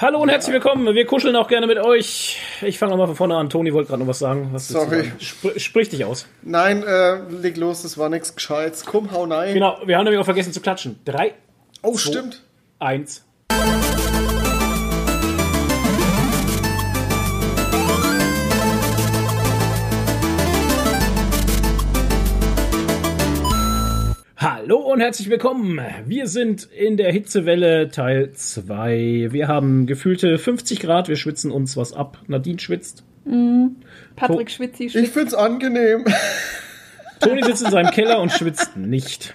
Hallo und herzlich willkommen. Wir kuscheln auch gerne mit euch. Ich fange nochmal von vorne an. Toni wollte gerade noch was sagen. Was Sorry. Spr sprich dich aus. Nein, äh, leg los, das war nichts Gescheites. Komm, hau nein. Genau, wir haben nämlich auch vergessen zu klatschen. Drei, Oh, stimmt. eins. Hallo und herzlich willkommen. Wir sind in der Hitzewelle Teil 2. Wir haben gefühlte 50 Grad. Wir schwitzen uns was ab. Nadine schwitzt. Patrick Schwitzi Ich schwitzt. find's angenehm. Toni sitzt in seinem Keller und schwitzt nicht.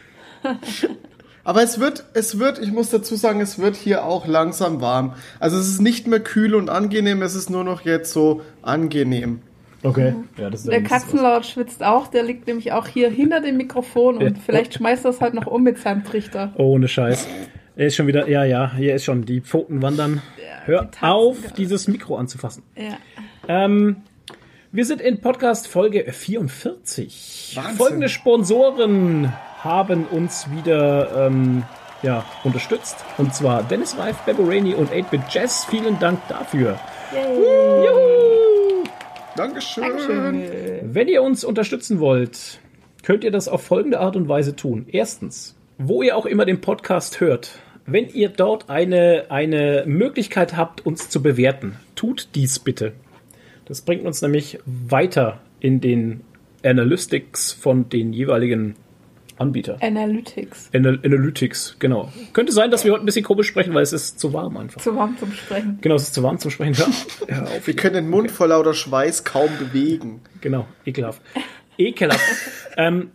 Aber es wird, es wird, ich muss dazu sagen, es wird hier auch langsam warm. Also es ist nicht mehr kühl und angenehm, es ist nur noch jetzt so angenehm. Okay. Ja, das ist ja Der. Katzenlaut schwitzt auch, der liegt nämlich auch hier hinter dem Mikrofon und Ja. vielleicht schmeißt er es halt noch um mit seinem Trichter. Ohne Scheiß. Er ist schon wieder, ja, ja, hier ist schon, die Pfoten wandern. Hör die auf, gerade. dieses Mikro anzufassen. Ja. Ähm, wir sind in Podcast Folge 44. Wahnsinn. Folgende Sponsoren haben uns wieder ähm, ja, unterstützt. Und zwar Dennis Reif, Bebo Rainey und 8-Bit Jazz. Vielen Dank dafür. Juhu! Dankeschön. Dankeschön. Wenn ihr uns unterstützen wollt, könnt ihr das auf folgende Art und Weise tun. Erstens, wo ihr auch immer den Podcast hört, wenn ihr dort eine, eine Möglichkeit habt, uns zu bewerten, tut dies bitte. Das bringt uns nämlich weiter in den Analytics von den jeweiligen Anbietern. Analytics. Anal Analytics, genau. Könnte sein, dass wir heute ein bisschen komisch sprechen, weil es ist zu warm einfach. Zu warm zum Sprechen. Genau, es ist zu warm zum Sprechen. Hör auf. Wir können den Mund vor lauter Schweiß kaum bewegen. Genau, ekelhaft. Ekelhaft. ähm,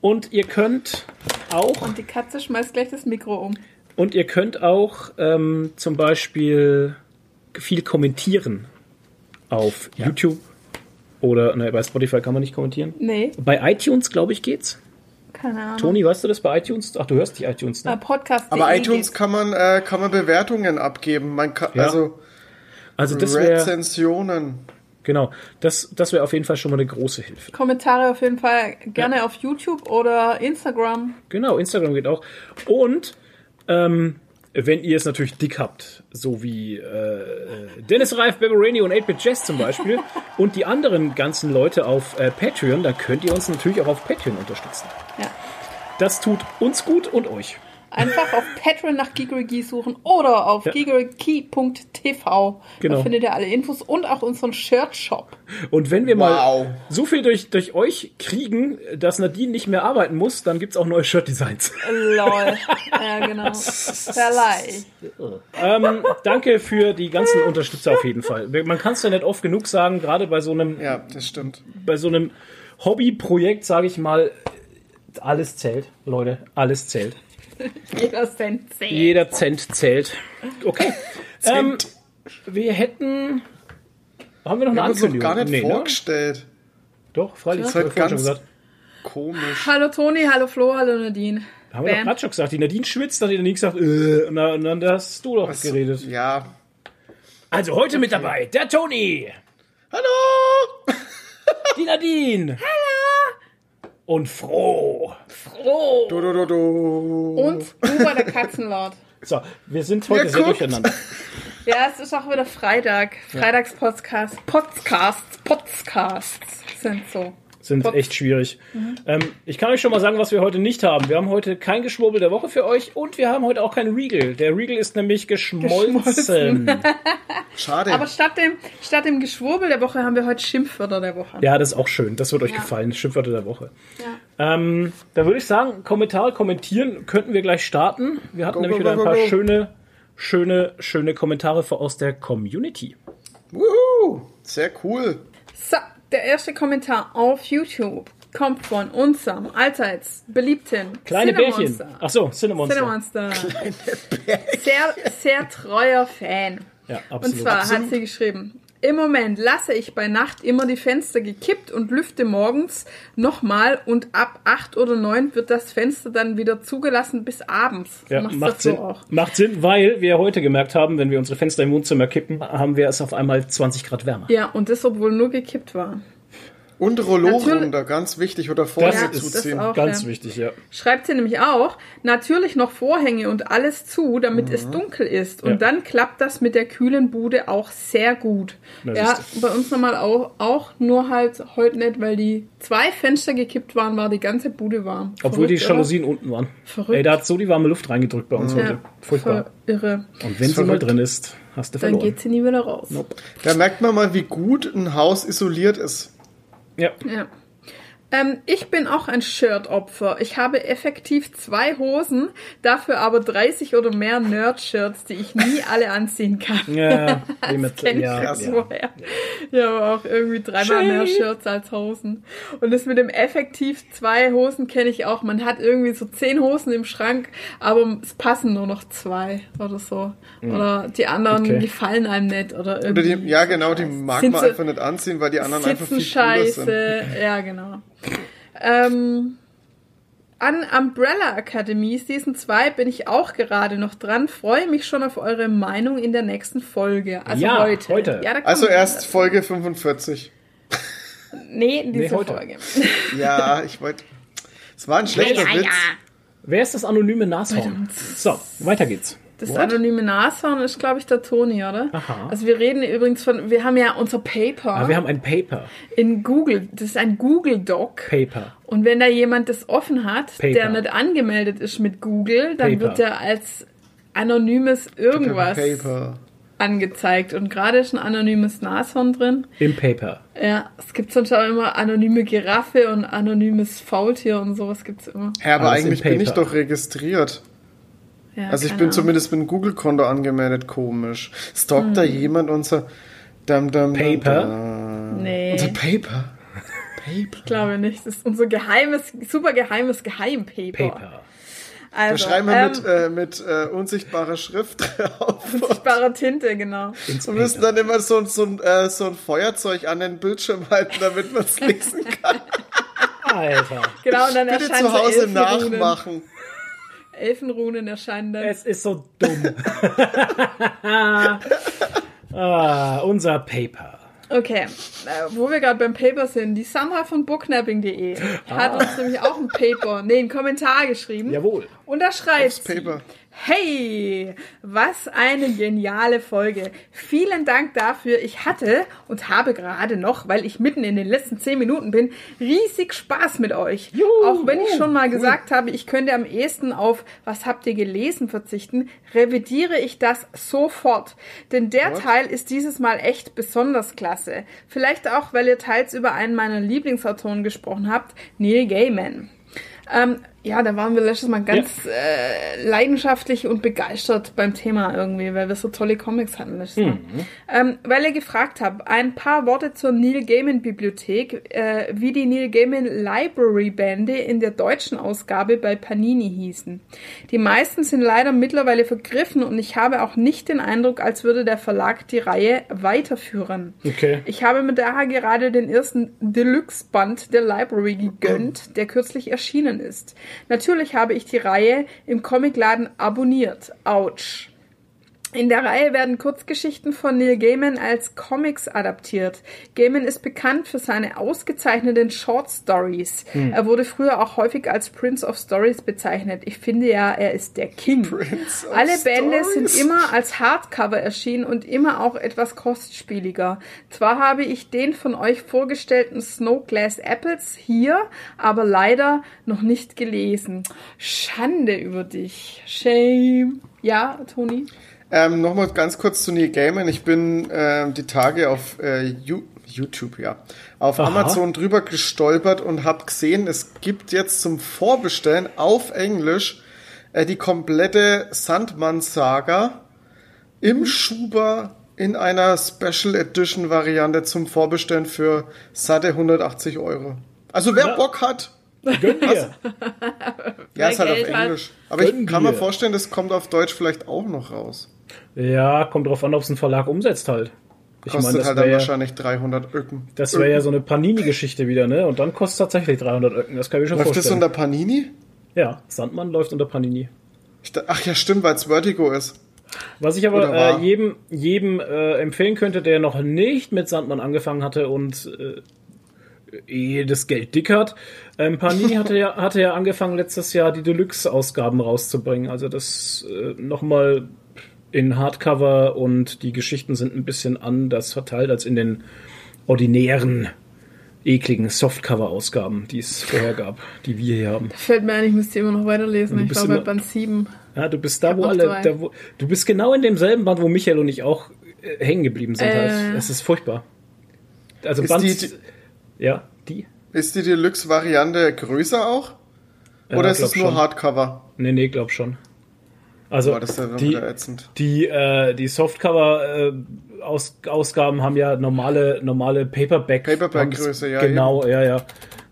und ihr könnt auch Und die Katze schmeißt gleich das Mikro um. und ihr könnt auch ähm, zum Beispiel viel kommentieren auf YouTube oder ne, bei Spotify kann man nicht kommentieren. Nee, Bei iTunes glaube ich geht's. Keine Ahnung. Toni, weißt du das bei iTunes? Ach, du hörst die iTunes. Ne? Podcast. Aber iTunes kann man, äh, kann man Bewertungen abgeben. Man kann, Ja. also Also das wäre Rezensionen. genau, das das wäre auf jeden Fall schon mal eine große Hilfe. Kommentare auf jeden Fall gerne auf YouTube oder Instagram. Genau, Instagram geht auch. Und ähm, wenn ihr es natürlich dick habt, so wie äh, Dennis Reif, Beverani und 8-Bit Jazz zum Beispiel und die anderen ganzen Leute auf äh, Patreon, dann könnt ihr uns natürlich auch auf Patreon unterstützen. Ja. Das tut uns gut und euch. Einfach auf Patreon nach Gigerigi suchen oder auf Ja. gigerigi.tv. Genau. Da findet ihr alle Infos und auch unseren Shirt-Shop. Und wenn wir mal Wow. so viel durch, durch euch kriegen, dass Nadine nicht mehr arbeiten muss, dann gibt's auch neue Shirt-Designs. Lol. Ja, genau. Verleih. ähm, danke für die ganzen Unterstützer auf jeden Fall. Man kann es ja nicht oft genug sagen, gerade bei so einem Ja, das stimmt. bei so einem Hobbyprojekt, sage ich mal, alles zählt, Leute, alles zählt. Jeder Cent zählt. Jeder Cent zählt. Okay. Ähm, Cent. wir hätten. Haben wir noch eine Wir haben uns noch Ankündigung? gar nicht Nee, ne? vorgestellt. Doch, freilich. Das ist halt ganz- gesagt. Komisch. Hallo Toni, hallo Flo, hallo Nadine. Haben wir doch Bam. gerade schon gesagt. Die Nadine schwitzt, dann hat die Nadine gesagt, äh, und dann, und dann hast du doch Was- geredet. Ja. Also heute mit dabei der Toni, Hallo! die Nadine. Hallo. Und Froh. Froh. Du, du, du, du. Und Uber der Katzenlaut. So, wir sind heute Wer sehr guckt? durcheinander. Ja, es ist auch wieder Freitag. Freitagspodcast. Podcasts. Podcasts sind so. Sind Pod- echt schwierig. Ähm, ich kann euch schon mal sagen, was wir heute nicht haben. Wir haben heute kein Geschwurbel der Woche für euch und wir haben heute auch keinen Regal. Der Regal ist nämlich geschmolzen. Geschmolzen. Schade. Aber statt dem, statt dem Geschwurbel der Woche haben wir heute Schimpfwörter der Woche. ja, das ist auch schön. Das wird euch Ja. gefallen. Schimpfwörter der Woche. Ja. Ähm, da würde ich sagen, Kommentare kommentieren könnten wir gleich starten. Wir hatten Go, nämlich go, wieder ein paar go, go. schöne, schöne, schöne Kommentare aus der Community. Wuhu, sehr cool. So, der erste Kommentar auf YouTube kommt von unserem allseits beliebten Kleine Bärchen. Cinemonster. Ach so, Cinemonster. Cinemonster. Sehr, sehr treuer Fan. Ja, Und absolut. zwar Absolut. hat sie geschrieben, im Moment lasse ich bei Nacht immer die Fenster gekippt und lüfte morgens nochmal und ab 8 oder 9 wird das Fenster dann wieder zugelassen bis abends. Ja, Machst macht so Sinn, auch. macht Sinn, weil wir heute gemerkt haben, wenn wir unsere Fenster im Wohnzimmer kippen, haben wir es auf einmal 20 Grad wärmer. Ja, und das, obwohl nur gekippt war. Und Rollo-Runder, ganz wichtig, oder vorne Das Ja, ist das zuziehen. auch. Ganz ja. wichtig, ja. Schreibt sie nämlich auch, natürlich noch Vorhänge und alles zu, damit es dunkel ist. Und Ja. dann klappt das mit der kühlen Bude auch sehr gut. Na, ja, bei uns nochmal auch, auch, nur halt heute nicht, weil die zwei Fenster gekippt waren, war die ganze Bude warm. Obwohl die Verrückt, oder? Jalousien unten waren. Verrückt. Ey, da hat so die warme Luft reingedrückt bei uns heute. Ja, Furchtbar. voll irre. Und wenn sie mal drin ist, hast du Dann geht sie nie wieder raus. Nope. Da merkt man mal, wie gut ein Haus isoliert ist. Ja. Ja. Ähm, ich bin auch ein Shirt-Opfer. Ich habe effektiv zwei Hosen, dafür aber 30 oder mehr Nerd-Shirts, die ich nie alle anziehen kann. Ja, wie mit, Kenn ich ja, das ja. woher. Ja, aber auch irgendwie dreimal mehr Shirts als Hosen. Und das mit dem effektiv zwei Hosen kenne ich auch. Man hat irgendwie so zehn Hosen im Schrank, aber es passen nur noch zwei oder so. Oder die anderen Okay. gefallen einem nicht oder Oder irgendwie. die, ja, genau, die mag man einfach nicht anziehen, weil die anderen einfach viel cooler sind. scheiße. Ja, genau. Ähm, an Umbrella Academy Season 2 bin ich auch gerade noch dran. Freue mich schon auf eure Meinung in der nächsten Folge. Also Ja, heute. heute. Ja, Also erst dazu. Folge 45. Nee, in dieser heute. Folge. Ja, ich wollte. Es war ein schlechter Witz. Wer ist das anonyme Nashorn? So, weiter geht's. Das What? anonyme Nashorn ist, glaube ich, der Toni, oder? Aha. Also wir reden übrigens von, wir haben ja unser Paper Ah, wir haben ein Paper. in Google. Das ist ein Google Doc. Paper. Und wenn da jemand das offen hat, Paper. der nicht angemeldet ist mit Google, dann Paper. wird er als anonymes irgendwas Paper. angezeigt. Und gerade ist ein anonymes Nashorn drin. Im Paper. Ja, es gibt sonst auch immer anonyme Giraffe und anonymes Faultier und sowas gibt's immer. Ja, aber Alles im eigentlich bin ich doch registriert. Ja, Also ich bin Ahnung. zumindest mit einem Google-Konto angemeldet, komisch. Stalkt da jemand unser dam, dam, Paper? dam. Nee. Unser Paper. Paper. Ich glaube nicht. Das ist unser geheimes, super geheimes Geheimpaper. Paper. Da Also, schreiben wir ähm, mit, äh, mit äh, unsichtbarer Schrift drauf. unsichtbarer Tinte, genau. Wir müssen dann immer so, so, ein, äh, so ein Feuerzeug an den Bildschirm halten, damit man es lesen kann. Alter. Genau, und dann Bitte zu Hause nachmachen. Elfenrunen erscheinen dann. Es ist so dumm. ah, unser Paper. Okay, äh, wo wir gerade beim Paper sind, die Sandra von booknapping.de hat uns nämlich auch ein Paper, nee, einen Kommentar geschrieben. Jawohl. Und da schreibt Aufs Paper. Hey, was eine geniale Folge. Vielen Dank dafür. Ich hatte und habe gerade noch, weil ich mitten in den letzten zehn Minuten bin, riesig Spaß mit euch. Auch wenn ich schon mal gesagt habe, ich könnte am ehesten auf was habt ihr gelesen verzichten, revidiere ich das sofort. Denn der What? Teil ist dieses Mal echt besonders klasse. Vielleicht auch, weil ihr teils über einen meiner Lieblingsautoren gesprochen habt, Neil Gaiman. Ähm, ja, da waren wir letztes Mal ganz äh, leidenschaftlich und begeistert beim Thema irgendwie, weil wir so tolle Comics hatten letztes Mal. Ähm, weil ihr gefragt habt, ein paar Worte zur Neil Gaiman Bibliothek, äh, wie die Neil Gaiman Library Bände in der deutschen Ausgabe bei Panini hießen. Die meisten sind leider mittlerweile vergriffen und ich habe auch nicht den Eindruck, als würde der Verlag die Reihe weiterführen. Okay. Ich habe mir daher gerade den ersten Deluxe-Band der Library gegönnt, der kürzlich erschienen ist. Natürlich habe ich die Reihe im Comicladen abonniert. Autsch. In der Reihe werden Kurzgeschichten von Neil Gaiman als Comics adaptiert. Gaiman ist bekannt für seine ausgezeichneten Short Stories. Er wurde früher auch häufig als Prince of Stories bezeichnet. Ich finde ja, er ist der King. Alle Bände Stories. sind immer als Hardcover erschienen und immer auch etwas kostspieliger. Zwar habe ich den von euch vorgestellten Snow Glass Apples hier, aber leider noch nicht gelesen. Schande über dich. Shame. Ja, Toni? Ähm, Nochmal ganz kurz zu Neil Gaiman. Ich bin ähm, die Tage auf äh, You YouTube, ja, auf Aha. Amazon drüber gestolpert und habe gesehen, es gibt jetzt zum Vorbestellen auf Englisch äh, die komplette Sandmann-Saga im Schuber in einer Special Edition Variante zum Vorbestellen für satte 180 Euro. Also wer Ja. Bock hat, Gönn dir. ja, ist halt auf. Englisch. Aber ich Gönn kann mir vorstellen, das kommt auf Deutsch vielleicht auch noch raus. Ja, kommt drauf an, ob es ein Verlag umsetzt halt. Ich Kostet meine, das halt dann wäre ja, wahrscheinlich 300 Öcken. das wär ja so eine Panini-Geschichte wieder, ne? Und dann kostet es tatsächlich 300 Öcken. Das kann ich mir schon Läuft das vorstellen. unter Panini? ja, Sandmann läuft unter Panini. Ach ja, stimmt, weil es Vertigo ist. Was ich aber äh, jedem, jedem äh, empfehlen könnte, der noch nicht mit Sandmann angefangen hatte und äh, ehe das Geld dickert. Ähm, Panini hatte ja, hatte ja angefangen letztes Jahr die Deluxe-Ausgaben rauszubringen. Also das äh, nochmal in Hardcover und die Geschichten sind ein bisschen anders verteilt als in den ordinären, ekligen Softcover-Ausgaben, die es vorher gab, die wir hier haben. Fällt mir ein, ich müsste immer noch weiterlesen. Ich war bei Band 7. Ja, du bist da, wo alle, da, wo, du bist genau in demselben Band, wo Michael und ich auch äh, hängen geblieben sind. Äh. Halt. Es ist furchtbar. Also Ist Band, die- die- ja, die? Ist die Deluxe-Variante größer auch? Oder Ja, ist es nur schon. Hardcover? Nee, nee, glaub schon. Also das ist dann die, wieder ätzend. die, äh, die Softcover-Ausgaben haben ja normale, normale Paperback. Paperback-Größe, ja, Genau, ja, ja.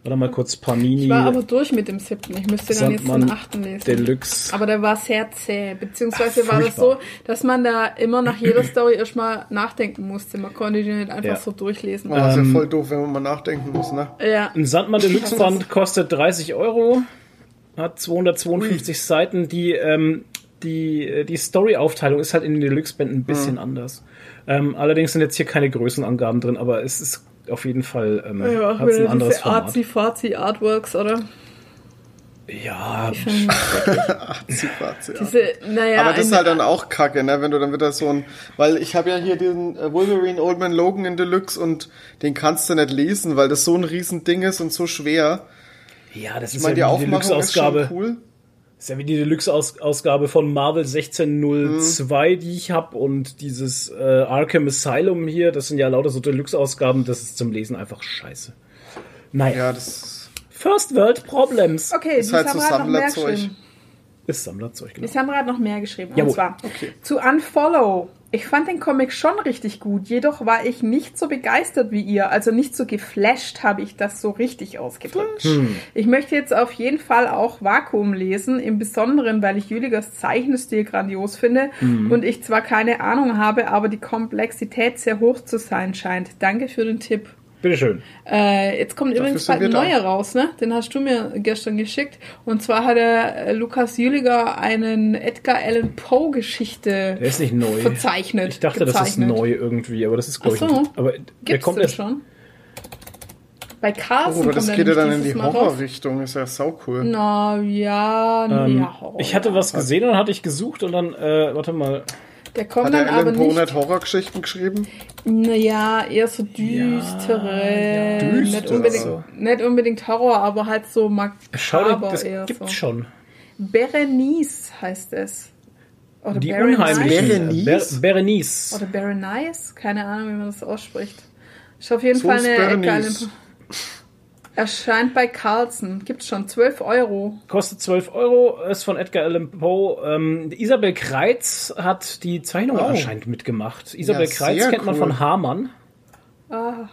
Warte mal kurz, Panini. Ich war aber durch mit dem siebten. Ich müsste dann jetzt den achten lesen. Deluxe. Aber der war sehr zäh. Beziehungsweise Ach, war das so, dass man da immer nach jeder Story erstmal nachdenken musste. Man konnte die nicht einfach Ja. so durchlesen. Oh, ist Ähm, ja voll doof, wenn man mal nachdenken muss, ne? Ja. Ein Sandmann Deluxe Band kostet 30 Euro, hat 252 Seiten. Die, ähm, die, die Story-Aufteilung ist halt in den Deluxe-Bänden ein bisschen anders. Ähm, allerdings sind jetzt hier keine Größenangaben drin, aber es ist auf jeden Fall ähm, Ja, hat's ein anderes diese Format. arzi-fazi Artworks, oder? Ja, Super, ja. diese, naja, Aber das ist halt dann auch kacke, ne? Wenn du dann wieder so ein. Weil ich habe ja hier diesen äh, Wolverine Old Man Logan in Deluxe und den kannst du nicht lesen, weil das so ein riesen Ding ist und so schwer. ja, das Ich ist meine, die ja die schon Deluxe-Ausgabe. cool. Ist ja wie die Deluxe-Ausgabe von Marvel 1602, die ich habe und dieses äh, Arkham Asylum hier. Das sind ja lauter so Deluxe-Ausgaben. Das ist zum Lesen einfach scheiße. Naja, Ja, das First World Problems. Okay, Ist die halt so Sammlerzeug. geschrieben. Ist Sammlerzeug, Die genau. Sandra hat noch mehr geschrieben. Jawohl. Und zwar Okay. zu Unfollow. Ich fand den Comic schon richtig gut, jedoch war ich nicht so begeistert wie ihr. Also nicht so geflasht habe ich das so richtig ausgedrückt. Hm. Ich möchte jetzt auf jeden Fall auch Vakuum lesen, im Besonderen, weil ich Jüligers Zeichenstil grandios finde Hm. und ich zwar keine Ahnung habe, aber die Komplexität sehr hoch zu sein scheint. Danke für den Tipp. Bitteschön. Äh, jetzt kommt übrigens sind bald ein da. neuer raus, ne? Den hast du mir gestern geschickt. Und zwar hat der äh, Lukas Jüliger einen Edgar Allan Poe Geschichte Der ist nicht neu. verzeichnet. Ich dachte, das ist gezeichnet. neu irgendwie, aber das ist, glaube Ach so. ich, aber der Gibt's kommt den erst. schon? Bei Carlsen Oh, aber das kommt geht ja er dann in die. Horrorrichtung. Ist ja sau cool. Na ja, Ähm, ja, Horror. ich hatte was gesehen und dann hatte ich gesucht und dann, äh, warte mal. Der kommt Hat dann der aber Alan Poe nicht. nicht Horrorgeschichten geschrieben? Naja, eher so düstere. ja, nicht, düster. unbedingt, nicht unbedingt Horror, aber halt so makaber das eher gibt's so. schon. Berenice heißt es. Oder Die Berenice. unheimlichen. Berenice? Ber Berenice. Oder Berenice? Keine Ahnung, wie man das ausspricht. Ist auf jeden So Fall eine Berenice. Erscheint bei Carlsen. Gibt's schon 12 Euro. Kostet 12 Euro, ist von Edgar Allan Poe. Ähm, Isabel Kreitz hat die Zeichnung Oh. anscheinend mitgemacht. Isabel Ja, Kreitz kennt man cool. von Hamann. Ah.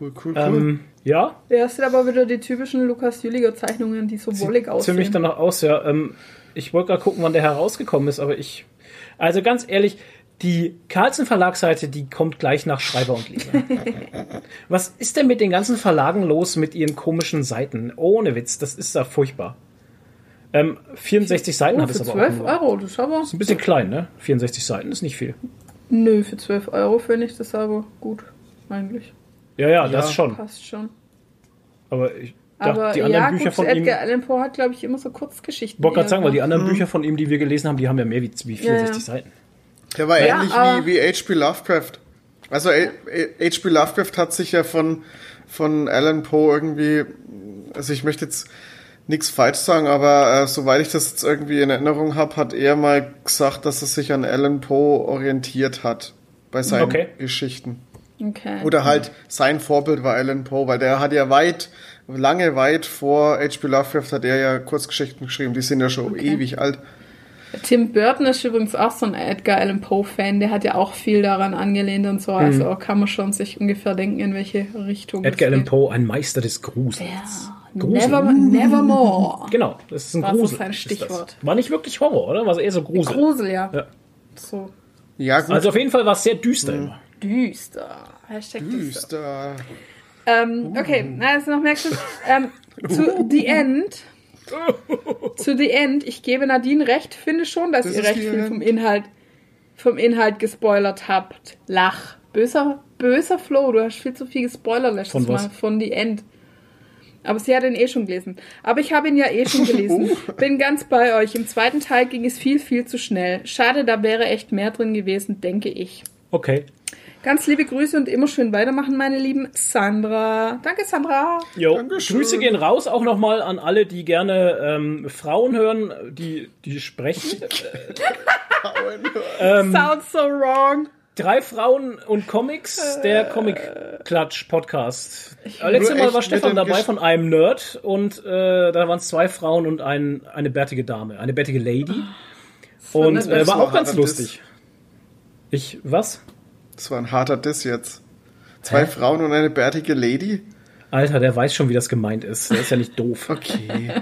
Cool, cool, cool. Ähm, ja, Ja, es sind aber wieder die typischen Lukas Jüliger Zeichnungen, die so wollig aussehen. ziemlich danach aus, ja. Ähm, ich wollte gerade gucken, wann der herausgekommen ist, aber ich. Also ganz ehrlich, die Carlsen Verlagsseite, die kommt gleich nach Schreiber und Leser. Was ist denn mit den ganzen Verlagen los mit ihren komischen Seiten? Ohne Witz, das ist da furchtbar. Ähm, 64 Seiten oh, hat es für aber 12 auch. nur. Euro, das ist aber. Ist ein bisschen klein, ne? 64 Seiten ist nicht viel. Nö, für 12 Euro finde ich das aber gut. Eigentlich. Ja, ja, das schon. Passt schon. Aber ich dachte, Aber die anderen ja, Bücher gut, von ihm. Edgar Allan Poe hat, glaube ich, immer so Kurzgeschichten. wollte gerade sagen, weil die anderen Bücher von ihm, die wir gelesen haben, die haben ja mehr wie, wie 64 Ja, Seiten. Der war Ja, ähnlich aber- wie, wie H.P. Lovecraft. Also H.P. Lovecraft hat sich ja von, von Alan Poe irgendwie, also ich möchte jetzt nichts falsch sagen, aber äh, soweit ich das jetzt irgendwie in Erinnerung habe, hat er mal gesagt, dass er sich an Alan Poe orientiert hat bei seinen Okay. Geschichten. Okay. Oder halt sein Vorbild war Alan Poe, weil der hat ja weit, lange weit vor H.P. Lovecraft hat er ja Kurzgeschichten geschrieben, die sind ja schon ewig alt. Tim Burton ist übrigens auch so ein Edgar Allan Poe-Fan. Der hat ja auch viel daran angelehnt und so. Also kann man schon sich ungefähr denken, in welche Richtung Mhm. Edgar Allan. Poe, ein Meister des Grusels. Ja. Grusel. Never, nevermore. Genau, das ist ein War so Grusel. sein ist das. Stichwort. War nicht wirklich Horror, oder? War eher so Grusel. Grusel, ja. Ja. So Ja, gut. Also auf jeden Fall war es sehr düster immer. düster. Hashtag düster. düster. Ähm, okay, na, jetzt noch merkst du. Ähm, zu The End. Zu The End. Ich gebe Nadine recht. Finde schon, dass Das ihr recht viel vom Inhalt, vom Inhalt gespoilert habt. Lach. Böser, böser Flo. Du hast viel zu viel gespoilert letztes Von was? Mal. Von The End. Aber sie hat ihn eh schon gelesen. Aber ich habe ihn ja eh schon gelesen. Bin ganz bei euch. Im zweiten Teil ging es viel, viel zu schnell. Schade, da wäre echt mehr drin gewesen, denke ich. Okay. Ganz liebe Grüße und immer schön weitermachen, meine lieben Sandra. Danke, Sandra. Jo, Dankeschön. Grüße gehen raus auch nochmal an alle, die gerne ähm, Frauen hören, die, die sprechen. Ähm, Sounds so wrong. Drei Frauen und Comics, der Comic-Klatsch-Podcast. Äh, Letztes Mal war Stefan dabei Gesch- von einem Nerd und äh, da waren es zwei Frauen und ein, eine bärtige Dame, eine bärtige Lady. Und nett. äh, war auch ganz lustig. Ich, was? Das war ein harter Diss jetzt. Zwei Frauen und eine bärtige Lady? Alter, der weiß schon, wie das gemeint ist. Der ist ja nicht doof. Okay.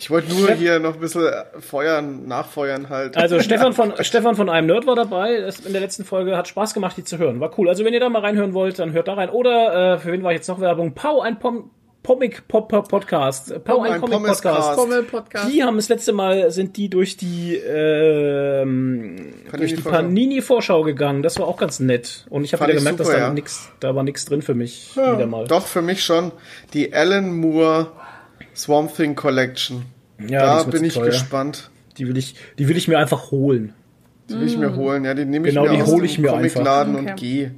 Ich wollte nur hier noch ein bisschen feuern, nachfeuern halt. Also Stefan von Stefan von einem Nerd war dabei. Das in der letzten Folge hat Spaß gemacht, die zu hören. War cool. Also wenn ihr da mal reinhören wollt, dann hört da rein. Oder äh, für wen war jetzt noch Werbung? Pau ein Pom Comic Pop Podcast. Pau ein ein Comic Podcast. Pommescast. Pommel-Podcast. Die haben das letzte Mal sind die durch die ähm, durch die Panini-Vorschau. Panini-Vorschau gegangen. Das war auch ganz nett. Und ich habe wieder gemerkt, super, dass da ja. nix, da war nichts drin für mich wieder mal. Doch, für mich schon. Die Alan Moore Swamp Thing Collection. Ja, da mir bin ich teuer. gespannt. Die will ich, die will ich mir einfach holen. Die will ich mir holen. Ja, die nehme ich Genau, mir die aus hol dem ich mir einfach. Comicladen Okay. und gehe.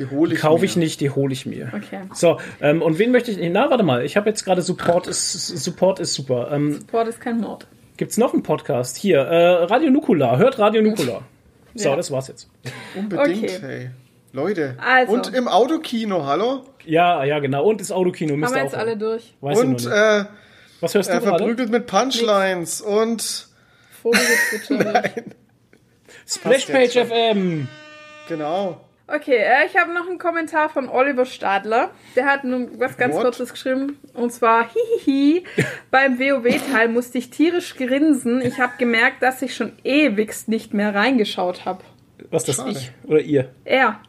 Die hole ich kaufe mir. ich nicht, die hole ich mir. Okay. So, ähm, und wen möchte ich. Na, warte mal, ich habe jetzt gerade Support ist Support ist super. Ähm, Sport ist kein Mord. gibt's noch einen Podcast? Hier, äh, Radio Nukula. Hört Radio Nukula. So, Ja. das war's jetzt. Unbedingt, Okay. hey. Leute. Also. Und im Autokino, hallo? Ja, ja, genau. Und das Autokino Haben müsst wir ihr jetzt alle durch. Weiß und äh, Was hörst du er gerade? verprügelt mit Punchlines und Vogelgezwitscher. Splashpage. FM. genau. Okay, äh, ich habe noch einen Kommentar von Oliver Stadler. Der hat nur was ganz What? Kurzes geschrieben. Und zwar, hihihi, beim WoW-Teil musste ich tierisch grinsen. Ich habe gemerkt, dass ich schon ewigst nicht mehr reingeschaut habe. Was das Schade. ich oder ihr? Er,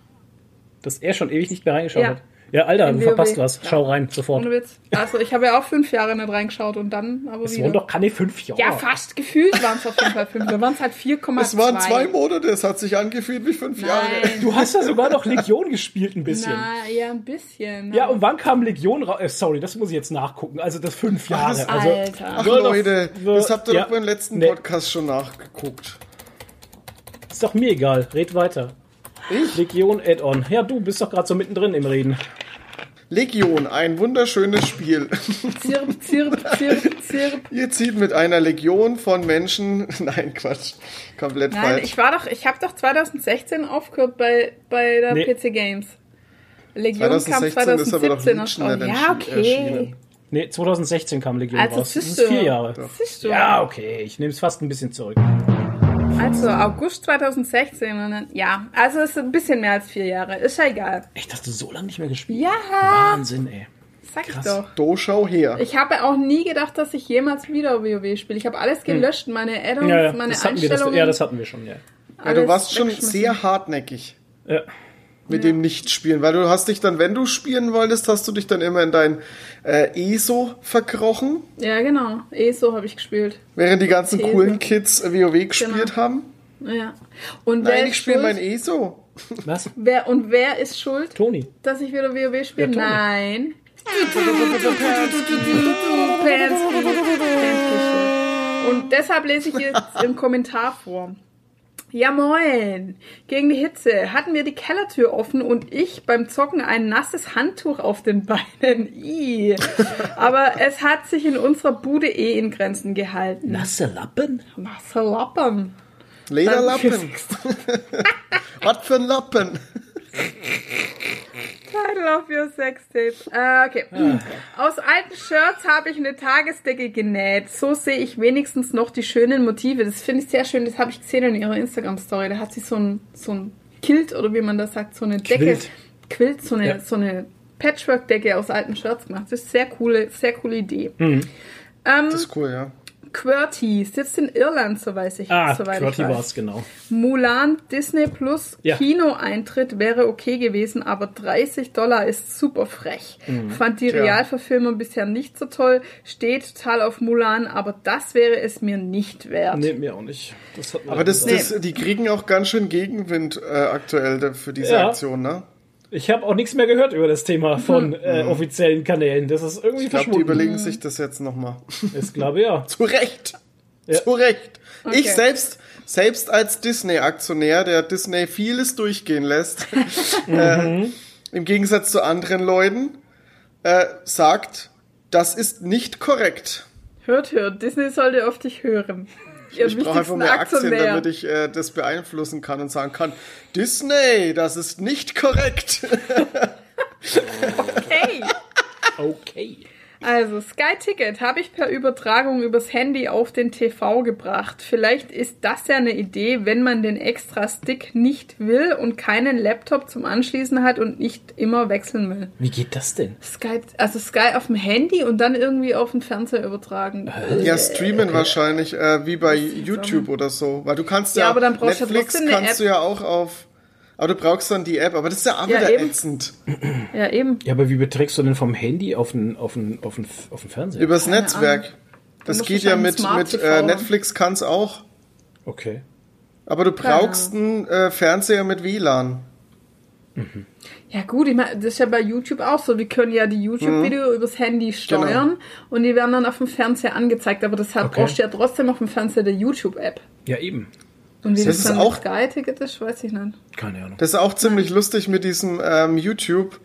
Dass er schon ewig nicht mehr reingeschaut Ja. hat. Ja, Alter, du verpasst was. Ja. Schau rein, sofort. Also ich habe ja auch fünf Jahre nicht reingeschaut und dann aber Es wieder. waren doch keine fünf Jahre. ja, fast gefühlt waren es auf jeden Fall fünf. Da waren es halt 4,2. Es waren zwei Monate, es hat sich angefühlt wie fünf Jahre. Nein. Du hast ja sogar noch Legion gespielt ein bisschen. Na, ja, ein bisschen. Ja, und wann kam Legion raus? Äh, sorry, das muss ich jetzt nachgucken. Also das fünf Jahre. das- also, Alter. Ach World of- Leute, das habt ihr ja. doch beim letzten Nee. Podcast schon nachgeguckt. Ist doch mir egal. Red weiter. Ich? Legion Add-on. Ja, du bist doch gerade so mittendrin im Reden. Legion, ein wunderschönes Spiel. Zirp, zirp, zirp, zirp. Ihr zieht mit einer Legion von Menschen. Nein, Quatsch. Komplett Nein, falsch. ich war doch, ich habe doch 2016 aufgehört bei, bei der Nee. PC Games. Legion 2016 kam ist aber doch 2017 Legion Ja, okay. erschienen. Nee, 2016 kam Legion Also, raus. Das ist vier Jahre. Ja, okay. Ich nehme es fast ein bisschen zurück. Also August 2016 und dann, ja, also es ist ein bisschen mehr als vier Jahre. Ist ja egal. Echt, hast du so lange nicht mehr gespielt? Ja, Wahnsinn, ey. sag ich krass. doch. Do schau her. Ich habe auch nie gedacht, dass ich jemals wieder WoW spiele. Ich habe alles gelöscht, meine Add-ons, Hm. Ja, ja, meine das hatten wir. Das, Einstellungen. ja, das hatten wir schon, ja. ja, du warst schon sehr hartnäckig ja. Mit dem Nicht-Spielen, weil du hast dich dann, wenn du spielen wolltest, hast du dich dann immer in dein äh, ESO verkrochen, Ja, genau. ESO habe ich gespielt. während die ganzen These. coolen Kids WoW gespielt Genau. haben. Ja. Und wer Nein, ist ich spiele schuld? mein ESO. Was? Wer, und wer ist schuld, Toni. dass ich wieder WoW spiele? Ja. Nein. Und deshalb lese ich jetzt im Kommentar vor. Ja moin! Gegen die Hitze hatten wir die Kellertür offen und ich beim Zocken ein nasses Handtuch auf den Beinen. Ih. Aber es hat sich in unserer Bude eh in Grenzen gehalten. Nasse Lappen? Nasse Lappen. Lederlappen. Was für ein Lappen. Title of your Sextape. Äh, okay. Aus alten Shirts habe ich eine Tagesdecke genäht. So sehe ich wenigstens noch die schönen Motive. Das finde ich sehr schön. Das habe ich gesehen in ihrer Instagram-Story. Da hat sie so ein, so ein Kilt oder wie man das sagt, so eine Decke. Quilt. Quilt, so eine, Ja. so eine Patchwork-Decke aus alten Shirts gemacht. Das ist sehr coole, sehr coole Idee. Mhm. Ähm, Das ist cool, ja. QWERTY sitzt in Irland, so weiß ich. Ah, soweit Qwerty war es, genau. Mulan Disney Plus Ja. Kinoeintritt wäre okay gewesen, aber 30 Dollar ist super frech. Fand die Tja. Realverfilmung bisher nicht so toll, steht total auf Mulan, aber das wäre es mir nicht wert. Nee, mir auch nicht. Das Aber das, das, die kriegen auch ganz schön Gegenwind äh, aktuell für diese Ja. Aktion, ne? Ich habe auch nichts mehr gehört über das Thema von äh, offiziellen Kanälen. Das ist irgendwie Ich glaube, die verschwunden. überlegen sich das jetzt nochmal. Ich glaube ja. Zu Recht. Ja. Zu Recht. Okay. Ich selbst, selbst als Disney-Aktionär, der Disney vieles durchgehen lässt, äh, im Gegensatz zu anderen Leuten, äh, sagt, das ist nicht korrekt. Hört, hört. Disney sollte auf dich hören. Ihr Ich brauche einfach mehr Aktien, Aktionär. damit ich äh, das beeinflussen kann und sagen kann, Disney, das ist nicht korrekt. Okay. Okay. Also, Sky Ticket habe ich per Übertragung übers Handy auf den TV gebracht. Vielleicht ist das ja eine Idee, wenn man den extra Stick nicht will und keinen Laptop zum Anschließen hat und nicht immer wechseln will. Wie geht das denn? Sky, also Sky auf dem Handy und dann irgendwie auf den Fernseher übertragen. Ja, streamen wahrscheinlich, äh, wie bei YouTube oder so. Weil du kannst ja, Ja, aber dann brauchst du ja Netflix eine kannst du ja auch auf. Aber du brauchst dann die App, aber das ist ja auch Ja, wieder eben. ätzend. Ja, eben. Ja, aber wie beträgst du denn vom Handy auf den, auf den, auf den, auf den Fernseher? Übers Keine Netzwerk. Das musst geht ja mit, mit äh. Netflix kann's auch. Okay. Aber du brauchst einen äh, Fernseher mit WLAN. Ja gut, ich meine, das ist ja bei YouTube auch so. Wir können ja die YouTube-Video übers Handy steuern und die werden dann auf dem Fernseher angezeigt. Aber deshalb Okay. brauchst du ja trotzdem auf dem Fernseher die YouTube-App. Ja, eben. Und wie Das das, ist dann auch- Sky-Ticket ist, weiß ich nicht. Keine Ahnung. Das ist auch ziemlich lustig mit diesem ähm, YouTube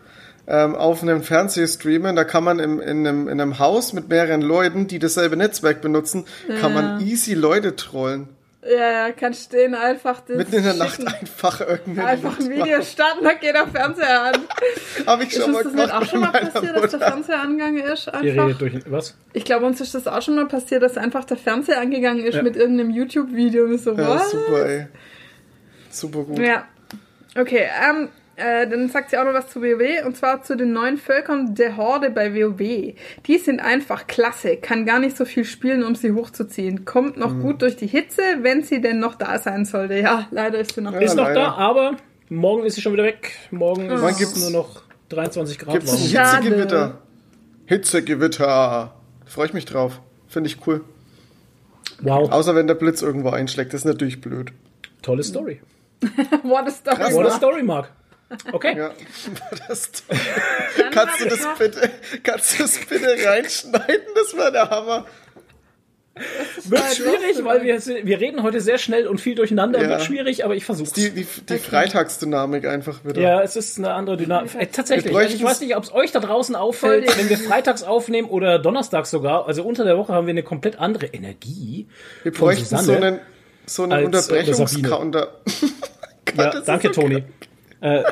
ähm, auf einem Fernsehstreamen. Da kann man im, in, einem, in einem Haus mit mehreren Leuten, die dasselbe Netzwerk benutzen, kann man easy Leute trollen. Ja, ja, kannst du denen einfach das Mitten in der Nacht schicken. einfach irgendein Einfach ein Video starten, dann geht der Fernseher an. Habe ich Ist schon uns mal das gemacht auch schon mit mal passiert, dass der Mutter. Fernseher angegangen ist? Ihr Einfach? redet durch was? Ich glaube, uns ist das auch schon mal passiert, dass einfach der Fernseher angegangen ist Ja. mit irgendeinem YouTube-Video und so, Ja, was? super, ey. Super gut. Ja. Okay, ähm, äh, dann sagt sie auch noch was zu WoW und zwar zu den neuen Völkern der Horde bei WoW. Die sind einfach klasse, kann gar nicht so viel spielen, um sie hochzuziehen. Kommt Mhm. noch gut durch die Hitze, wenn sie denn noch da sein sollte. Ja, leider ist sie noch Ja, Ist noch leider. da, aber morgen ist sie schon wieder weg. Morgen ist Wann es gibt's- nur noch 23 Grad Gibt's. Hitzegewitter? Hitzegewitter. Freue ich mich drauf. Finde ich cool. Wow, Außer wenn der Blitz irgendwo einschlägt. Das ist natürlich blöd. tolle Story. What a story. Krass, What a ne? Story, Mark. Okay. Ja. Kannst du das bitte, kannst du das bitte reinschneiden? Das war der Hammer. Wird halt schwierig, weil wir, wir reden heute sehr schnell und viel durcheinander. Ja. Wird schwierig, aber ich versuch's. Die, die, die Freitagsdynamik einfach wieder. ja, es ist eine andere Dynamik. Äh, tatsächlich. Also ich weiß nicht, ob es euch da draußen auffällt, wenn wir freitags aufnehmen oder donnerstags sogar. Also unter der Woche haben wir eine komplett andere Energie. Wir bräuchten so Susanne. einen, so einen äh, Unterbrechungscounter. Ja, danke, so Toni. Äh,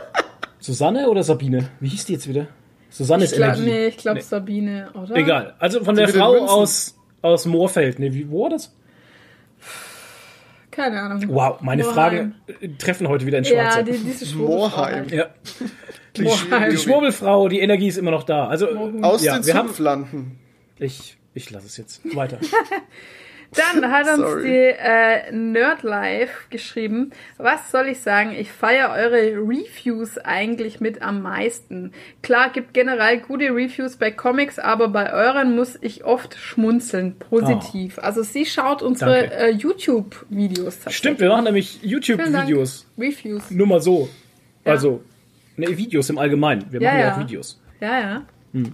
Susanne oder Sabine? Wie hieß die jetzt wieder? Susanne ist Ich glaub, Energie. nee, ich glaube Sabine, oder? Egal. Also von der Frau aus, aus Moorfeld. Nee, wie, wo war das? Keine Ahnung. Wow, meine Moorheim. Fragen äh, treffen heute wieder ins Schwarze. Ja, die, diese Schwurbelfrau Moorheim. ja. Moorheim. Die Schwurbelfrau, die Energie ist immer noch da. Also, Aus ja, den wir haben, Zupflanden. ich, ich lasse es jetzt weiter. Dann hat uns die äh, Nerdlife geschrieben. Was soll ich sagen? Ich feiere eure Reviews eigentlich mit am meisten. Klar, gibt generell gute Reviews bei Comics, aber bei euren muss ich oft schmunzeln. Positiv. Also sie schaut unsere äh, YouTube-Videos tatsächlich. Stimmt, wir machen nämlich. YouTube-Videos. Reviews. Nur mal so. Ja. Also, ne, Videos im Allgemeinen. Wir Ja, machen ja, ja. auch Videos. Ja, ja. Hm.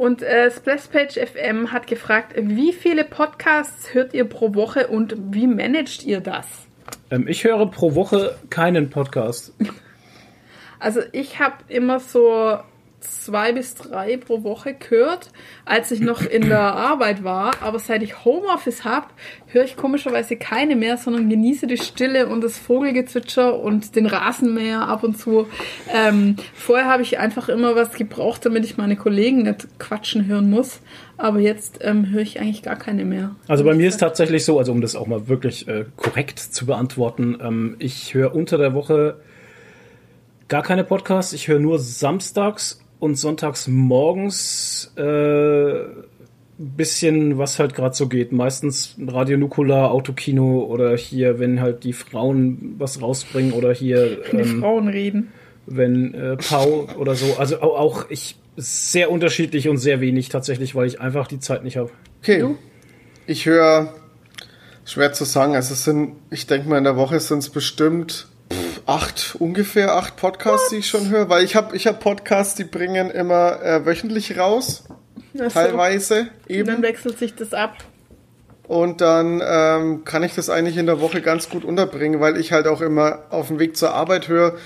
Und äh, Splashpage FM hat gefragt, wie viele Podcasts hört ihr pro Woche und wie managt ihr das? Ähm, ich höre pro Woche keinen Podcast. Also ich habe immer so zwei bis drei pro Woche gehört, als ich noch in der Arbeit war. Aber seit ich Homeoffice habe, höre ich komischerweise keine mehr, sondern genieße die Stille und das Vogelgezwitscher und den Rasenmäher ab und zu. Ähm, vorher habe ich einfach immer was gebraucht, damit ich meine Kollegen nicht quatschen hören muss. Aber jetzt ähm, höre ich eigentlich gar keine mehr. Also bei mir ist tatsächlich so, also um das auch mal wirklich äh, korrekt zu beantworten, ähm, ich höre unter der Woche gar keine Podcasts. Ich höre nur samstags und sonntags morgens äh, bisschen, was halt gerade so geht. Meistens Radio Nukular, Autokino oder hier, wenn halt die Frauen was rausbringen oder hier, Die ähm, Frauen reden. wenn äh, Pau oder so. Also au- auch ich sehr unterschiedlich und sehr wenig tatsächlich, weil ich einfach die Zeit nicht habe. Okay. Du? Ich höre, schwer zu sagen, also es sind, ich denke mal in der Woche sind es bestimmt acht, ungefähr acht Podcasts, What? die ich schon höre, weil ich habe ich hab Podcasts, die bringen immer äh, wöchentlich raus. So. Teilweise eben. Und dann wechselt sich das ab. Und dann ähm, kann ich das eigentlich in der Woche ganz gut unterbringen, weil ich halt auch immer auf dem Weg zur Arbeit höre,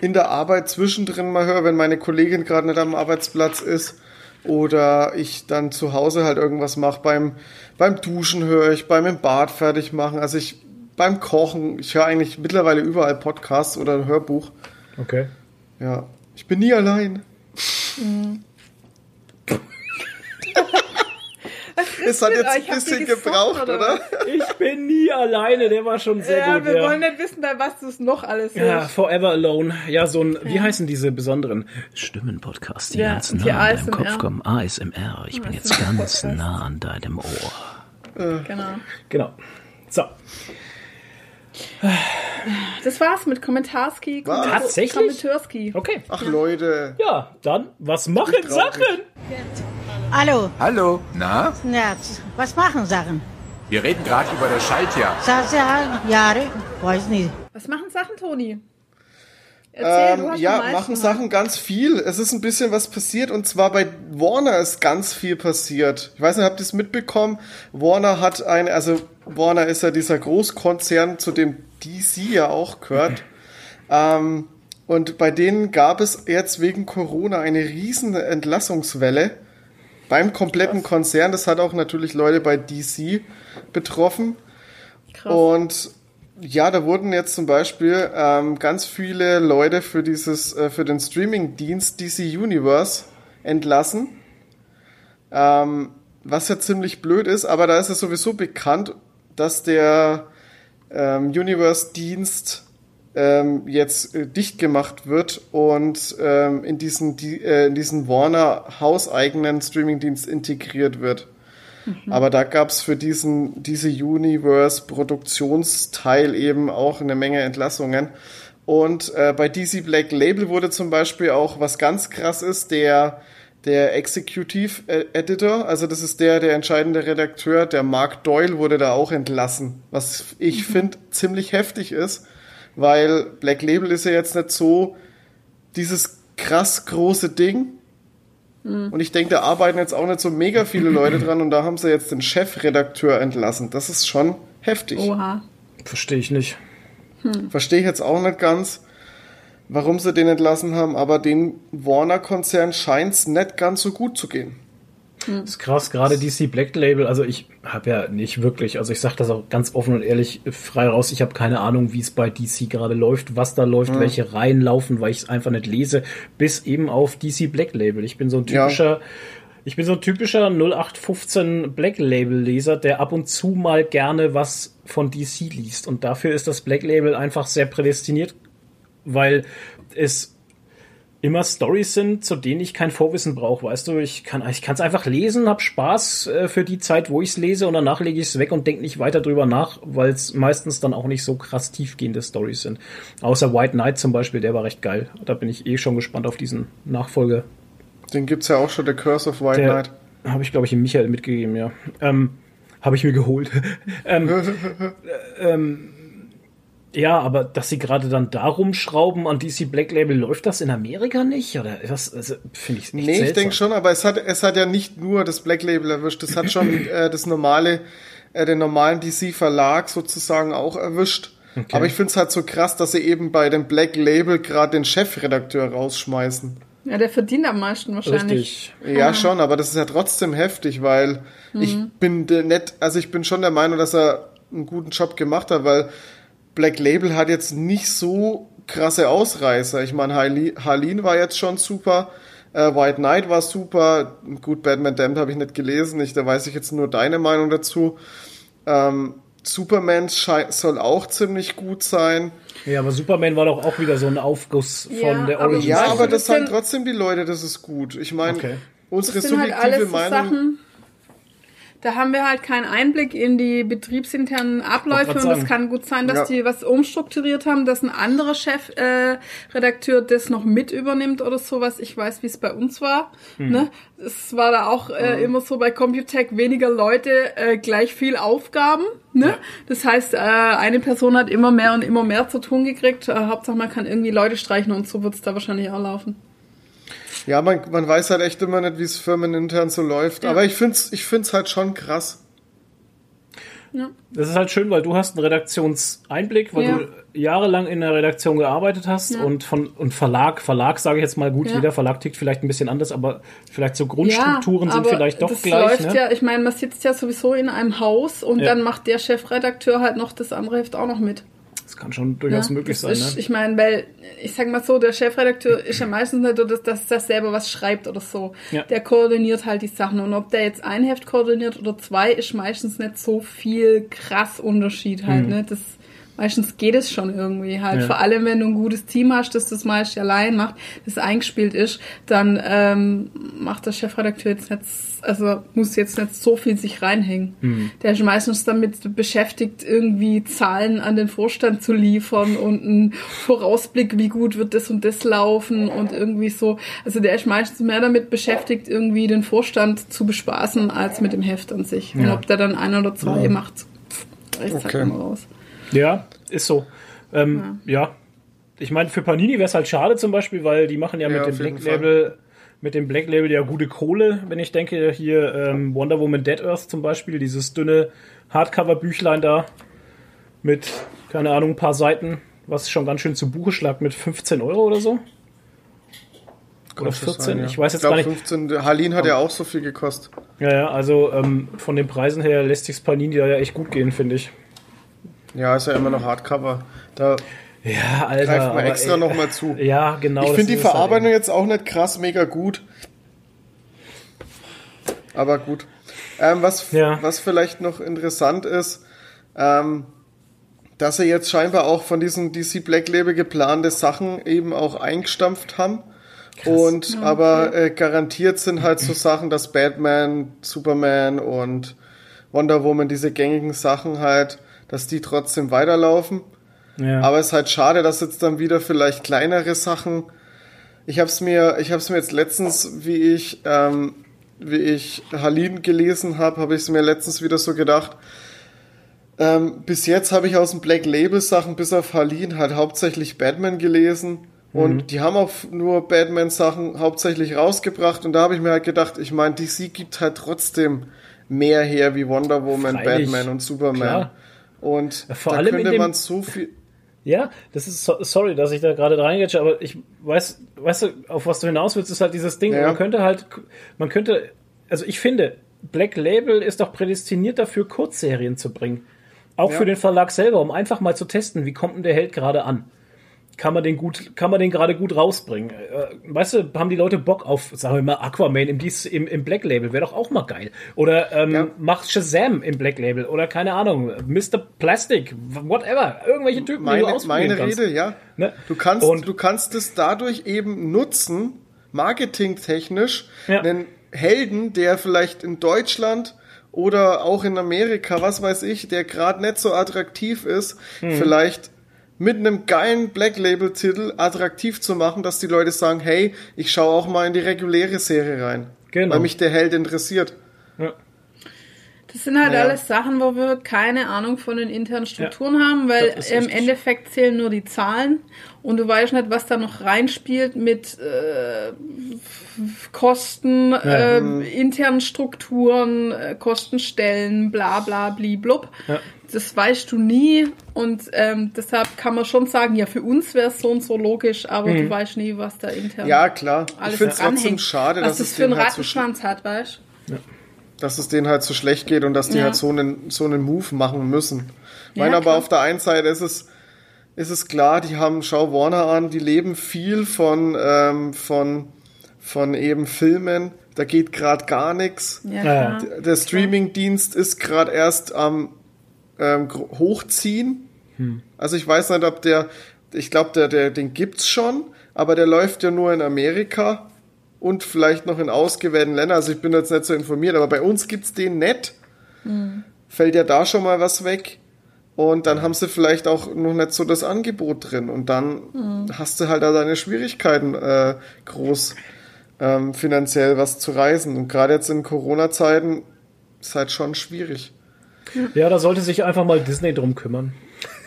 in der Arbeit zwischendrin mal höre, wenn meine Kollegin gerade nicht am Arbeitsplatz ist oder ich dann zu Hause halt irgendwas mache. Beim, beim Duschen höre ich, beim im Bad fertig machen. Also ich beim Kochen. Ich höre eigentlich mittlerweile überall Podcasts oder ein Hörbuch. Okay. Ja. Ich bin nie allein. Mhm. Es hat jetzt ein bisschen gebraucht, oder? oder? Ich bin nie alleine, der war schon sehr ja, gut. Wir ja, wir wollen nicht wissen, bei was du es noch alles hörst. Ja, Forever Alone. Ja, so ein, wie heißen diese besonderen Stimmen-Podcasts, die ja, ganz nah an deinem Kopf kommen? ASMR. Ich bin jetzt ganz nah an deinem Ohr. Äh. Genau. Genau. So. Das war's mit Kommentarski. Was? Tatsächlich? Kommentarski. Okay. Ach Leute. Ja, dann, was machen Sachen? Hallo. Hallo. Na? Ja, was machen Sachen? Wir reden gerade über das Schaltjahr. Schaltjahr, Jahre, weiß nicht. Was machen Sachen, Toni? Erzähl, ähm, ja, machen Sachen ganz viel. Es ist ein bisschen was passiert und zwar bei Warner ist ganz viel passiert. Ich weiß nicht, habt ihr es mitbekommen? Warner hat eine, also Warner ist ja dieser Großkonzern, zu dem DC ja auch gehört. ähm, und bei denen gab es jetzt wegen Corona eine riesen Entlassungswelle beim kompletten Krass. Konzern. Das hat auch natürlich Leute bei DC betroffen. Krass. Und ja, da wurden jetzt zum Beispiel ähm, ganz viele Leute für dieses, äh, für den Streaming-Dienst DC Universe entlassen. Ähm, was ja ziemlich blöd ist, aber da ist es sowieso bekannt, dass der ähm, Universe-Dienst ähm, jetzt äh, dicht gemacht wird und ähm, in diesen, die, äh, in diesen Warner hauseigenen Streaming-Dienst integriert wird. Mhm. Aber da gab es für diesen, diese Universe-Produktionsteil eben auch eine Menge Entlassungen. Und äh, bei DC Black Label wurde zum Beispiel auch, was ganz krass ist, der, der Executive Editor, also das ist der, der entscheidende Redakteur, der Mark Doyle wurde da auch entlassen. Was ich mhm. finde ziemlich heftig ist, weil Black Label ist ja jetzt nicht so dieses krass große Ding. Und ich denke, da arbeiten jetzt auch nicht so mega viele Leute dran und da haben sie jetzt den Chefredakteur entlassen. Das ist schon heftig. Oha. Verstehe ich nicht. Hm. Verstehe ich jetzt auch nicht ganz, warum sie den entlassen haben, aber den Warner-Konzern scheint es nicht ganz so gut zu gehen. Das ist krass, gerade DC Black Label, also ich habe ja nicht wirklich, also ich sage das auch ganz offen und ehrlich frei raus, ich habe keine Ahnung, wie es bei DC gerade läuft, was da läuft, mhm. welche Reihen laufen, weil ich es einfach nicht lese, bis eben auf DC Black Label. Ich bin so ein typischer, ja. ich bin so ein typischer 0815 Black Label Leser, der ab und zu mal gerne was von DC liest und dafür ist das Black Label einfach sehr prädestiniert, weil es immer Stories sind, zu denen ich kein Vorwissen brauche. Weißt du, ich kann ich kann es einfach lesen, hab Spaß äh, für die Zeit, wo ich es lese und danach lege ich es weg und denke nicht weiter drüber nach, weil es meistens dann auch nicht so krass tiefgehende Stories sind. Außer White Knight zum Beispiel, der war recht geil. Da bin ich eh schon gespannt auf diesen Nachfolger. Den gibt's ja auch schon, The Curse of White der, Knight. Habe ich, glaube ich, Michael mitgegeben, ja. Ähm, habe ich mir geholt. ähm, äh, ähm, ja, aber dass sie gerade dann darum schrauben an DC Black Label, läuft das in Amerika nicht? Oder das also, finde ich nicht Nee, seltsam. ich denke schon, aber es hat, es hat ja nicht nur das Black Label erwischt, es hat schon äh, das normale, äh, den normalen DC-Verlag sozusagen auch erwischt. Okay. Aber ich finde es halt so krass, dass sie eben bei dem Black Label gerade den Chefredakteur rausschmeißen. Ja, der verdient am meisten wahrscheinlich. Richtig. Ja, schon, aber das ist ja trotzdem heftig, weil mhm. ich bin nett, also ich bin schon der Meinung, dass er einen guten Job gemacht hat, weil Black Label hat jetzt nicht so krasse Ausreißer. Ich meine, Harleen war jetzt schon super. Äh, White Knight war super. Gut, Batman Damned habe ich nicht gelesen. Ich, da weiß ich jetzt nur deine Meinung dazu. Ähm, Superman soll auch ziemlich gut sein. Ja, aber Superman war doch auch wieder so ein Aufguss von ja, der Origin. Ja, aber das sagen trotzdem die Leute, das ist gut. Ich meine, okay. unsere subjektive halt Meinung. Sachen, Da haben wir halt keinen Einblick in die betriebsinternen Abläufe und es kann gut sein, dass Ja. die was umstrukturiert haben, dass ein anderer Chefredakteur äh, Redakteur das noch mit übernimmt oder sowas. Ich weiß, wie es bei uns war. Hm. Ne? Es war da auch äh, immer so bei Computech weniger Leute, äh, gleich viel Aufgaben. Ne? Das heißt, äh, eine Person hat immer mehr und immer mehr zu tun gekriegt. Äh, Hauptsache, man kann irgendwie Leute streichen und so wird es da wahrscheinlich auch laufen. Ja, man, man weiß halt echt immer nicht, wie es firmenintern so läuft. Ja. Aber ich find's, ich find's halt schon krass. Das ist halt schön, weil du hast einen Redaktionseinblick, weil Ja. du jahrelang in der Redaktion gearbeitet hast Ja. und von und Verlag, Verlag sage ich jetzt mal gut, Ja. jeder Verlag tickt vielleicht ein bisschen anders, aber vielleicht so Grundstrukturen sind vielleicht doch das gleich. Läuft Ne? ja, ich meine, man sitzt ja sowieso in einem Haus und Ja. dann macht der Chefredakteur halt noch das andere Heft auch noch mit. Das kann schon durchaus Ja, möglich das sein. Ist, Ne? Ich meine, weil, ich sag mal so, der Chefredakteur ist ja meistens nicht so, dass, dass er selber was schreibt oder so. Ja. Der koordiniert halt die Sachen. Und ob der jetzt ein Heft koordiniert oder zwei, ist meistens nicht so viel krass Unterschied halt, ne? Das, meistens geht es schon irgendwie halt. Ja. Vor allem, wenn du ein gutes Team hast, das das meist allein macht, das eingespielt ist, dann ähm, macht der Chefredakteur jetzt nicht, also muss jetzt nicht so viel sich reinhängen. Mhm. Der ist meistens damit beschäftigt, irgendwie Zahlen an den Vorstand zu liefern und einen Vorausblick, wie gut wird das und das laufen und irgendwie so. Also der ist meistens mehr damit beschäftigt, irgendwie den Vorstand zu bespaßen, als mit dem Heft an sich. Und Ja. ob der dann ein oder zwei macht, pff, reicht's Okay. halt immer raus. Ja, ist so. Ähm, ja. Ich meine, für Panini wäre es halt schade zum Beispiel, weil die machen ja, Ja, mit dem Black Label, mit dem Black Label ja gute Kohle, wenn ich denke, hier ähm, Wonder Woman Dead Earth zum Beispiel, dieses dünne Hardcover-Büchlein da mit, keine Ahnung, ein paar Seiten, was schon ganz schön zu Buche schlagt mit 15 Euro oder so. Oder Könnte 14, sein, ja. ich weiß jetzt glaub, gar nicht. 15, der Harlin hat ja auch so viel gekostet. Ja, ja, also ähm, von den Preisen her lässt sich's Panini da ja echt gut gehen, finde ich. Ja, ist ja immer noch Hardcover. Da Ja, Alter. greift man extra nochmal zu. Ja, genau. ich finde die halt Verarbeitung eben. jetzt auch nicht krass mega gut. Aber gut. Ähm, was, Ja. was vielleicht noch interessant ist, ähm, dass sie jetzt scheinbar auch von diesen DC Black Label geplante Sachen eben auch eingestampft haben. Und aber äh, garantiert sind halt so Sachen, dass Batman, Superman und Wonder Woman, diese gängigen Sachen halt, dass die trotzdem weiterlaufen. Ja. Aber es ist halt schade, dass jetzt dann wieder vielleicht kleinere Sachen. Ich habe es mir, ich habe es mir jetzt letztens, wie ich, ähm, wie ich Halin gelesen habe, habe ich es mir letztens wieder so gedacht. Ähm, bis jetzt habe ich aus den Black Label Sachen bis auf Halin halt hauptsächlich Batman gelesen und die haben auch nur Batman Sachen hauptsächlich rausgebracht und da habe ich mir halt gedacht, ich meine, DC gibt halt trotzdem mehr her wie Wonder Woman, Freilich. Batman und Superman. Klar. Und vor da allem in könnte dem- man so viel Ja, das ist so, sorry, dass ich da gerade reingetsche, aber ich weiß, weißt du, auf was du hinaus willst, ist halt dieses Ding. Ja. Man könnte halt, man könnte, also ich finde, Black Label ist doch prädestiniert dafür, Kurzserien zu bringen. Auch Ja. für den Verlag selber, um einfach mal zu testen, wie kommt denn der Held gerade an? Kann man den gut, kann man den gerade gut rausbringen? Äh, weißt du, haben die Leute Bock auf, sagen wir mal, Aquaman im, Dies- im, im Black Label? Wäre doch auch mal geil. Oder ähm, Ja. macht Shazam im Black Label oder keine Ahnung, Mr. Plastic, whatever, irgendwelche Typen, die du meine, ausprobieren meine kannst. Rede, ja. Ne? Du kannst, Und- du kannst es dadurch eben nutzen, marketingtechnisch, Ja. einen Helden, der vielleicht in Deutschland oder auch in Amerika, was weiß ich, der gerade nicht so attraktiv ist, Mhm. vielleicht mit einem geilen Black Label Titel attraktiv zu machen, dass die Leute sagen, hey, ich schaue auch mal in die reguläre Serie rein, Genau. weil mich der Held interessiert. Ja. Das sind halt Naja. alles Sachen, wo wir keine Ahnung von den internen Strukturen haben, weil im. Endeffekt zählen nur die Zahlen und du weißt nicht, was da noch reinspielt mit äh, Kosten, äh, internen Strukturen, äh, Kostenstellen, bla bla bli blub. Ja. Das weißt du nie und ähm, deshalb kann man schon sagen, ja, für uns wäre es so und so logisch, aber Mhm. du weißt nie, was da intern Ja, klar. alles ich finde es trotzdem schade, was dass das es für einen denen halt so sch- Rattenschwanz hat, weißt du? dass es denen halt so schlecht geht und dass die Ja. halt so einen, so einen Move machen müssen. Ich Ja, meine, aber klar. auf der einen Seite ist es, ist es klar, die haben, schau Warner an, die leben viel von, ähm, von, von eben Filmen. Da geht gerade gar nichts. Ja, Ja. Der Streamingdienst ist gerade erst am ähm, gro- Hochziehen. Also ich weiß nicht, ob der, ich glaube, der, der, den gibt's schon, aber der läuft ja nur in Amerika und vielleicht noch in ausgewählten Ländern. Also ich bin jetzt nicht so informiert, aber bei uns gibt's den nicht. fällt ja da schon mal was weg. Und dann haben sie vielleicht auch noch nicht so das Angebot drin. Und dann hast du halt da deine Schwierigkeiten äh, groß ähm, finanziell was zu reisen. Und gerade jetzt in Corona-Zeiten ist halt schon schwierig. Ja, da sollte sich einfach mal Disney drum kümmern.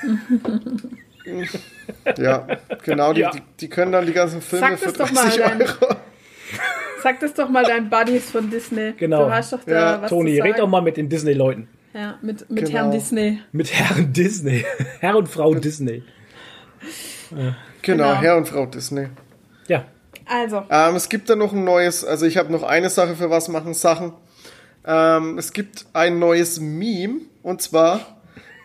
Ja, genau. Die, Ja. die, die können dann die ganzen Filme Sag für das doch mal 30 dein- Euro. Sag das doch mal deinen Buddies von Disney. Genau. Du hast doch da Ja, was Toni, zu sagen. red doch mal mit den Disney-Leuten. Ja, mit, mit Genau. Herrn Disney. Mit Herrn Disney. Herr und Frau Disney. Genau, Genau. Herr und Frau Disney. Ja. Also, Ähm, es gibt da noch ein neues, also ich habe noch eine Sache für was machen Sachen. Ähm, es gibt ein neues Meme und zwar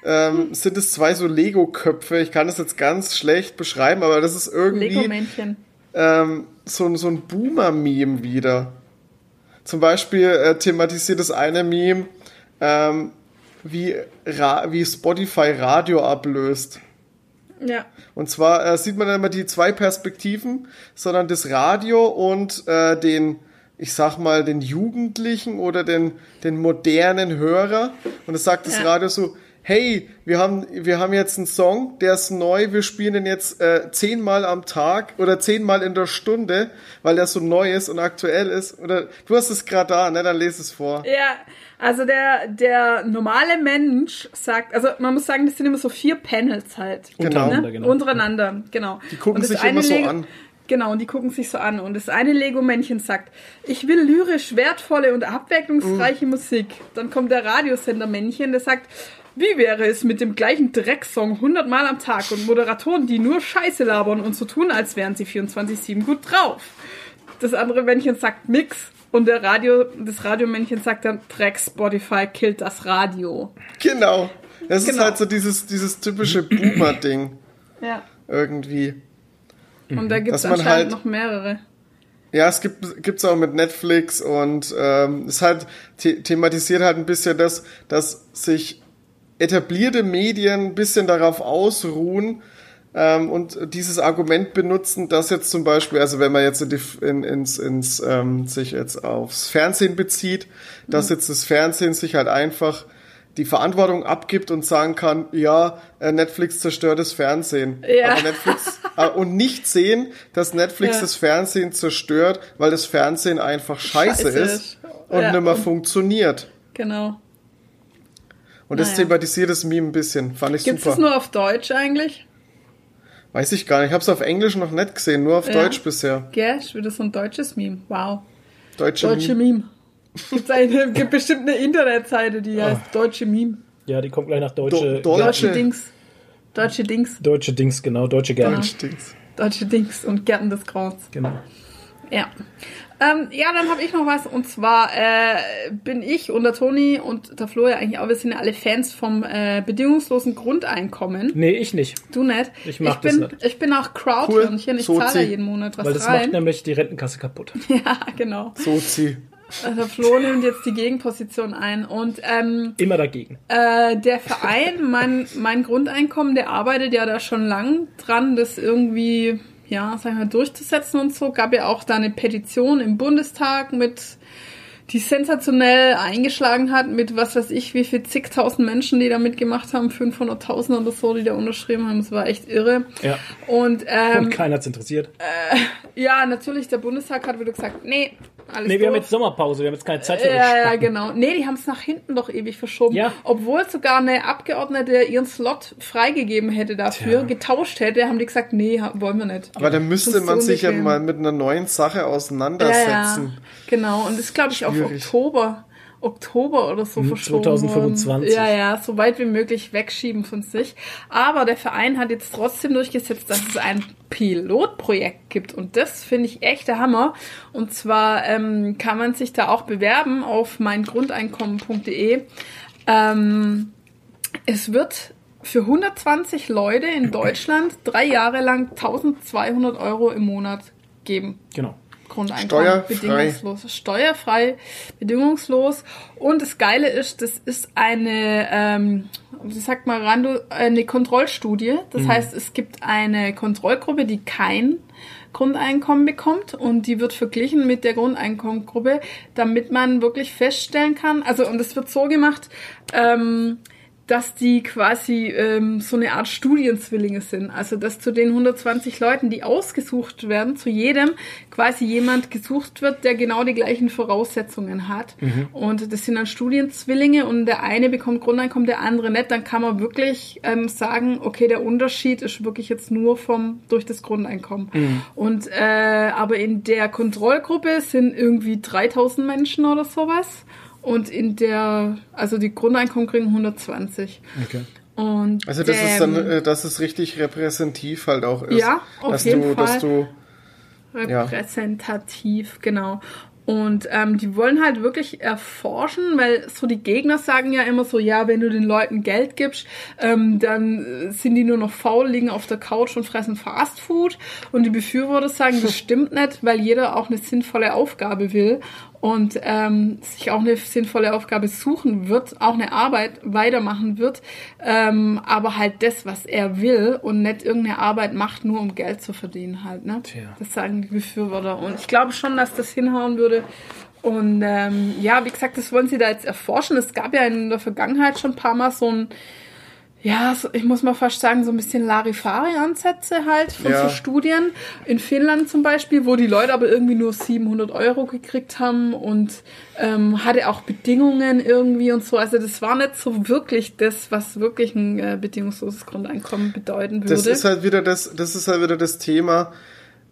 ähm, sind es zwei so Lego-Köpfe. Ich kann das jetzt ganz schlecht beschreiben, aber das ist irgendwie Lego-Männchen. ähm, so, ein- so ein Boomer-Meme wieder. Zum Beispiel äh, thematisiert das eine Meme, ähm, wie, Ra wie Spotify Radio ablöst. Ja. Und zwar äh, sieht man dann immer die zwei Perspektiven, sondern das Radio und äh, den, ich sag mal, den Jugendlichen oder den, den modernen Hörer. Und es sagt das Ja. Radio so, hey, wir haben, wir haben jetzt einen Song, der ist neu, wir spielen den jetzt äh, zehnmal am Tag oder zehnmal in der Stunde, weil der so neu ist und aktuell ist. Oder du hast es gerade da, ne? Dann lese es vor. Ja, also der, der normale Mensch sagt, also man muss sagen, das sind immer so vier Panels halt. Untereinander, ne? genau. Untereinander, genau. Die gucken sich immer so an. Genau, und die gucken sich so an. Und das eine Lego-Männchen sagt, ich will lyrisch wertvolle und abwechslungsreiche Mm. Musik. Dann kommt der Radiosender-Männchen, der sagt, wie wäre es mit dem gleichen Drecksong 100 Mal am Tag und Moderatoren, die nur Scheiße labern und so tun, als wären sie 24-7 gut drauf. Das andere Männchen sagt Mix und der Radio, das Radiomännchen sagt dann, Dreck Spotify killt das Radio. Genau. Das ist Genau. halt so dieses, dieses typische Boomer-Ding Ja. irgendwie. Und da gibt es Dass man anscheinend halt- noch mehrere. Ja, es gibt gibt's auch mit Netflix und ähm, es halt the thematisiert halt ein bisschen das, dass sich etablierte Medien ein bisschen darauf ausruhen ähm, und dieses Argument benutzen, dass jetzt zum Beispiel, also wenn man jetzt in die, in, ins, ins ähm, sich jetzt aufs Fernsehen bezieht, dass Mhm. jetzt das Fernsehen sich halt einfach die Verantwortung abgibt und sagen kann, ja, äh, Netflix zerstört das Fernsehen. Ja. Netflix äh, und nicht sehen, dass Netflix Ja. das Fernsehen zerstört, weil das Fernsehen einfach scheiße, Scheiße ist und Ja, nimmer und- funktioniert. Genau. Und das Naja. thematisiert das Meme ein bisschen. Fand ich Gibt es super. das nur auf Deutsch eigentlich? Weiß ich gar nicht. Ich habe es auf Englisch noch nicht gesehen, nur auf Ja. Deutsch bisher. Ja, ist wieder so ein deutsches Meme. Wow. Deutsche, Deutsche Meme. Meme. Gibt's eine, gibt bestimmt eine Internetseite, die heißt Deutsche Meme. Ja, die kommt gleich nach Deutsche. Do- Deutsche Deutsche. Dings. Deutsche Dings. Deutsche Dings, genau. Deutsche Gärten. Genau. Stinkt's. Deutsche Dings und Gärten des Grauens. Genau. Ja. Ähm, ja, dann habe ich noch was. Und zwar äh, bin ich und der Toni und der Flo ja eigentlich auch, wir sind ja alle Fans vom äh, bedingungslosen Grundeinkommen. Nee, ich nicht. Du nicht. Ich mach bin, das nicht. Ich bin auch Crowdhirnchen. Ich Sozi. zahle jeden Monat was Weil das rein. macht nämlich die Rentenkasse kaputt. ja, genau. Sozi. Der Flo nimmt jetzt die Gegenposition ein. Und ähm, Immer dagegen. Äh, der Verein, mein, mein Grundeinkommen, der arbeitet ja da schon lang dran, das irgendwie, ja, sag ich mal, durchzusetzen und so. Gab ja auch da eine Petition im Bundestag mit, die sensationell eingeschlagen hat, mit was weiß ich, wie viel zigtausend Menschen, die da mitgemacht haben, 500.000 oder so, die da unterschrieben haben. Das war echt irre. Ja. Und, ähm, Und keiner hat's interessiert. ja, natürlich, der Bundestag hat wieder gesagt, nee, alles nee, wir haben doof. jetzt Sommerpause, wir haben jetzt keine Zeit für Ja, ja, Spacken. genau. Nee, die haben es nach hinten doch ewig verschoben. Ja. Obwohl sogar eine Abgeordnete ihren Slot freigegeben hätte dafür, Tja. getauscht hätte, haben die gesagt, nee, wollen wir nicht. Aber da Das müsste man so sich ja mal mit einer neuen Sache Ja, ja, auseinandersetzen. genau. Und das ist, glaube ich, auf Schwierig. Oktober. Oktober oder so Hm, verschoben 2025. worden. Ja, ja, so weit wie möglich wegschieben von sich. Aber der Verein hat jetzt trotzdem durchgesetzt, dass es ein Pilotprojekt gibt. Und das finde ich echt der Hammer. Und zwar ähm, kann man sich da auch bewerben auf meingrundeinkommen.de. Ähm, es wird für 120 Leute in Deutschland drei Jahre lang 1200 Euro im Monat geben. Genau. Grundeinkommen. Steuerfrei. Bedingungslos. Steuerfrei, bedingungslos. Und das Geile ist, das ist eine, ähm, wie sagt man, Rando, eine Kontrollstudie. Das heißt, es gibt eine Kontrollgruppe, die kein Grundeinkommen bekommt und die wird verglichen mit der Grundeinkommengruppe, damit man wirklich feststellen kann, also und es wird so gemacht, ähm, dass die quasi ähm, so eine Art Studienzwillinge sind. Also dass zu den 120 Leuten, die ausgesucht werden, zu jedem quasi jemand gesucht wird, der genau die gleichen Voraussetzungen hat. Und das sind dann Studienzwillinge und der eine bekommt Grundeinkommen, der andere nicht. Dann kann man wirklich ähm, sagen, okay, der Unterschied ist wirklich jetzt nur vom durch das Grundeinkommen. Und äh, aber in der Kontrollgruppe sind irgendwie 3000 Menschen oder sowas. Und in der, also die Grundeinkommen kriegen 120. Okay. Und Also das ist dann, äh, dass es richtig repräsentativ halt auch ist. Ja, auf dass jeden du, Dass Fall. du, ja. repräsentativ, genau. Und ähm, die wollen halt wirklich erforschen, weil so die Gegner sagen ja immer so, ja, wenn du den Leuten Geld gibst, ähm, dann äh, sind die nur noch faul, liegen auf der Couch und fressen Fastfood. Und die Befürworter sagen, das stimmt nicht, weil jeder auch eine sinnvolle Aufgabe will und ähm, sich auch eine sinnvolle Aufgabe suchen wird, auch eine Arbeit weitermachen wird, ähm, aber halt das, was er will und nicht irgendeine Arbeit macht, nur um Geld zu verdienen halt. Ne? Tja. Das sagen die Befürworter. Und ich glaube schon, dass das hinhauen würde. Und ähm, ja, wie gesagt, das wollen sie da jetzt erforschen. Es gab ja in der Vergangenheit schon ein paar Mal so ein ja, so, ich muss mal fast sagen, so ein bisschen Larifari-Ansätze halt von Ja. so Studien. In Finnland zum Beispiel, wo die Leute aber irgendwie nur 700 Euro gekriegt haben und ähm, hatte auch Bedingungen irgendwie und so. Also das war nicht so wirklich das, was wirklich ein äh, bedingungsloses Grundeinkommen bedeuten würde. das ist halt wieder das, das ist halt wieder das Thema.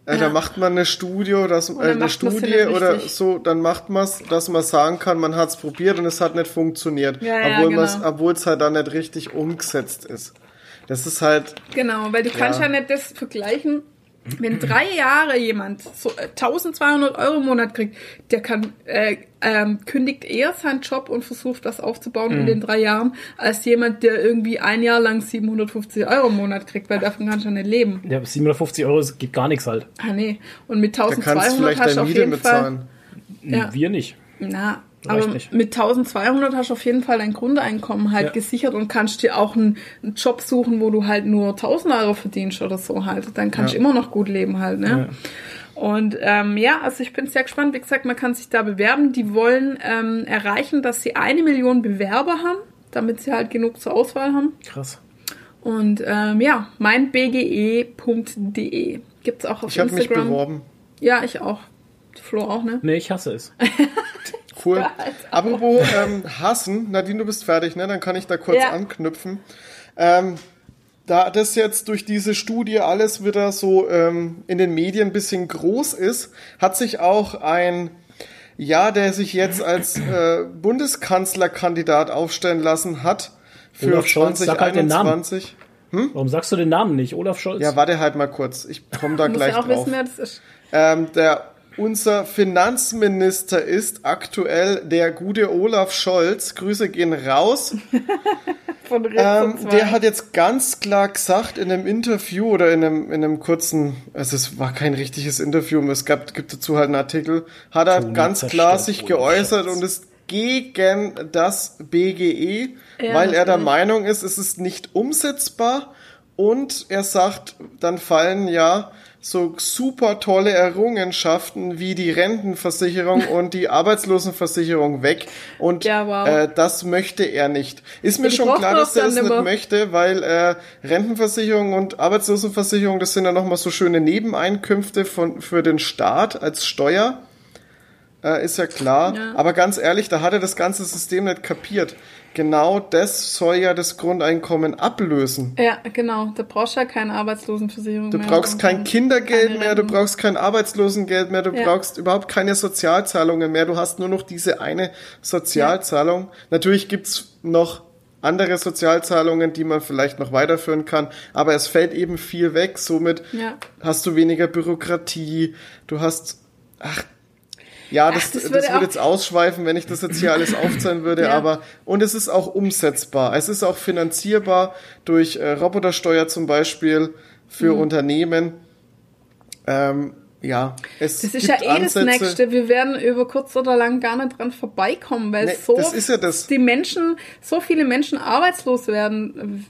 Äh, Da Ja. macht man eine Studie, dass, äh, eine Studie ja oder richtig. so, dann macht man es, dass man sagen kann, man hat es probiert und es hat nicht funktioniert. Ja, ja, obwohl man's- genau. obwohl es halt dann nicht richtig umgesetzt ist. Das ist halt, Genau, weil du kannst ja nicht das vergleichen. Wenn drei Jahre jemand so äh, 1200 Euro im Monat kriegt, der kann äh, ähm, kündigt eher seinen Job und versucht was aufzubauen Mhm. in den drei Jahren, als jemand, der irgendwie ein Jahr lang 750 Euro im Monat kriegt, weil davon kannst du ja nicht leben. Ja, 750 Euro geht gar nichts halt. Ah nee. Und mit da kannst du 1200 vielleicht hast du auf Miete jeden Fall. bezahlen. Ja. Wir nicht. Na, aber nicht. mit 1200 hast du auf jeden Fall dein Grundeinkommen halt Ja. gesichert und kannst dir auch einen, einen Job suchen, wo du halt nur 1000 Euro verdienst oder so halt. Dann kannst Ja. du immer noch gut leben halt, ne? Und ähm, ja, also ich bin sehr gespannt. Wie gesagt, man kann sich da bewerben. Die wollen ähm, erreichen, dass sie eine Million Bewerber haben, damit sie halt genug zur Auswahl haben. Krass. Und ähm, ja, meinbge.de gibt's auch auf Ich habe mich Instagram. beworben. Ja, ich auch. Flo auch, ne? Nee, ich hasse es. Cool. Apropos ähm, hassen, Nadine, du bist fertig, ne? Dann kann ich da kurz Ja. anknüpfen. Ähm, da das jetzt durch diese Studie alles wieder so ähm, in den Medien ein bisschen groß ist, hat sich auch ein ja, der sich jetzt als äh, Bundeskanzlerkandidat aufstellen lassen hat für Olaf Scholz, sag halt den Namen. 2021. Warum sagst du den Namen nicht? Olaf Scholz? Ja, warte halt mal kurz. Ich komme da gleich ja auch drauf. wissen, wer das ist. Ähm, der unser Finanzminister ist aktuell der gute Olaf Scholz. Grüße gehen raus. Von Ähm, der hat jetzt ganz klar gesagt in einem Interview oder in einem, in einem kurzen, also es war kein richtiges Interview, es gab, gibt dazu halt einen Artikel, hat er Toni ganz klar sich geäußert und ist gegen das BGE, Ja, weil er der. Meinung ist, es ist nicht umsetzbar und er sagt, dann fallen ja so super tolle Errungenschaften wie die Rentenversicherung und die Arbeitslosenversicherung weg und Ja, wow. äh, das möchte er nicht. Ist mir Die schon klar, dass er das nicht möchte, weil äh, Rentenversicherung und Arbeitslosenversicherung, das sind ja nochmal so schöne Nebeneinkünfte von, für den Staat als Steuer. Äh, ist ja klar. Ja. Aber ganz ehrlich, da hat er das ganze System nicht kapiert. Genau das soll ja das Grundeinkommen ablösen. Ja, genau. Da brauchst du ja keine Arbeitslosenversicherung Du mehr. brauchst und kein Kindergeld mehr, du brauchst kein Arbeitslosengeld mehr, du Ja. brauchst überhaupt keine Sozialzahlungen mehr. Du hast nur noch diese eine Sozialzahlung. Natürlich gibt's noch andere Sozialzahlungen, die man vielleicht noch weiterführen kann, aber es fällt eben viel weg. Somit Ja. hast du weniger Bürokratie, du hast, ach, ja, das, Ach, das das, würde jetzt ausschweifen, wenn ich das jetzt hier alles aufzählen würde, Ja. aber, und es ist auch umsetzbar. Es ist auch finanzierbar durch äh, Robotersteuer zum Beispiel für Mhm. Unternehmen. Ähm, ja, es Das ist ja eh das Ansätze. Nächste. Wir werden über kurz oder lang gar nicht dran vorbeikommen, weil Nee, so das ist ja das. die Menschen, so viele Menschen arbeitslos werden,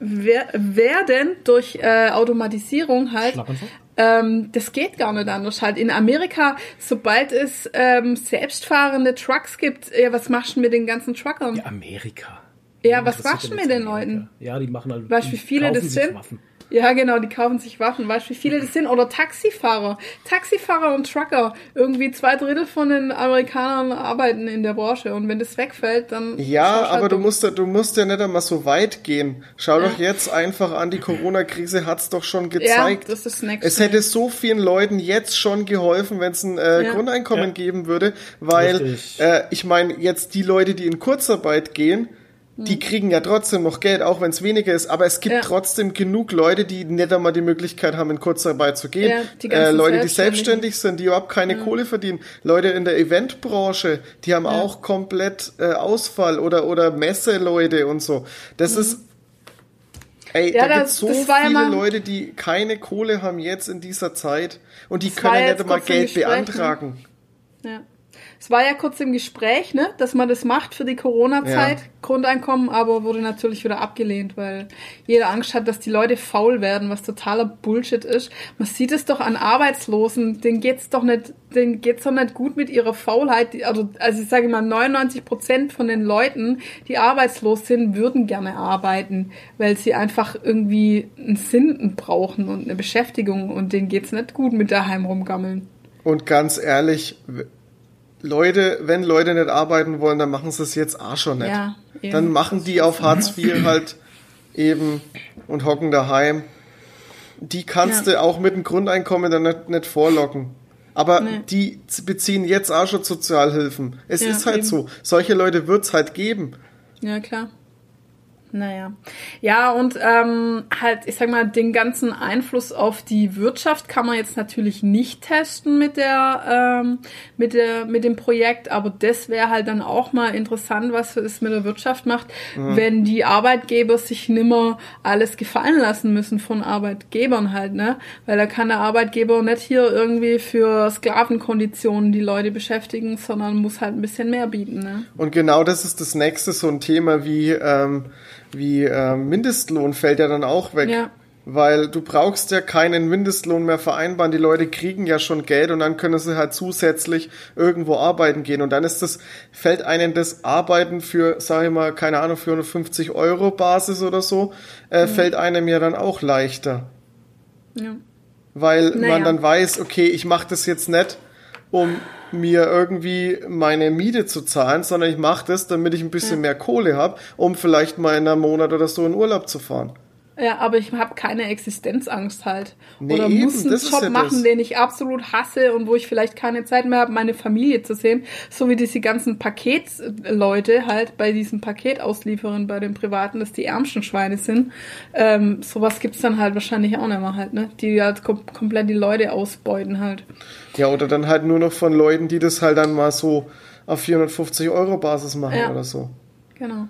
wer, werden durch äh, Automatisierung halt. Schlaganfall? Ähm, das geht gar nicht anders. Halt in Amerika, sobald es ähm, selbstfahrende Trucks gibt, ja, was machst du mit den ganzen Truckern? Ja, Amerika. Ja, was Interessiert machst du mit den Amerika? Leuten? Ja, die machen halt. Weißt du, wie viele das sind? Waffen. Ja, genau, die kaufen sich Waffen. Weißt du, wie viele das sind? Oder Taxifahrer. Taxifahrer und Trucker. Irgendwie zwei Drittel von den Amerikanern arbeiten in der Branche. Und wenn das wegfällt, dann. Ja, halt aber du musst, ja- du musst ja nicht einmal so weit gehen. Schau Ja. doch jetzt einfach an, die Corona-Krise hat's doch schon gezeigt. Ja, das ist das Nächste. es hätte so vielen Leuten jetzt schon geholfen, wenn es ein äh, Ja. Grundeinkommen Ja. geben würde, weil Richtig. äh, ich meine, jetzt die Leute, die in Kurzarbeit gehen, die kriegen ja trotzdem noch Geld, auch wenn es weniger ist, aber es gibt Ja. trotzdem genug Leute, die nicht einmal die Möglichkeit haben, in Kurzarbeit zu gehen. Ja, die äh, Leute, die selbstständig sind, die überhaupt keine Kohle verdienen. Leute in der Eventbranche, die haben auch komplett äh, Ausfall oder, oder Messeleute und so. Das ist. Ey. Ja, da gibt so ja viele mal- Leute, die keine Kohle haben jetzt in dieser Zeit und die können ja nicht einmal Geld beantragen. Ja. Es war ja kurz im Gespräch, ne, dass man das macht für die Corona-Zeit, Ja. Grundeinkommen, aber wurde natürlich wieder abgelehnt, weil jeder Angst hat, dass die Leute faul werden, was totaler Bullshit ist. Man sieht es doch an Arbeitslosen, denen geht's doch nicht, denen geht's doch nicht gut mit ihrer Faulheit. Also, also ich sage mal, 99 Prozent von den Leuten, die arbeitslos sind, würden gerne arbeiten, weil sie einfach irgendwie einen Sinn brauchen und eine Beschäftigung und denen geht's nicht gut mit daheim rumgammeln. Und ganz ehrlich, Leute, wenn Leute nicht arbeiten wollen, dann machen sie es jetzt auch schon nicht. Ja, dann machen die auf Hartz IV halt eben und hocken daheim. Die kannst Ja. du auch mit dem Grundeinkommen dann nicht, nicht vorlocken. Aber Nee. die beziehen jetzt auch schon Sozialhilfen. Es Ja, ist halt eben. so. Solche Leute wird's halt geben. Ja, klar. Naja. Ja, und ähm, halt, ich sag mal, den ganzen Einfluss auf die Wirtschaft kann man jetzt natürlich nicht testen mit der, ähm, mit der, mit dem Projekt, aber das wäre halt dann auch mal interessant, was es mit der Wirtschaft macht, wenn die Arbeitgeber sich nimmer alles gefallen lassen müssen von Arbeitgebern halt, ne? Weil da kann der Arbeitgeber nicht hier irgendwie für Sklavenkonditionen die Leute beschäftigen, sondern muss halt ein bisschen mehr bieten, ne? Und genau das ist das nächste, so ein Thema wie, ähm, wie ähm, Mindestlohn fällt ja dann auch weg. Ja. Weil du brauchst ja keinen Mindestlohn mehr vereinbaren. Die Leute kriegen ja schon Geld und dann können sie halt zusätzlich irgendwo arbeiten gehen. Und dann ist das, fällt einem das Arbeiten für, sag ich mal, keine Ahnung, für eine 50 Euro Basis oder so, äh, Mhm. fällt einem ja dann auch leichter. Ja. Weil Naja. man dann weiß, okay, ich mache das jetzt nicht, um mir irgendwie meine Miete zu zahlen, sondern ich mache das, damit ich ein bisschen mehr Kohle habe, um vielleicht mal in einem Monat oder so in Urlaub zu fahren. Ja, aber ich habe keine Existenzangst halt. Nee, Oder eben, muss einen Job ja machen, das. den ich absolut hasse und wo ich vielleicht keine Zeit mehr habe, meine Familie zu sehen. So wie diese ganzen Paketleute halt bei diesen Paketauslieferern bei den Privaten, dass die ärmsten Schweine sind. Ähm, sowas gibt's dann halt wahrscheinlich auch nicht mehr halt, ne? Die halt kom komplett die Leute ausbeuten halt. Ja, oder dann halt nur noch von Leuten, die das halt dann mal so auf 450 Euro Basis machen Ja. oder so. Genau.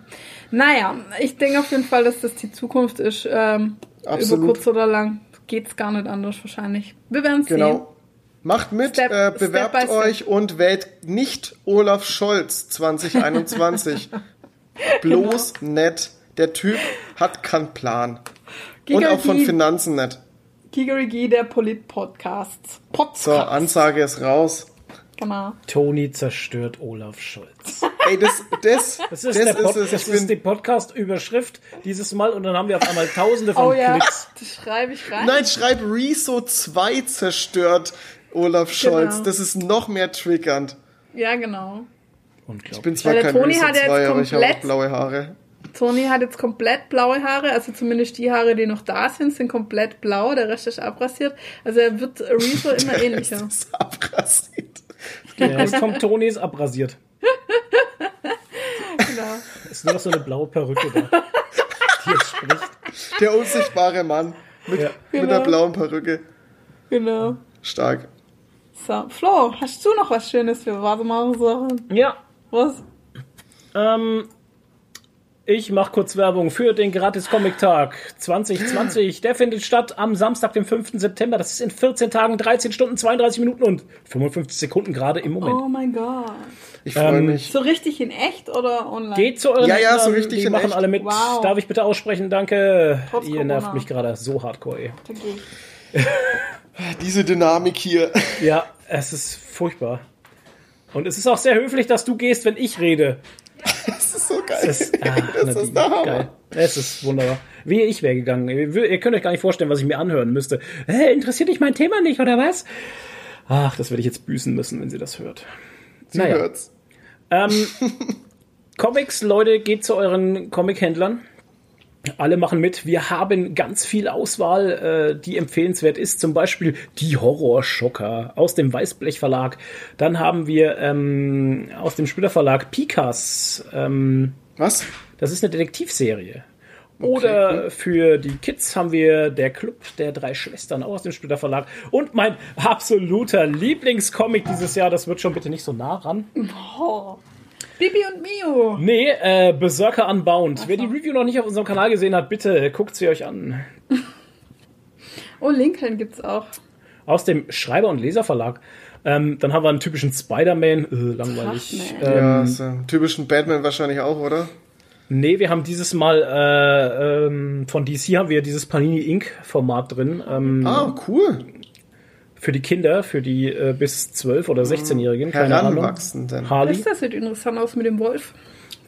Naja, ich denke auf jeden Fall, dass das die Zukunft ist. Ähm, Absolut. Über kurz oder lang geht's gar nicht anders wahrscheinlich. Wir werden sehen. Genau. Macht mit, Step- äh, bewerbt step. euch und wählt nicht Olaf Scholz 2021. Bloß Genau. nett. Der Typ hat keinen Plan. Und auch von Finanzen nicht. Gigerigi, der Polit-Podcast. Podcast. So, Ansage ist raus. Genau. Toni zerstört Olaf Scholz. Ey, das, das, Das ist, der Pod, es. das ist die Podcast-Überschrift dieses Mal und dann haben wir auf einmal tausende von Oh ja, Klicks. das schreibe ich rein. nein, schreib Rezo 2 zerstört Olaf Scholz. Genau. Das ist noch mehr triggernd. Ja, genau. Ich bin zwar Weil der kein Toni Rezo hat ja 2, jetzt aber ich habe auch komplett- blaue Haare. Toni hat jetzt komplett blaue Haare, also zumindest die Haare, die noch da sind, sind komplett blau, der Rest ist abrasiert. Also er wird Rezo immer ähnlicher. Das ist abrasiert. Ja, jetzt kommt Toni ist abrasiert. Genau. Ist nur noch so eine blaue Perücke da. Die jetzt spricht. Der unsichtbare Mann mit, Ja. mit Genau. der blauen Perücke. genau. Stark. So, Flo, hast du noch was Schönes für Warte mal Sachen? Ja, Was? ähm, Ich mache kurz Werbung für den Gratis-Comic-Tag 2020. Der findet statt am Samstag, dem 5. September. Das ist in 14 Tagen, 13 Stunden, 32 Minuten und 55 Sekunden gerade im Moment. Oh mein Gott. Ich freue Ähm, mich. So richtig in echt oder online? Geht zu euren Ja, ja, so richtig die in machen echt. alle mit. Wow. Darf ich bitte aussprechen? Danke. Trotz Ihr nervt Corona. mich gerade so hardcore. ey. Da geh ich. Diese Dynamik hier. Ja, es ist furchtbar. Und es ist auch sehr höflich, dass du gehst, wenn ich rede. Das ist so geil. Es ist, ah, Das Nadine, ist der Hammer. geil. Es ist wunderbar. Wie ich wäre gegangen. Ihr könnt euch gar nicht vorstellen, was ich mir anhören müsste. Hä, interessiert dich mein Thema nicht, oder was? Ach, das werde ich jetzt büßen müssen, wenn sie das hört. Sie naja. hört's. Ähm, Comics, Leute, geht zu euren Comic-Händlern. Alle machen mit. Wir haben ganz viel Auswahl, äh, die empfehlenswert ist. Zum Beispiel die Horrorschocker aus dem Weißblech Verlag. Dann haben wir ähm, aus dem Splitter Verlag Pikas. Ähm, Was? das ist eine Detektivserie. Oder für die Kids haben wir der Club der drei Schwestern auch aus dem Splitter Verlag. Und mein absoluter Lieblingscomic dieses Jahr, das wird schon bitte nicht so nah ran. Oh. Bibi und Mio. Nee, äh, Berserker Unbound. Wer die Review noch nicht auf unserem Kanal gesehen hat, bitte guckt sie euch an. Oh, Lincoln gibt's auch. Aus dem Schreiber- und Leserverlag. Ähm, dann haben wir einen typischen Spider-Man. Äh, langweilig. Ach, Ähm, ja, so typischen Batman wahrscheinlich auch, oder? Nee, wir haben dieses Mal äh, ähm, von DC haben wir dieses Panini Inc. Format drin. Ähm, Ah, cool. Für die Kinder, für die äh, bis 12- oder 16-Jährigen. Keine Ahnung. Heranwachsenden. Harley. Was, das sieht interessant aus mit dem Wolf.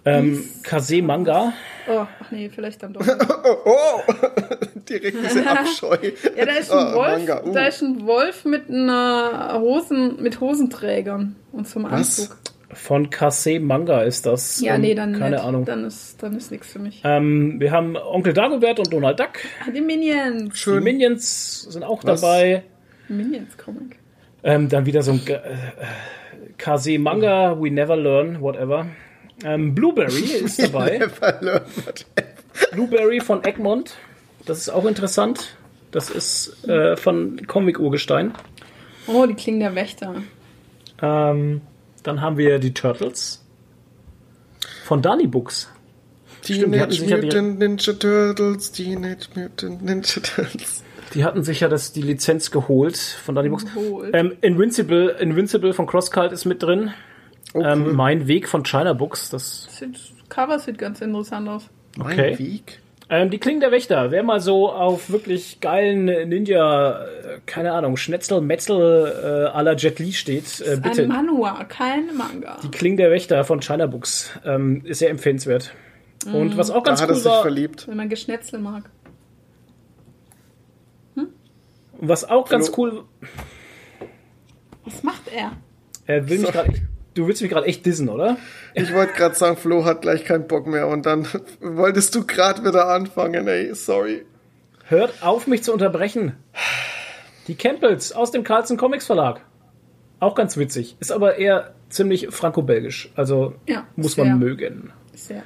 Ähm, Kase Manga. Oh, ach nee, vielleicht dann doch. Oh, oh. direkt diese Abscheu. Ja, da ist ein Ah, Wolf, Manga, uh. da ist ein Wolf mit einer Hosen, mit Hosenträgern und zum Was? Anzug. Von Kase Manga ist das. Ja, Ähm, nee, dann Keine nicht. Ahnung. Dann ist, dann ist nichts für mich. Ähm, wir haben Onkel Dagobert und Donald Duck. Ah, die Minions. Die Schön. Minions sind auch Was? dabei. Minions Comic. Ähm, dann wieder so ein äh, Kase Manga, We Never Learn, whatever. Ähm, Blueberry ist dabei. Never learn what- Blueberry von Egmont. Das ist auch interessant. Das ist äh, von Comic Urgestein. Oh, die klingen der Wächter. Ähm, dann haben wir die Turtles von Dani Books. Stimmt, die hatten Teenage sich ja die- Mutant Ninja Turtles, Teenage Mutant Ninja Turtles. Die hatten sich ja das, die Lizenz geholt von Dani Books. Ähm, Invincible, Invincible von CrossCult ist mit drin. Oh, Ähm. Mein Weg von China Books. Das, Sieht, Cover sieht ganz interessant aus. mein okay. Weg. Ähm, die Klingen der Wächter. Wer mal so auf wirklich geilen Ninja, äh, keine Ahnung, Schnetzel, Metzel äh, à la Jet Li steht, äh, bitte. Ein Manhwa, kein Manga. Die Klingen der Wächter von China Books ähm, ist sehr empfehlenswert. Und was auch Da ganz hat er cool sich war, verliebt. Wenn man Geschnetzel mag. was auch ganz Flo- cool, Was macht er? er will mich gerade, du willst mich gerade echt dissen, oder? Ich wollte gerade sagen, Flo hat gleich keinen Bock mehr und dann wolltest du gerade wieder anfangen, ey, sorry. Hört auf, mich zu unterbrechen. Die Campbells aus dem Carlsen Comics Verlag. Auch ganz witzig. Ist aber eher ziemlich franco-belgisch. Also Ja, muss sehr. man mögen. Sehr.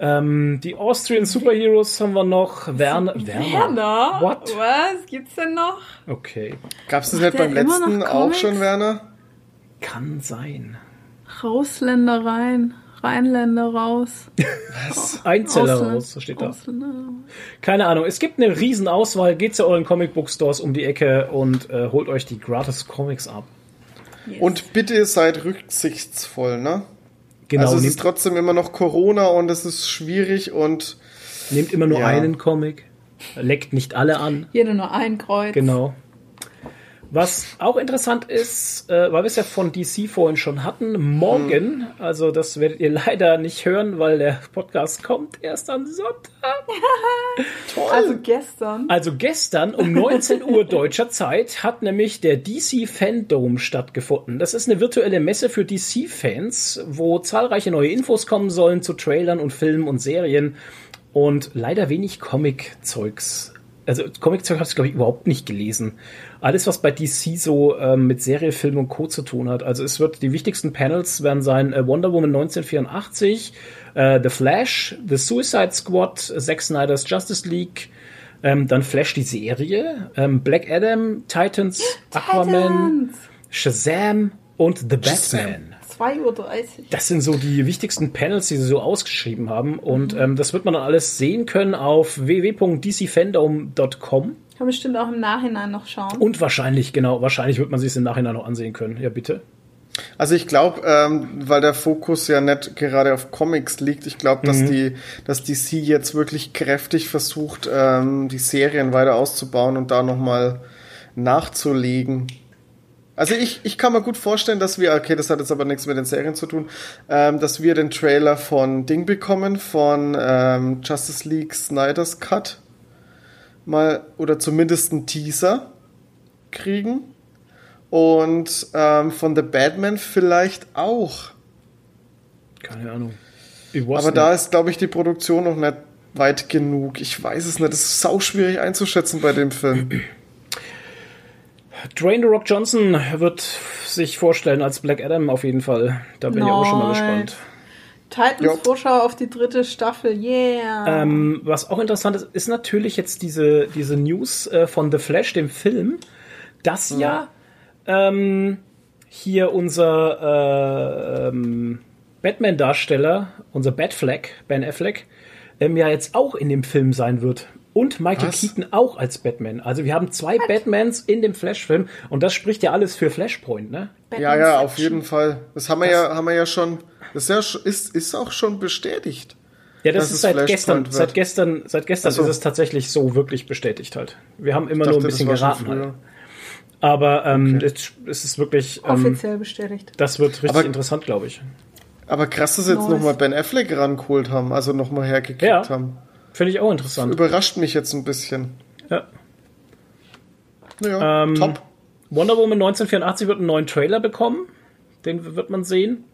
Ähm, die Austrian Superheroes haben wir noch. Werner. Werner? What? Was gibt's denn noch? Okay. Gab's das nicht beim letzten auch schon, Werner? Kann sein. Rausländer rein, Rheinländer raus. Einzeller Ausland- raus, so steht da. Ausländer. Keine Ahnung. Es gibt eine Riesenauswahl. Geht zu euren Comic Book Stores um die Ecke und äh, holt euch die gratis Comics ab. Yes. Und bitte seid rücksichtsvoll, ne? Genau. also es ist trotzdem immer noch Corona und es ist schwierig und nehmt immer nur Ja. einen Comic. Leckt nicht alle an. Jeder nur ein Kreuz. Genau. Was auch interessant ist, äh, weil wir es ja von DC vorhin schon hatten, morgen, also das werdet ihr leider nicht hören, weil der Podcast kommt erst am Sonntag. Also gestern. Also gestern um 19 Uhr deutscher Zeit hat nämlich der DC Fandom stattgefunden. Das ist eine virtuelle Messe für DC-Fans, wo zahlreiche neue Infos kommen sollen zu Trailern und Filmen und Serien und leider wenig Comic-Zeugs. Also Comic-Zeug habe ich glaube ich überhaupt nicht gelesen. Alles, was bei DC so ähm, mit Serie, Film und Co. zu tun hat. Also es wird die wichtigsten Panels werden sein äh, Wonder Woman 1984, äh, The Flash, The Suicide Squad, Zack Snyder's Justice League, ähm, dann Flash die Serie, ähm, Black Adam, Titans, Aquaman, Titans. Shazam und The Shazam. Batman. 2.30 Uhr. Das sind so die wichtigsten Panels, die sie so ausgeschrieben haben. Und ähm, das wird man dann alles sehen können auf www.dcfandom.com. Kann man bestimmt auch im Nachhinein noch schauen. Und wahrscheinlich, genau, wahrscheinlich wird man sich es im Nachhinein noch ansehen können. Ja, bitte. Also ich glaube, ähm, weil der Fokus ja nicht gerade auf Comics liegt, ich glaube, dass die, dass DC jetzt wirklich kräftig versucht, ähm, die Serien weiter auszubauen und da nochmal nachzulegen. Also ich, ich kann mir gut vorstellen, dass wir, okay, das hat jetzt aber nichts mit den Serien zu tun, ähm, dass wir den Trailer von Ding bekommen, von ähm, Justice League Snyder's Cut. Mal, oder zumindest einen Teaser kriegen. Und ähm, von The Batman vielleicht auch. Keine Ahnung. Aber nicht. da ist, glaube ich, die Produktion noch nicht weit genug. Ich weiß es nicht. Das ist sau schwierig einzuschätzen bei dem Film. Dwayne The Rock Johnson wird sich vorstellen als Black Adam auf jeden Fall. Da bin ich auch schon mal gespannt. Titans Ja. Vorschau auf die dritte Staffel, yeah. Ähm, was auch interessant ist, ist natürlich jetzt diese, diese News äh, von The Flash, dem Film, dass ja ähm, hier unser äh, ähm, Batman-Darsteller, unser Batfleck, Ben Affleck, ähm, ja jetzt auch in dem Film sein wird. Und Michael Was? Keaton auch als Batman. Also wir haben zwei Batmans in dem Flash-Film und das spricht ja alles für Flashpoint, ne? ja, ja, auf jeden Fall. Das haben wir ja, haben wir ja schon. Das ist, ja, ist, ist auch schon bestätigt. Ja, das ist seit Flashpoint gestern, wird. seit gestern, seit gestern Ach so. ist es tatsächlich so wirklich bestätigt halt. Wir haben immer Ich nur ein dachte, bisschen das geraten halt. Aber ähm, es, es ist wirklich, ähm, Offiziell bestätigt. das wird richtig Aber- interessant, glaube ich. Aber krass, dass sie jetzt nochmal Ben Affleck rangeholt haben, also nochmal hergekriegt Ja. haben. Finde ich auch interessant. Überrascht mich jetzt ein bisschen. Ja. Naja, Ähm, top. Wonder Woman 1984 wird einen neuen Trailer bekommen. Den wird man sehen.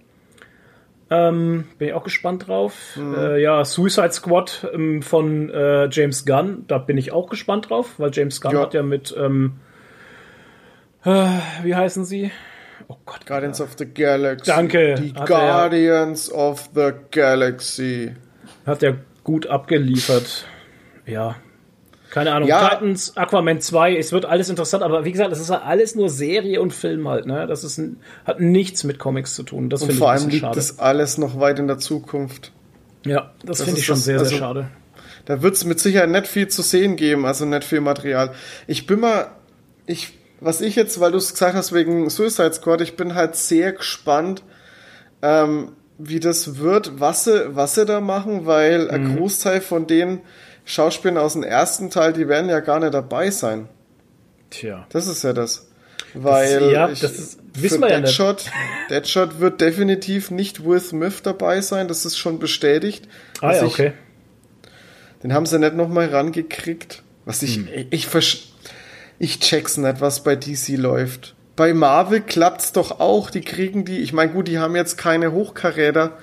Ähm, bin ich auch gespannt drauf. Mhm. Äh, ja, Suicide Squad ähm, von äh, James Gunn, da bin ich auch gespannt drauf, weil James Gunn Ja. hat ja mit, ähm, äh, wie heißen sie? Oh Gott, Guardians of the Galaxy. Danke. Die Hat er- Guardians of the Galaxy. hat er gut abgeliefert. Ja. Keine Ahnung. Ja. Titans, Aquaman 2, es wird alles interessant, aber wie gesagt, es ist halt alles nur Serie und Film halt, ne? Das ist, hat nichts mit Comics zu tun. Das finde ich vor allem liegt schade. das alles noch weit in der Zukunft. ja, das, das finde ich schon das- sehr, also- sehr schade. Da wird es mit Sicherheit nicht viel zu sehen geben, also nicht viel Material. Ich bin mal, ich, was ich jetzt, weil du es gesagt hast wegen Suicide Squad, ich bin halt sehr gespannt, ähm, wie das wird, was sie, was sie da machen, weil Mhm. ein Großteil von den Schauspielern aus dem ersten Teil, die werden ja gar nicht dabei sein. Tja. Das ist ja das. Weil ja, ich, das ist- wissen wir ja nicht. Deadshot, wird definitiv nicht Will Smith dabei sein, das ist schon bestätigt. Ah ja, ich- okay. den haben sie nicht nochmal rangekriegt. Was ich, Hm. ich, ich, versch- ich check's nicht, was bei DC läuft. Bei Marvel klappt's doch auch. Die kriegen die, ich meine, gut, die haben jetzt keine Hochkaräter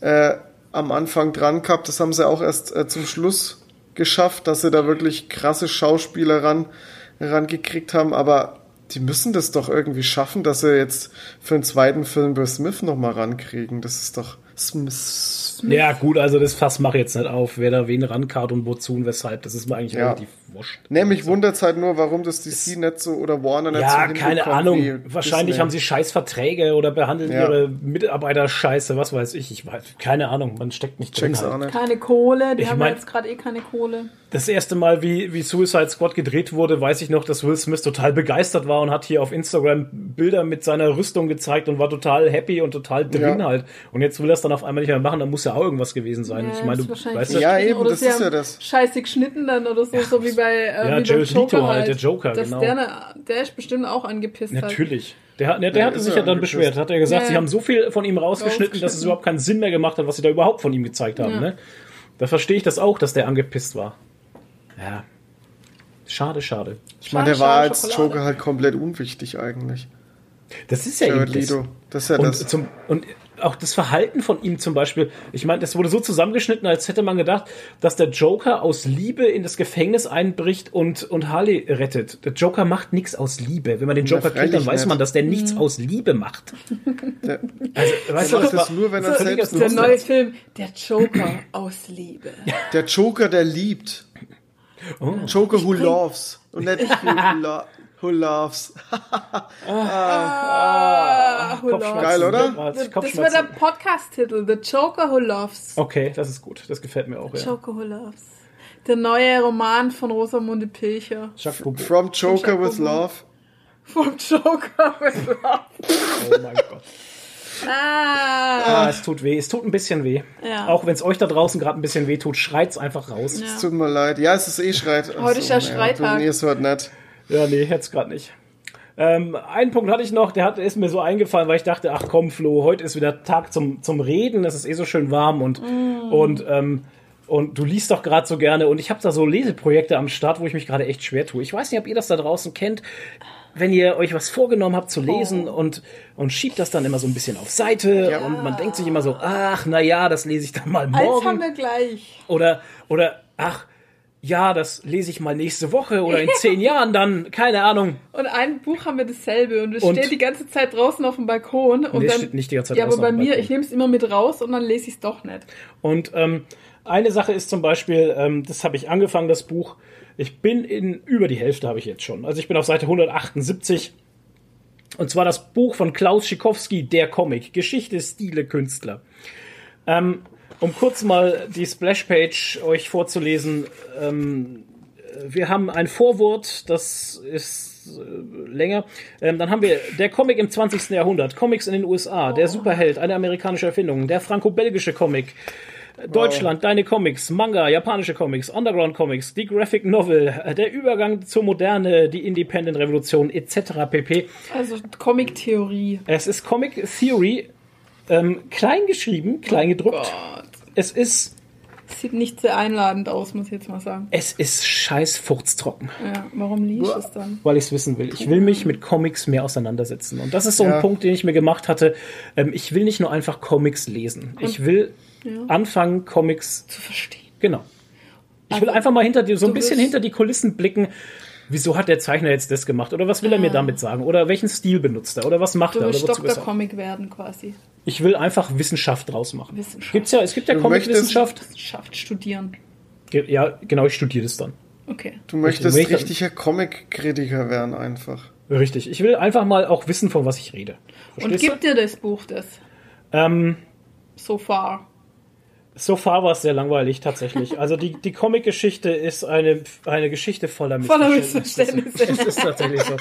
äh, am Anfang dran gehabt. Das haben sie auch erst äh, zum Schluss geschafft, dass sie da wirklich krasse Schauspieler ran, rangekriegt haben. Aber die müssen das doch irgendwie schaffen, dass sie jetzt für einen zweiten Film Will Smith nochmal rankriegen. Das ist doch Smith. Ja, gut, also das Fass mache ich jetzt nicht auf, wer da wen rankart und wozu und weshalb. Das ist mir eigentlich Ja. relativ wurscht. Nämlich wundert's halt nur, warum das DC nicht so oder Warner nicht so Ja, keine Ahnung. Wahrscheinlich Disney. haben sie scheiß Verträge oder behandeln Ja. ihre Mitarbeiter scheiße, was weiß ich. Ich weiß, keine Ahnung, man steckt nicht drin. Check's auch Halt. nicht. Keine Kohle, die Ich haben mein- ja jetzt gerade eh keine Kohle. Das erste Mal, wie, wie Suicide Squad gedreht wurde, weiß ich noch, dass Will Smith total begeistert war und hat hier auf Instagram Bilder mit seiner Rüstung gezeigt und war total happy und total drin Ja. halt. Und jetzt will er es dann auf einmal nicht mehr machen, dann muss ja auch irgendwas gewesen sein. ich meine, das du weißt ja, Ja, geschnitten eben, oder das ist ja das. Scheiße geschnitten dann oder so, so wie bei, äh, Ja, Jared Joker Leto halt, halt. der Joker, Dass genau. Der, ne, der ist bestimmt auch angepisst halt. natürlich. Der, hat- der, der Ja, hatte sich ja dann angepisst. beschwert. Hat er gesagt, Ja, sie haben so viel von ihm rausgeschnitten, dass es überhaupt keinen Sinn mehr gemacht hat, was sie da überhaupt von ihm gezeigt haben. Ja. Ne? Da verstehe ich das auch, dass der angepisst war. Ja. Schade, schade. Ich meine, der Schade, war schade, als Schokolade. Joker halt komplett unwichtig eigentlich. Das ist ja Jared eben das. Leto. Das ist ja Und, das. zum, und auch das Verhalten von ihm zum Beispiel, ich meine, das wurde so zusammengeschnitten, als hätte man gedacht, dass der Joker aus Liebe in das Gefängnis einbricht und, und Harley rettet. Der Joker macht nichts aus Liebe. Wenn man den Joker kennt, dann weiß nicht. man, dass der Mhm. nichts aus Liebe macht. Der, Also, weißt der du, macht das nur, wenn er So, selbst das Der ist neue nutzt. Film, der Joker aus Liebe. Der Joker, der liebt. Oh. Joker who loves. Und nicht who, lo who loves. Ah, who Kopfschmerzen. Geil, oder? Das, das wird Kopfschmerzen. der Podcast-Titel. The Joker Who Loves. Okay, das ist gut. Das gefällt mir auch. Ja. Joker Who Loves. Der neue Roman von Rosamunde Pilcher. From Joker with. Love. Vom Joker Who Loves. Oh mein Gott. Ah. Ah, es tut weh. Es tut ein bisschen weh. Ja. Auch wenn es euch da draußen gerade ein bisschen weh tut, schreit's einfach raus. Ja. Es tut mir leid. Ja, es ist eh Schreit. Heute ist ja Schreitag. Du, nee, es wird nicht. Ja, nee, jetzt gerade nicht. Ähm, einen Punkt hatte ich noch, der hat, ist mir so eingefallen, weil ich dachte, ach komm, Flo, heute ist wieder Tag zum, zum Reden, es ist eh so schön warm und, und, ähm, und du liest doch gerade so gerne und ich habe da so Leseprojekte am Start, wo ich mich gerade echt schwer tue. Ich weiß nicht, ob ihr das da draußen kennt, wenn ihr euch was vorgenommen habt zu lesen und, und schiebt das dann immer so ein bisschen auf Seite und man denkt sich immer so, ach, na ja, das lese ich dann mal Eins haben morgen wir gleich. oder, oder, ach, ja, das lese ich mal nächste Woche oder in zehn Jahren dann, keine Ahnung. Und ein Buch haben wir dasselbe und es Und- steht die ganze Zeit draußen auf dem Balkon. Und Nee, dann, steht nicht die ganze Zeit Ja, aber draußen bei mir, ich nehme es immer mit raus und dann lese ich es doch nicht. Und ähm, eine Sache ist zum Beispiel, ähm, das habe ich angefangen, das Buch. Ich bin in über die Hälfte habe ich jetzt schon. Also ich bin auf Seite 178. Und zwar das Buch von Klaus Schikowski, der Comic, Geschichte, Stile, Künstler. Ähm, um kurz mal die Splashpage euch vorzulesen. Ähm, wir haben ein Vorwort, das ist äh, länger. Ähm, dann haben wir der Comic im 20. Jahrhundert, Comics in den USA, der Superheld, eine amerikanische Erfindung, der franco-belgische Comic, Deutschland, deine Comics, Manga, japanische Comics, Underground Comics, die Graphic Novel, äh, der Übergang zur Moderne, die Independent Revolution etc. pp. Also Comic-Theorie. Es ist Comic Theory, ähm, klein geschrieben, klein gedruckt. Gott. Es ist, Sieht nicht sehr einladend aus, muss ich jetzt mal sagen. es ist scheiß furztrocken, Ja, warum liest es dann? weil ich es wissen will. Ich will mich mit Comics mehr auseinandersetzen. Und das ist so ein Ja. Punkt, den ich mir gemacht hatte. Ähm, ich will nicht nur einfach Comics lesen. Ich will anfangen, Comics Zu verstehen. Genau. Ich will Also, einfach mal hinter die, so ein bisschen hinter die Kulissen blicken. Wieso hat der Zeichner jetzt das gemacht? Oder was will er mir damit sagen? Oder welchen Stil benutzt er? Oder was macht Du er? Oder willst Dr. er? Comic werden quasi. Ich will einfach Wissenschaft draus machen. Wissenschaft. Gibt's ja, es gibt ja Du Comic-Wissenschaft. Wissenschaft studieren. Ja, genau, ich studiere das dann. Okay. Du möchtest Richtig. richtiger Comic-Kritiker werden einfach. Richtig. Ich will einfach mal auch wissen, von was ich rede. Und Verstehst gibt dir das Buch das? du? Ähm, So far. So far war es sehr langweilig tatsächlich. Also die, die Comic-Geschichte ist eine, eine Geschichte voller Voller Missverständnisse. Missverständnisse. Es ist tatsächlich so.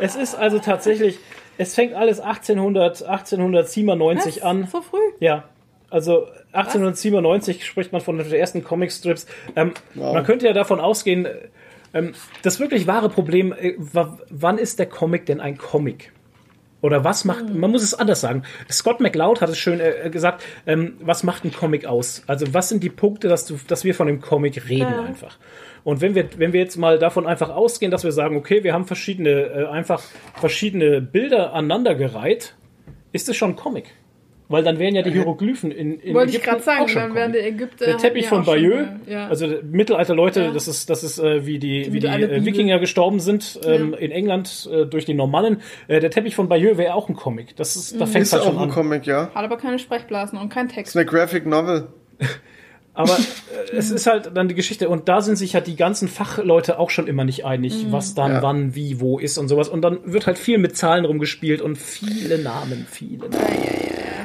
Es ist also tatsächlich, es fängt alles 1800, 1897 Was? an. So früh? Ja, also 1897 spricht man von den ersten Comicstrips. Ähm, Man könnte ja davon ausgehen, äh, ähm, das wirklich wahre Problem, äh, wa- wann ist der Comic denn ein Comic? Oder was macht, Hm. man muss es anders sagen. Scott McLeod hat es schön äh, gesagt, ähm, was macht ein Comic aus? Also was sind die Punkte, dass, du, dass wir von dem Comic reden Ja. einfach? Und wenn wir, wenn wir jetzt mal davon einfach ausgehen, dass wir sagen, okay, wir haben verschiedene, äh, einfach verschiedene Bilder aneinandergereiht, ist es schon ein Comic. Weil dann wären ja die Hieroglyphen in, in Wollte ich Ägypten gerade sagen, auch schon dann wären die. Ägypter. Der Teppich von auch schon Bayeux, mal- Ja. also Mittelalter Leute, Ja. das ist, das ist äh, wie die, wie die äh. Wikinger gestorben sind ähm, Ja. in England äh, durch die Normannen. Äh, der Teppich von Bayeux wäre auch ein Comic. Das ist, da fängt Mhm. Ist halt auch schon ein an. Comic, ja. Hat aber keine Sprechblasen und kein Ist Text. eine Graphic Novel. Aber äh, es ist halt dann die Geschichte und da sind sich halt die ganzen Fachleute auch schon immer nicht einig, Mhm. was dann Ja. wann, wie, wo ist und sowas. Und dann wird halt viel mit Zahlen rumgespielt und viele Namen, viele Namen.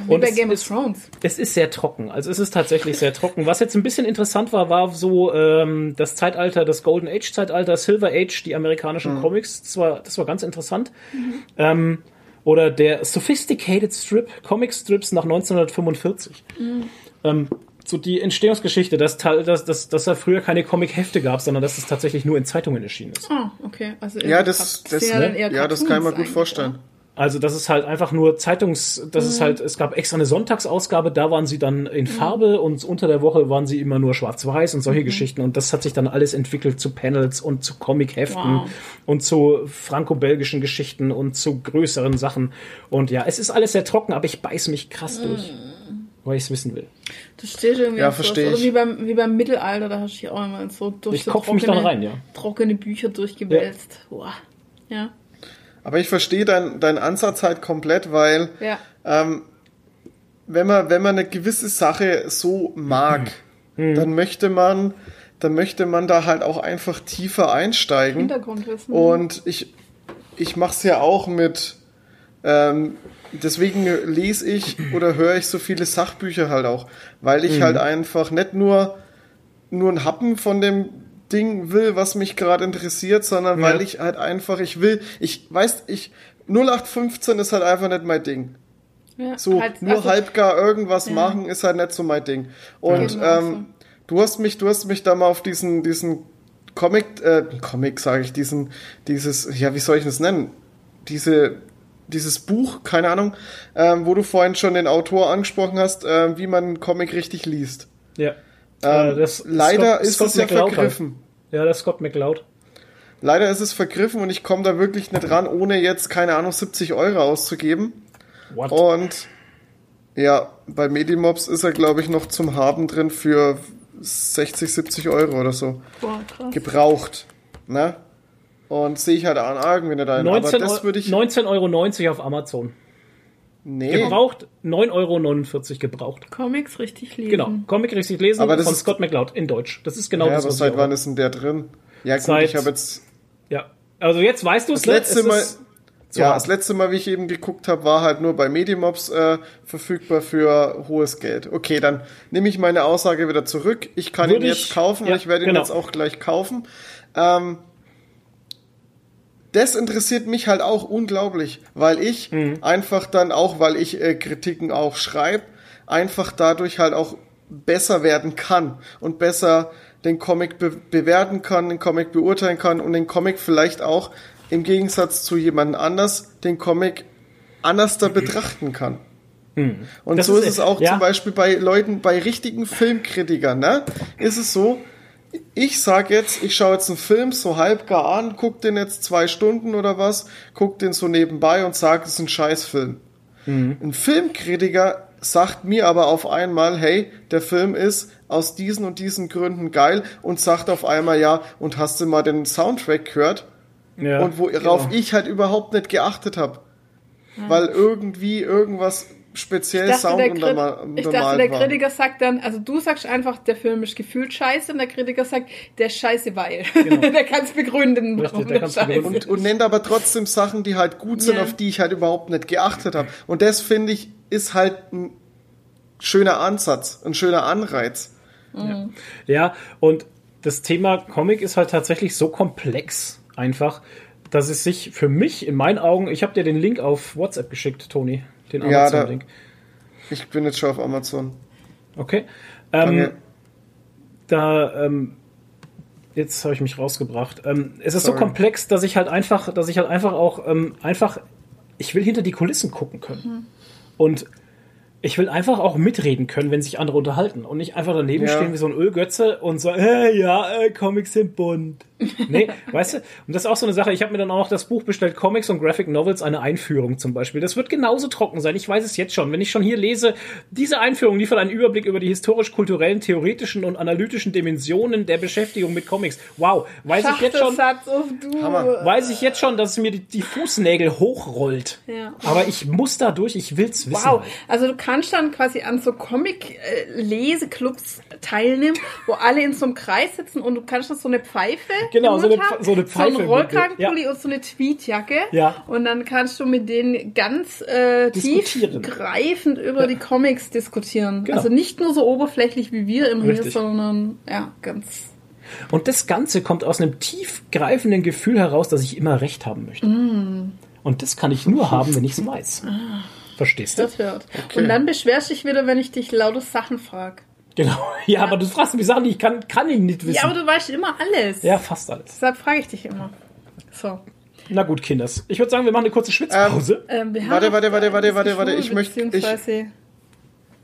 Wie Und bei es Game of ist- Thrones. Es ist sehr trocken. Also es ist tatsächlich sehr trocken. Was jetzt ein bisschen interessant war, war so ähm, das Zeitalter, das Golden Age Zeitalter, Silver Age, die amerikanischen Comics. Das war, das war ganz interessant. Ähm, oder der Sophisticated Strip, Comic Strips nach 1945. Ähm, so die Entstehungsgeschichte, dass, dass, dass, dass da früher keine Comic-Hefte gab, sondern dass es tatsächlich nur in Zeitungen erschienen ist. Ah, okay. Also Ja, das, das, sind ja ja, das kann ich mir gut vorstellen. Also das ist halt einfach nur Zeitungs, das Mhm. ist halt, es gab extra eine Sonntagsausgabe, da waren sie dann in Farbe und unter der Woche waren sie immer nur schwarz-weiß und Mhm. solche Geschichten und das hat sich dann alles entwickelt zu Panels und zu Comic-Heften Wow. und zu franco-belgischen Geschichten und zu größeren Sachen und ja, es ist alles sehr trocken, aber ich beiß mich krass durch, weil ich es wissen will. Das steht irgendwie Ja, auf sowas. versteh Oder ich. wie beim, wie beim Mittelalter, da hast du dich auch immer so durch Ich so kopf mich dann rein, ja. trockene Bücher durchgewälzt. Boah. Ja. Aber ich verstehe deinen deinen Ansatz halt komplett, weil Ja. wenn man, wenn man eine gewisse Sache so mag, Mhm. dann möchte man, dann möchte man da halt auch einfach tiefer einsteigen. Hintergrundwissen. Und ich, ich mache es ja auch mit, Ähm, deswegen lese ich oder höre ich so viele Sachbücher halt auch, weil ich halt einfach nicht nur, nur ein Happen von dem Ding will, was mich gerade interessiert, sondern Ja. weil ich halt einfach, ich will, ich weiß, ich, 0815 ist halt einfach nicht mein Ding. Ja, So, halt, nur also, halbgar irgendwas Ja. machen ist halt nicht so mein Ding. Und mir auch ähm, du hast mich, du hast mich da mal auf diesen, diesen Comic, äh, Comic sage ich, diesen, dieses, ja, wie soll ich das nennen? Diese, dieses Buch, keine Ahnung, ähm, wo du vorhin schon den Autor angesprochen hast, ähm, wie man einen Comic richtig liest. Ja. Ähm, Äh, das- leider Scott- ist Scott es ja halt. vergriffen. Ja, das ist Scott McLeod. Leider ist es vergriffen und ich komme da wirklich nicht ran, ohne jetzt, keine Ahnung, 70 Euro auszugeben. What? Und ja, bei Medimobs ist er, glaube ich, noch zum Haben drin für 60, 70 Euro oder so. Boah, krass. Gebraucht. Ne? Und sehe ich halt an irgendwie nicht ein. 19 Aber das würde ich. 19,90 Euro auf Amazon. Nee. Gebraucht 9,49 Euro gebraucht. Comics richtig lesen. Genau. Comic richtig lesen Aber das von ist- Scott McLeod in Deutsch. Das ist genau Ja, das, aber was seit wann ist denn der drin? Ja, gut, Seit- ich habe jetzt. Ja. Also jetzt weißt du es, Das letzte ne? Mal. Es Ja, das letzte Mal, wie ich eben geguckt habe, war halt nur bei Medimobs äh, verfügbar für hohes Geld. Okay, dann nehme ich meine Aussage wieder zurück. Ich kann Würde ihn ich- jetzt kaufen ja, und ich werde ihn genau. jetzt auch gleich kaufen. Ähm, das interessiert mich halt auch unglaublich, weil ich Mhm. einfach dann auch, weil ich äh, Kritiken auch schreibe, einfach dadurch halt auch besser werden kann und besser den Comic be bewerten kann, den Comic beurteilen kann und den Comic vielleicht auch im Gegensatz zu jemand anders den Comic anders da betrachten kann. Und Hm. Das so ist- ist es auch ja. zum Beispiel bei Leuten, bei richtigen Filmkritikern, ne? Ist es so, ich sag jetzt, ich schaue jetzt einen Film so halbgar an, guck den jetzt zwei Stunden oder was, guck den so nebenbei und sag, es ist ein Scheißfilm. Mhm. Ein Filmkritiker sagt mir aber auf einmal, hey, der Film ist aus diesen und diesen Gründen geil und sagt auf einmal, ja, und hast du mal den Soundtrack gehört? ja, und worauf genau. ich halt überhaupt nicht geachtet habe. Weil irgendwie irgendwas speziell Ich dachte, Sound der, unterma- Krit ich dachte, der war. Kritiker sagt dann, also du sagst einfach, der Film ist gefühlt scheiße und der Kritiker sagt, der ist scheiße, weil. der kann es begründen, Genau. Richtig, warum der kann's scheiße begründen. ist. und, und nennt aber trotzdem Sachen, die halt gut sind, Ja. auf die ich halt überhaupt nicht geachtet habe. Und das finde ich ist halt ein schöner Ansatz, ein schöner Anreiz. Ja, und das Thema Comic ist halt tatsächlich so komplex einfach, dass es sich für mich in meinen Augen, ich habe dir den Link auf WhatsApp geschickt, Toni, den Ja, da- Amazon-Link. Ich bin jetzt schon auf Amazon. Okay. Ähm, da, ähm, jetzt habe ich mich rausgebracht. Ähm, es ist Sorry. so komplex, dass ich halt einfach, dass ich halt einfach auch ähm, einfach, ich will hinter die Kulissen gucken können. Und ich will einfach auch mitreden können, wenn sich andere unterhalten und nicht einfach daneben Ja. stehen wie so ein Ölgötze und sagen, äh, ja, äh, Comics sind bunt. Nee, weißt du? Und das ist auch so eine Sache. Ich habe mir dann auch noch das Buch bestellt, Comics und Graphic Novels, eine Einführung zum Beispiel. Das wird genauso trocken sein. Ich weiß es jetzt schon. Wenn ich schon hier lese, diese Einführung liefert einen Überblick über die historisch-kulturellen, theoretischen und analytischen Dimensionen der Beschäftigung mit Comics. Wow, weiß ich jetzt schon. Auf du. Weiß ich jetzt schon, dass es mir die, die Fußnägel hochrollt. Ja. Aber ich muss da durch, ich will's wissen. Wow, also du kannst dann quasi an so Comic-Leseclubs teilnehmen, wo alle in so einem Kreis sitzen und du kannst dann so eine Pfeife Genau, so eine- haben, so eine Pfeife so einen Rollkragenpulli und so eine Tweetjacke Ja. und dann kannst du mit denen ganz äh, tiefgreifend über die Comics diskutieren. Genau. Also nicht nur so oberflächlich wie wir im Richtig. sondern ja, ganz Und das Ganze kommt aus einem tiefgreifenden Gefühl heraus, dass ich immer recht haben möchte. Mm. Und das kann ich nur haben, wenn ich es weiß. Verstehst du? das hört. Und dann beschwerst dich wieder, wenn ich dich laute Sachen frage. Genau. Ja, aber du fragst mich Sachen, die ich kann, kann ich nicht wissen. Ja, aber du weißt immer alles. Ja, fast alles. Deshalb frage ich dich immer. So. Na gut, Kinders. Ich würde sagen, wir machen eine kurze Schwitzpause. Ähm, wir Warte, warte, warte, warte, warte, warte, ich möchte- ich-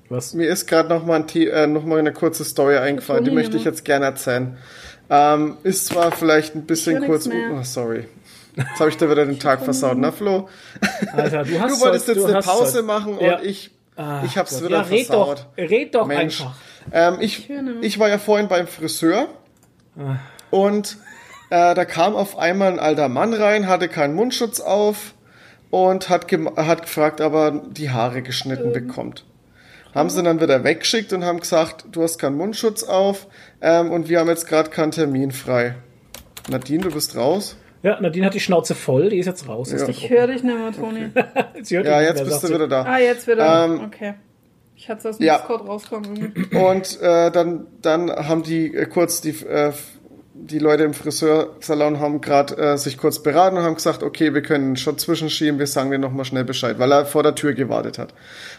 Was? Mir ist gerade noch mal ein äh, noch mal eine kurze Story eingefallen, die möchte ich jetzt gerne erzählen. Ähm, ist zwar vielleicht ein bisschen kurz. Oh, sorry. Jetzt habe ich dir wieder den Tag versaut, ne, Flo? Alter, du hast Du wolltest jetzt du eine hast Pause heute- machen Ja. und ich, Ah, ich hab's Gott. wieder ja, red versaut. Doch, red doch Mensch. einfach. Ähm, ich, ich war ja vorhin beim Friseur Ah. und äh, da kam auf einmal ein alter Mann rein, hatte keinen Mundschutz auf und hat, hat gefragt, ob er die Haare geschnitten Ähm. bekommt. Haben sie dann wieder weggeschickt und haben gesagt, du hast keinen Mundschutz auf ähm, und wir haben jetzt gerade keinen Termin frei. Nadine, du bist raus. Ja, Nadine hat die Schnauze voll, die ist jetzt raus. aus der Ich höre dich nicht mehr, Toni. Sie hört Ja, dich jetzt bist du wieder da. Ah, jetzt wieder. Ähm, okay. Ich hatte es aus dem ja. Discord rauskommen. irgendwie. Und äh, dann, dann haben die äh, kurz die, äh, die Leute im Friseursalon haben gerade äh, sich kurz beraten und haben gesagt, okay, wir können schon zwischenschieben, wir sagen dir nochmal schnell Bescheid, weil er vor der Tür gewartet hat.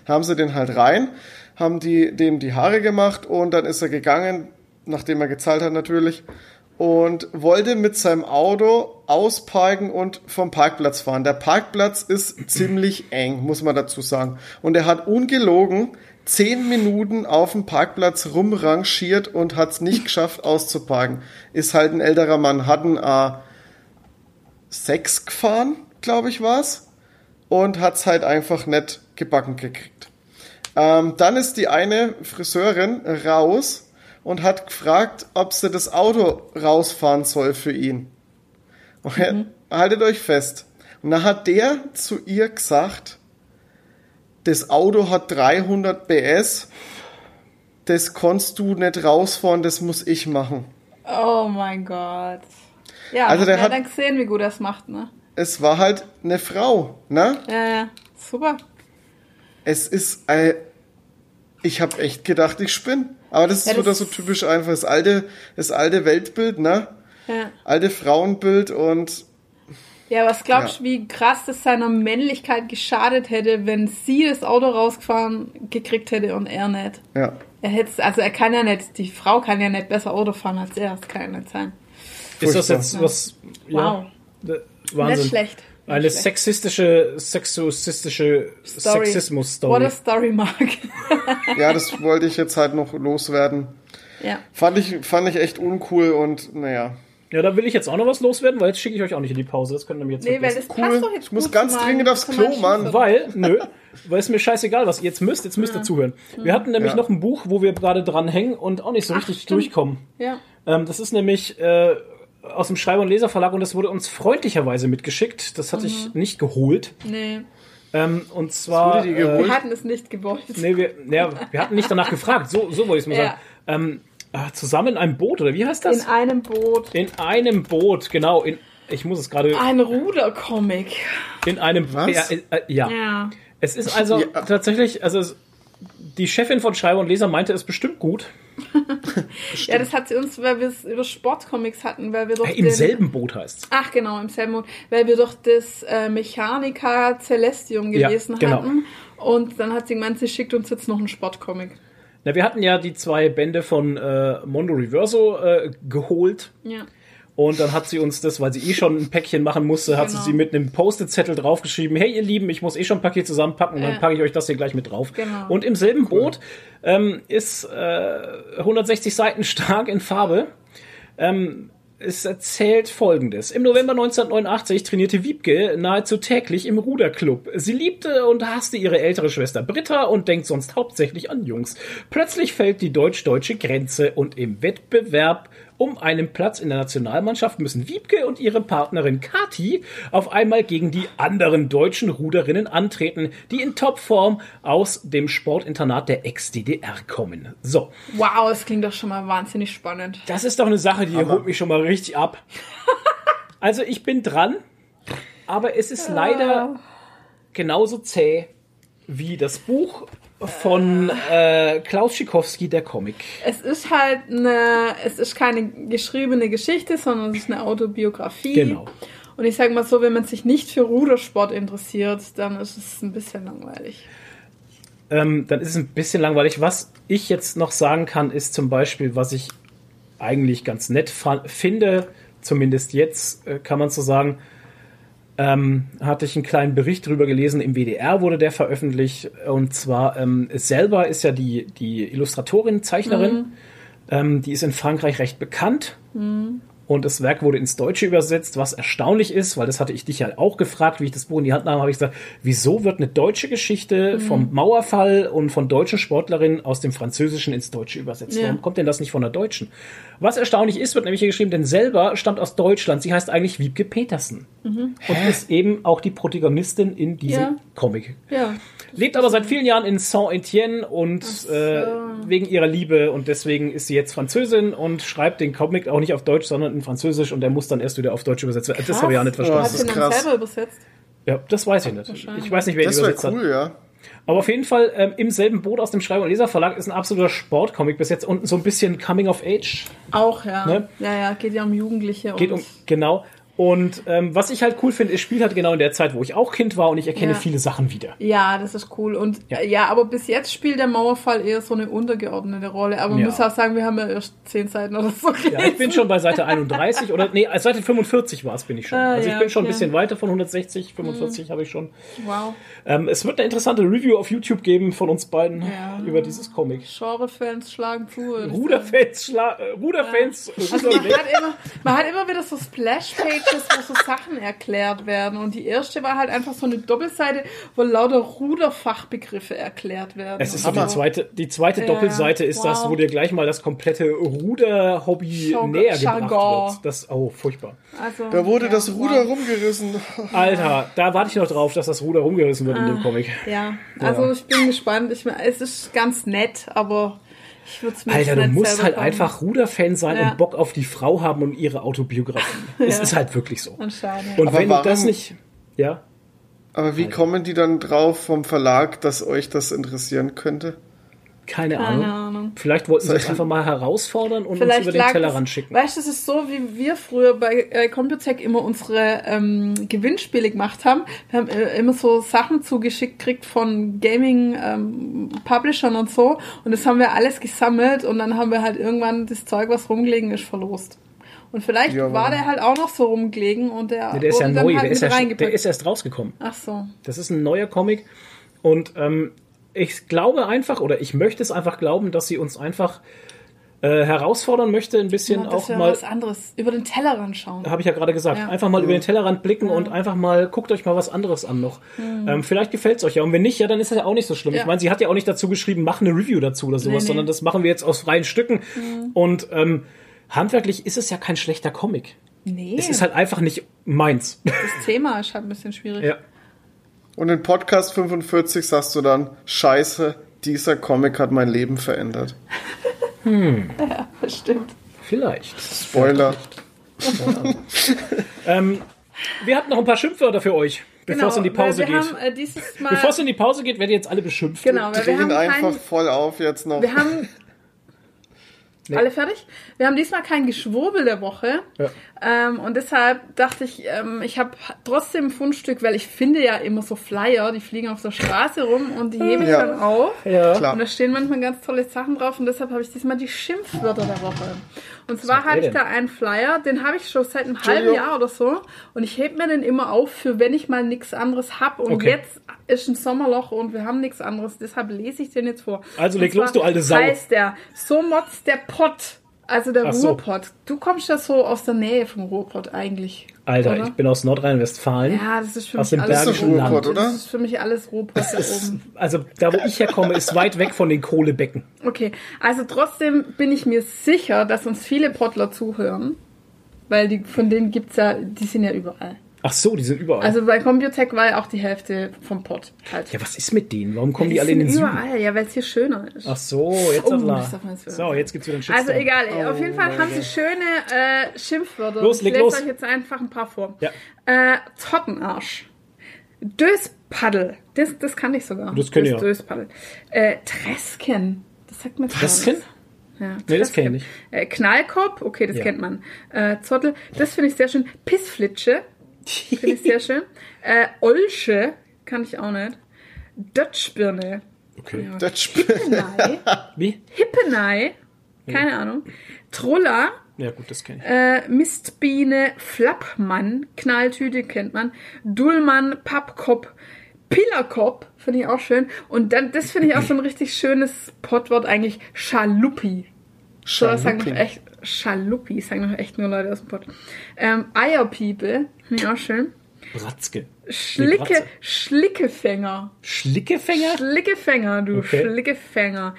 Da haben sie den halt rein, haben die, dem die Haare gemacht und dann ist er gegangen, nachdem er gezahlt hat natürlich, und wollte mit seinem Auto ausparken und vom Parkplatz fahren. Der Parkplatz ist ziemlich eng, muss man dazu sagen. Und er hat ungelogen zehn Minuten auf dem Parkplatz rumrangiert und hat es nicht geschafft auszuparken. Ist halt ein älterer Mann, hat ein A6 gefahren, glaube ich war's, und hat es halt einfach nicht gebacken gekriegt. Ähm, dann ist die eine Friseurin raus und hat gefragt, ob sie das Auto rausfahren soll für ihn. Und er- Haltet euch fest. Und dann hat der zu ihr gesagt, das Auto hat 300 PS, das kannst du nicht rausfahren, das muss ich machen. Oh mein Gott. Ja, Also der hat dann gesehen, wie gut er es macht, ne? Es war halt eine Frau, ne? Ja, ja. Super. Es ist, äh, ich habe echt gedacht, ich spinne. Aber das ist Ja, wieder das- so typisch einfach das alte, das alte Weltbild, ne? Ja. Alte Frauenbild und Ja, was glaubst Ja. du, wie krass das seiner Männlichkeit geschadet hätte, wenn sie das Auto rausgefahren gekriegt hätte und er nicht? ja. Er hätte, also er kann ja nicht, die Frau kann ja nicht besser Auto fahren als er, das kann ja nicht sein. Ist das jetzt was? Wow. Ja, Wahnsinn. Nicht schlecht. Eine schlecht. sexistische, sexistische Story. Sexismus-Story. What a story, Mark. ja, das wollte ich jetzt halt noch loswerden. ja. Fand ich, fand ich echt uncool und naja. Ja, da will ich jetzt auch noch was loswerden, weil jetzt schicke ich euch auch nicht in die Pause. Das könnt ihr mir jetzt Nee, weil das Cool. passt doch jetzt Ich muss ganz dringend aufs Klo, Mann. Weil, nö, weil es mir scheißegal was. Jetzt müsst, jetzt müsst ihr zuhören. Wir hatten nämlich Ja. noch ein Buch, wo wir gerade dran hängen und auch nicht so richtig stimmt. durchkommen. Ja. Ähm, das ist nämlich äh, aus dem Schreiber- und Leserverlag und das wurde uns freundlicherweise mitgeschickt. Das hatte ich nicht geholt. Nee. Ähm, und zwar. geholt? Wir hatten es nicht gewollt. Nee, wir, nee, wir hatten nicht danach gefragt. So, so wollte ich es mal Ja. sagen. Ähm, ah, zusammen in einem Boot, oder wie heißt das? In einem Boot. In einem Boot, genau. In, ich muss es gerade. Ein Rudercomic. In einem. Was? Ja, äh, ja. Ja. Es ist also Ja. tatsächlich. Also es, die Chefin von Schreiber und Leser meinte es bestimmt gut. Ja, das hat sie uns, weil wir es über Sportcomics hatten, weil wir doch Äh, Im den- selben Boot heißt Ach genau, im selben Boot, weil wir doch das äh, Mechanica Celestium Ja, gelesen genau. hatten. Und dann hat sie gemeint, sie schickt uns jetzt noch einen Sportcomic. Na, wir hatten ja die zwei Bände von äh, Mondo Reverso äh, geholt. Ja. Und dann hat sie uns das, weil sie eh schon ein Päckchen machen musste, hat sie Genau. sie mit einem Post-it-Zettel draufgeschrieben, hey ihr Lieben, ich muss eh schon ein Paket zusammenpacken, dann packe ich euch das hier gleich mit drauf. Genau. Und im selben Boot ähm, ist äh, 160 Seiten stark in Farbe. Ähm, es erzählt folgendes. Im November 1989 trainierte Wiebke nahezu täglich im Ruderclub. Sie liebte und hasste ihre ältere Schwester Britta und denkt sonst hauptsächlich an Jungs. Plötzlich fällt die deutsch-deutsche Grenze und im Wettbewerb um einen Platz in der Nationalmannschaft müssen Wiebke und ihre Partnerin Kati auf einmal gegen die anderen deutschen Ruderinnen antreten, die in Topform aus dem Sportinternat der Ex-DDR kommen. So, Wow, das klingt doch schon mal wahnsinnig spannend. das ist doch eine Sache, die holt mich schon mal richtig ab. Also ich bin dran, aber es ist leider genauso zäh wie das Buch von äh, Klaus Schikowski, der Comic. Es ist halt eine, es ist keine geschriebene Geschichte, sondern es ist eine Autobiografie. Genau. Und ich sage mal so, wenn man sich nicht für Rudersport interessiert, dann ist es ein bisschen langweilig. Ähm, dann ist es ein bisschen langweilig. Was ich jetzt noch sagen kann, ist zum Beispiel, was ich eigentlich ganz nett finde, zumindest jetzt äh, kann man so sagen, ähm, hatte ich einen kleinen Bericht drüber gelesen, im WDR wurde der veröffentlicht. Und zwar ähm, selber ist ja die, die Illustratorin, Zeichnerin, ähm, die ist in Frankreich recht bekannt und das Werk wurde ins Deutsche übersetzt, was erstaunlich ist, weil das hatte ich dich ja auch gefragt, wie ich das Buch in die Hand nahm, habe ich gesagt, wieso wird eine deutsche Geschichte vom Mauerfall und von deutschen Sportlerinnen aus dem Französischen ins Deutsche übersetzt? Ja. Warum kommt denn das nicht von der Deutschen? Was erstaunlich ist, wird nämlich hier geschrieben, denn selber stammt aus Deutschland. Sie heißt eigentlich Wiebke Petersen und ist eben auch die Protagonistin in diesem Ja. Comic. Ja. Lebt aber seit vielen Jahren in Saint-Étienne und äh, wegen ihrer Liebe und deswegen ist sie jetzt Französin und schreibt den Comic auch nicht auf Deutsch, sondern in Französisch und der muss dann erst wieder auf Deutsch übersetzt werden. Das habe ich auch nicht verstanden. das Hast ist du ihn dann krass. selber übersetzt? Ja, das weiß ich nicht. Ich weiß nicht, wer ihn Das wäre übersetzt hat. cool, ja. Aber auf jeden Fall ähm, im selben Boot aus dem Schreiber- und Leserverlag ist ein absoluter Sportcomic bis jetzt und so ein bisschen Coming of Age. Auch, ja. Ne? Ja, ja, geht ja um Jugendliche. Geht und um, genau. Und ähm, was ich halt cool finde, es spielt halt genau in der Zeit, wo ich auch Kind war und ich erkenne Ja. viele Sachen wieder. Ja, das ist cool. Und Ja. ja. ja, aber bis jetzt spielt der Mauerfall eher so eine untergeordnete Rolle. Aber man Ja. muss auch sagen, wir haben ja erst zehn Seiten oder so gelesen. Ja, ich bin schon bei Seite 31 oder nee, Seite 45 war es, bin ich schon. Ah, also ich bin schon ein bisschen weiter von 160, 45 habe ich schon. Wow. Ähm, es wird eine interessante Review auf YouTube geben von uns beiden über dieses Comic. Genre-Fans schlagen zu. Ruderfans, äh, Ruderfans, Also Ruder man hat, immer, man hat immer wieder so Splash-Pages, wo so Sachen erklärt werden. Und die erste war halt einfach so eine Doppelseite, wo lauter Ruderfachbegriffe erklärt werden. Es ist so die zweite, die zweite Ja, Doppelseite ist das, wow. wo dir gleich mal das komplette Ruder-Hobby Jargon- näher gebracht Jargon. wird. Das, oh, furchtbar. Also, Da wurde ja, das Ruder wow. rumgerissen. Alter, da warte ich noch drauf, dass das Ruder rumgerissen wird in Ah. dem Comic. Ja, also ich bin gespannt. Ich, es ist ganz nett, aber ich mir Alter, du musst halt kaufen. einfach Ruder-Fan sein Ja. und Bock auf die Frau haben und ihre Autobiografie. Es ist halt wirklich so. Anscheinend. Und Aber wenn du das warum- nicht, ja, Aber wie kommen die dann drauf vom Verlag, dass euch das interessieren könnte? Keine, Keine Ahnung. Ahnung. Vielleicht wollten sie uns ich- einfach mal herausfordern und uns Vielleicht über den Tellerrand das, schicken. Weißt du, das ist so, wie wir früher bei äh, Computec immer unsere ähm, Gewinnspiele gemacht haben. Wir haben äh, immer so Sachen zugeschickt gekriegt von Gaming-Publishern und so. Und das haben wir alles gesammelt und dann haben wir halt irgendwann das Zeug, was rumgelegen ist, verlost. Und vielleicht Ja, war der halt auch noch so rumgelegen und der, Nee, der ist ja wurde dann neu, halt der, ist reingepackt. der ist erst rausgekommen. Ach so. Das ist ein neuer Comic und ähm, ich glaube einfach oder ich möchte es einfach glauben, dass sie uns einfach äh, herausfordern möchte, ein bisschen Ja, auch mal was anderes. Über den Tellerrand schauen. habe ich ja gerade gesagt, Ja. einfach mal über den Tellerrand blicken und einfach mal, guckt euch mal was anderes an noch. Ähm, vielleicht gefällt es euch ja. Und wenn nicht, ja, dann ist das ja auch nicht so schlimm. Mhm. Ja. Ich meine, sie hat ja auch nicht dazu geschrieben, mach eine Review dazu oder sowas, Nee, nee. sondern das machen wir jetzt aus freien Stücken. Mhm. Und ähm, handwerklich ist es ja kein schlechter Comic. Nee, Es ist halt einfach nicht meins. das Thema ist halt ein bisschen schwierig. ja. Und in Podcast 45 sagst du dann, scheiße, dieser Comic hat mein Leben verändert. Das stimmt. Vielleicht. Spoiler. ähm, wir hatten noch ein paar Schimpfwörter für euch, bevor es in die Pause geht. Haben, äh, dieses Mal, Bevor es in die Pause geht, werdet ihr jetzt alle beschimpft. genau, weil wir Drehen haben einfach kein, voll auf jetzt noch. Wir haben. Nee. Alle fertig? Wir haben diesmal kein Geschwurbel der Woche. Ja. Ähm, und deshalb dachte ich, ähm, ich habe trotzdem ein Fundstück, weil ich finde ja immer so Flyer, die fliegen auf der Straße rum und die hebe ich Ja. dann auf. Ja. Klar. Und da stehen manchmal ganz tolle Sachen drauf und deshalb habe ich diesmal die Schimpfwörter der Woche. Und zwar habe ich da einen Flyer, den habe ich schon seit einem halben. Jahr oder so und ich hebe mir den immer auf, für wenn ich mal nichts anderes habe. Und Okay. jetzt ist ein Sommerloch und wir haben nichts anderes, deshalb lese ich den jetzt vor. Also Und leg los, du alte Sau. Heißt der So motzt der Pott. Also der Ach so. Ruhrpott. Du kommst ja so aus der Nähe vom Ruhrpott eigentlich. Alter, oder? ich bin aus Nordrhein-Westfalen. Ja, das ist für Aus mich dem alles Bergischen Ruhrpott, Land. oder? Das ist für mich alles Ruhrpott da oben. Also da, wo ich herkomme, ist weit weg von den Kohlebecken. Okay, also trotzdem bin ich mir sicher, dass uns viele Pottler zuhören. Weil die, von denen gibt's ja, die sind ja überall. Ach so, die sind überall. Also bei Computec war ja auch die Hälfte vom Pott halt. ja, was ist mit denen? Warum kommen die, die alle in den Süden? überall, ja, weil es hier schöner ist. Ach so, jetzt Oh, wieder So, jetzt gibt's wieder einen Shitstorm. Also egal, ey, auf jeden Fall haben sie schöne äh, Schimpfwörter. Los, ich leg lese los. euch jetzt einfach ein paar vor. Ja. Äh, Zottenarsch. Döspaddel. Das, das kann ich sogar. Das ich Dös- ja. Döspaddel. Äh, Tresken. Das sagt man Tresken? Ja, Nee, das kenn Tresken. ich nicht. Äh, Knallkopf, okay, das Ja. kennt man. Äh, Zottel, das finde ich sehr schön. Pissflitsche, finde ich sehr schön. Äh, Olsche, kann ich auch nicht. Dötschbirne. Okay. Spiel. Hippenei. Wie? Hippenei. Keine Ahnung. Trulla. Ja gut, das kenne ich. Äh, Mistbiene, Flappmann, Knalltüte kennt man, Dullmann, Pappkopf, Pillerkopf, finde ich auch schön. Und dann, das finde ich auch so ein richtig schönes Pottwort eigentlich, Schaluppi. So, das sagen Schaluppi. echt, Schaluppi, sagen doch echt nur Leute aus dem Pott. Ähm, Eierpiepe, finde ich auch schön. Bratzke. Schlicke. Schlickefänger. Schlickefänger? Schlickefänger, du Okay. Schlickefänger.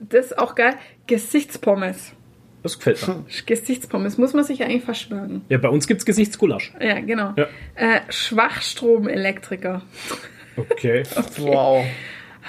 Das ist auch geil. Gesichtspommes. Das gefällt mir. Gesichtspommes muss man sich eigentlich verschwören. Ja, bei uns gibt's Gesichtsgulasch. Ja, genau. Ja. Äh, Schwachstromelektriker. Okay. Wow.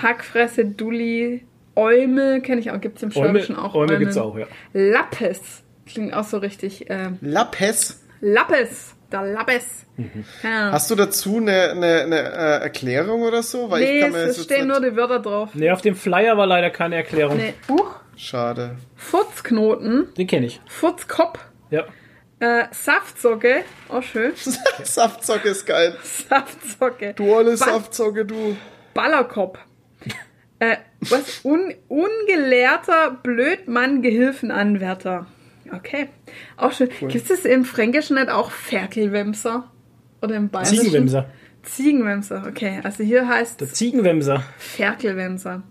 Hackfresse, Dulli, Eumel, kenne ich auch, gibt es im Schwäbischen auch. Eumel Eumel. gibt's auch, ja. Lappes. Klingt auch so richtig. Äh, Lapes. Lappes. Der Lappes. Mhm. Ahnung. Hast du dazu eine, eine, eine äh, Erklärung oder so? Weil nee, ich kann mir es stehen nur die Wörter drauf. Nee, auf dem Flyer war leider keine Erklärung. Nee. Huch. Schade. Furzknoten. Den kenne ich. Furzkopf. Ja. Äh, Saftsocke. Oh, schön. Saftzocke ist geil. Saftsocke. Du olle Was? Saftzocke, du. Ballerkopf. Äh, was? Un ungelehrter Blödmann-Gehilfenanwärter. Okay. Auch schön. Gibt es im Fränkischen nicht auch Ferkelwemser? Oder im Bayerischen? Ziegenwemser. Ziegenwemser, okay. Also hier heißt Der Ziegenwemser. Ferkelwemser.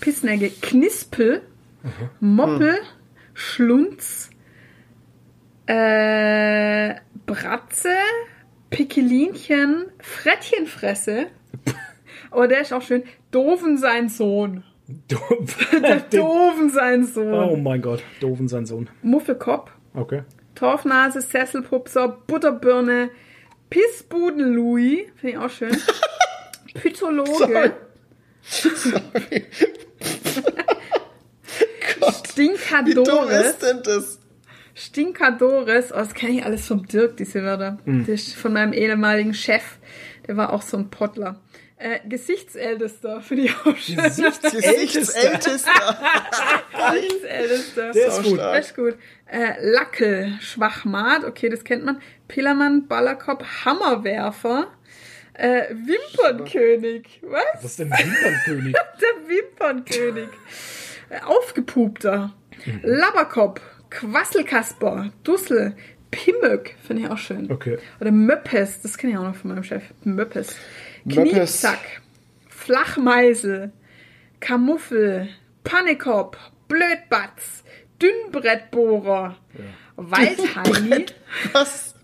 Pissnägge, Knispel, Moppel, Schlunz, äh, Bratze, Pickelinchen, Frettchenfresse. Oh, der ist auch schön. Doofen sein Sohn. Den- Doofen sein Sohn. oh mein Gott, doofen sein Sohn. Muffelkopf, Okay. Torfnase, Sesselpupser, Butterbirne, Pissbuden-Louis. Finde ich auch schön. Pythologe. Sorry. Gott, wie dumm Stinkadores. ist denn das? Stinkadores, oh, das kenne ich alles vom Dirk, diese Wörter. Hm. Das ist von meinem ehemaligen Chef. Der war auch so ein Pottler. Äh, Gesichtsältester, finde ich auch schön. Gesichtsältester. Gesichtsältester. Der ist gut. Das ist gut. Äh, Lackel, Schwachmat, okay, das kennt man. Pillermann, Ballerkopf, Hammerwerfer. Äh, Wimpernkönig. Was? Was ist denn Wimpernkönig? Der Wimpernkönig. Äh, Aufgepupter. Labberkopf. Quasselkasper. Dussel. Pimmöck. Finde ich auch schön. Okay. Oder Möppes. Das kenne ich auch noch von meinem Chef. Möppes. Kniezack. Flachmeisel. Kamuffel. Pannekopf. Blödbatz. Dünnbrettbohrer. Waldheini. Was?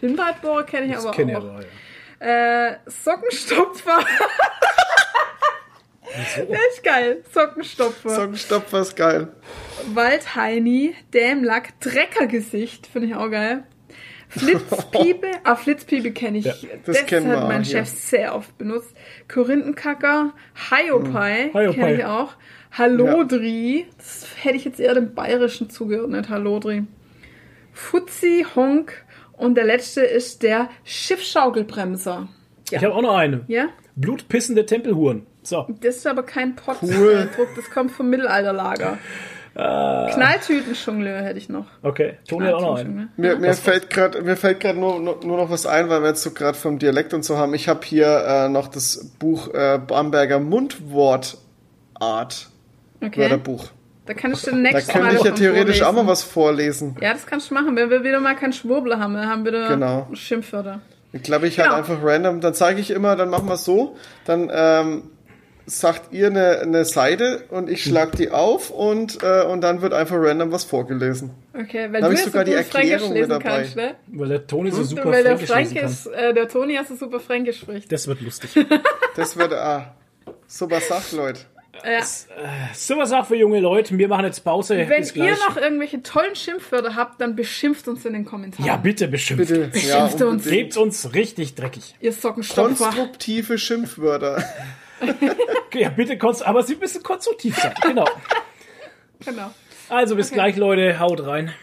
Dünnbrettbohrer kenne ich Das aber kenne ich auch. aber, ja. Äh, Sockenstopfer. Der ist geil. Sockenstopfer. Sockenstopfer ist geil. Waldheini, Dämlack, Dreckergesicht, finde ich auch geil. Flitzpiepe, ah, Flitzpiepe kenne ich. Ja, das kennen hat wir mein Chef ja. sehr oft benutzt. Korinthenkacker, Hiopai, Hiopai. kenne ich auch. Hallodri, das hätte ich jetzt eher dem Bayerischen zugeordnet, Hallodri. Fuzzi, Honk und der letzte ist der Schiffschaukelbremser. Ich habe auch noch eine. Ja? Blutpissende Tempelhuren. So. Das ist aber kein Pottdruck, Cool. das kommt vom Mittelalterlager. Ah. Knalltütenjongleur hätte ich noch. Okay. Toni hat auch noch einen. Mir, mir fällt gerade mir fällt gerade nur, nur, nur noch was ein, weil wir jetzt so gerade vom Dialekt und so haben. Ich habe hier äh, noch das Buch äh, Bamberger Mundwortart Okay. Wörterbuch. Da kann ich dir Da nächstes Mal könnte ich ja theoretisch auch vorlesen. mal was vorlesen. Ja, das kannst du machen. Wenn wir wieder mal keinen Schwurbler haben, dann haben wir wieder Genau. Schimpfwörter. Ich glaube, ich halt Genau. einfach random. Dann zeige ich immer, dann machen wir es so. Dann ähm, sagt ihr eine, eine Seite und ich schlag die auf und, äh, und dann wird einfach random was vorgelesen. Okay, weil Da du jetzt sogar so die Erklärung mit lesen dabei. kannst, ne? Weil der Toni so super weil der Fränkisch lesen Frank kann. ist, äh, der Toni also super Fränkisch spricht. Das wird lustig. Das wird, ah, super Sache, Leute. Ja. so was auch für junge Leute. Wir machen jetzt Pause. Wenn Bis ihr noch irgendwelche tollen Schimpfwörter habt, dann beschimpft uns in den Kommentaren. Ja, bitte beschimpft. Bitte. Ja, Beschimpft uns. unbedingt. Gebt uns richtig dreckig. Ihr Sockenstopfer. Konstruktive Schimpfwörter. Ja, bitte, konst aber sie müssen konstruktiv sein. Genau. Genau. Also bis gleich, Leute. Haut rein.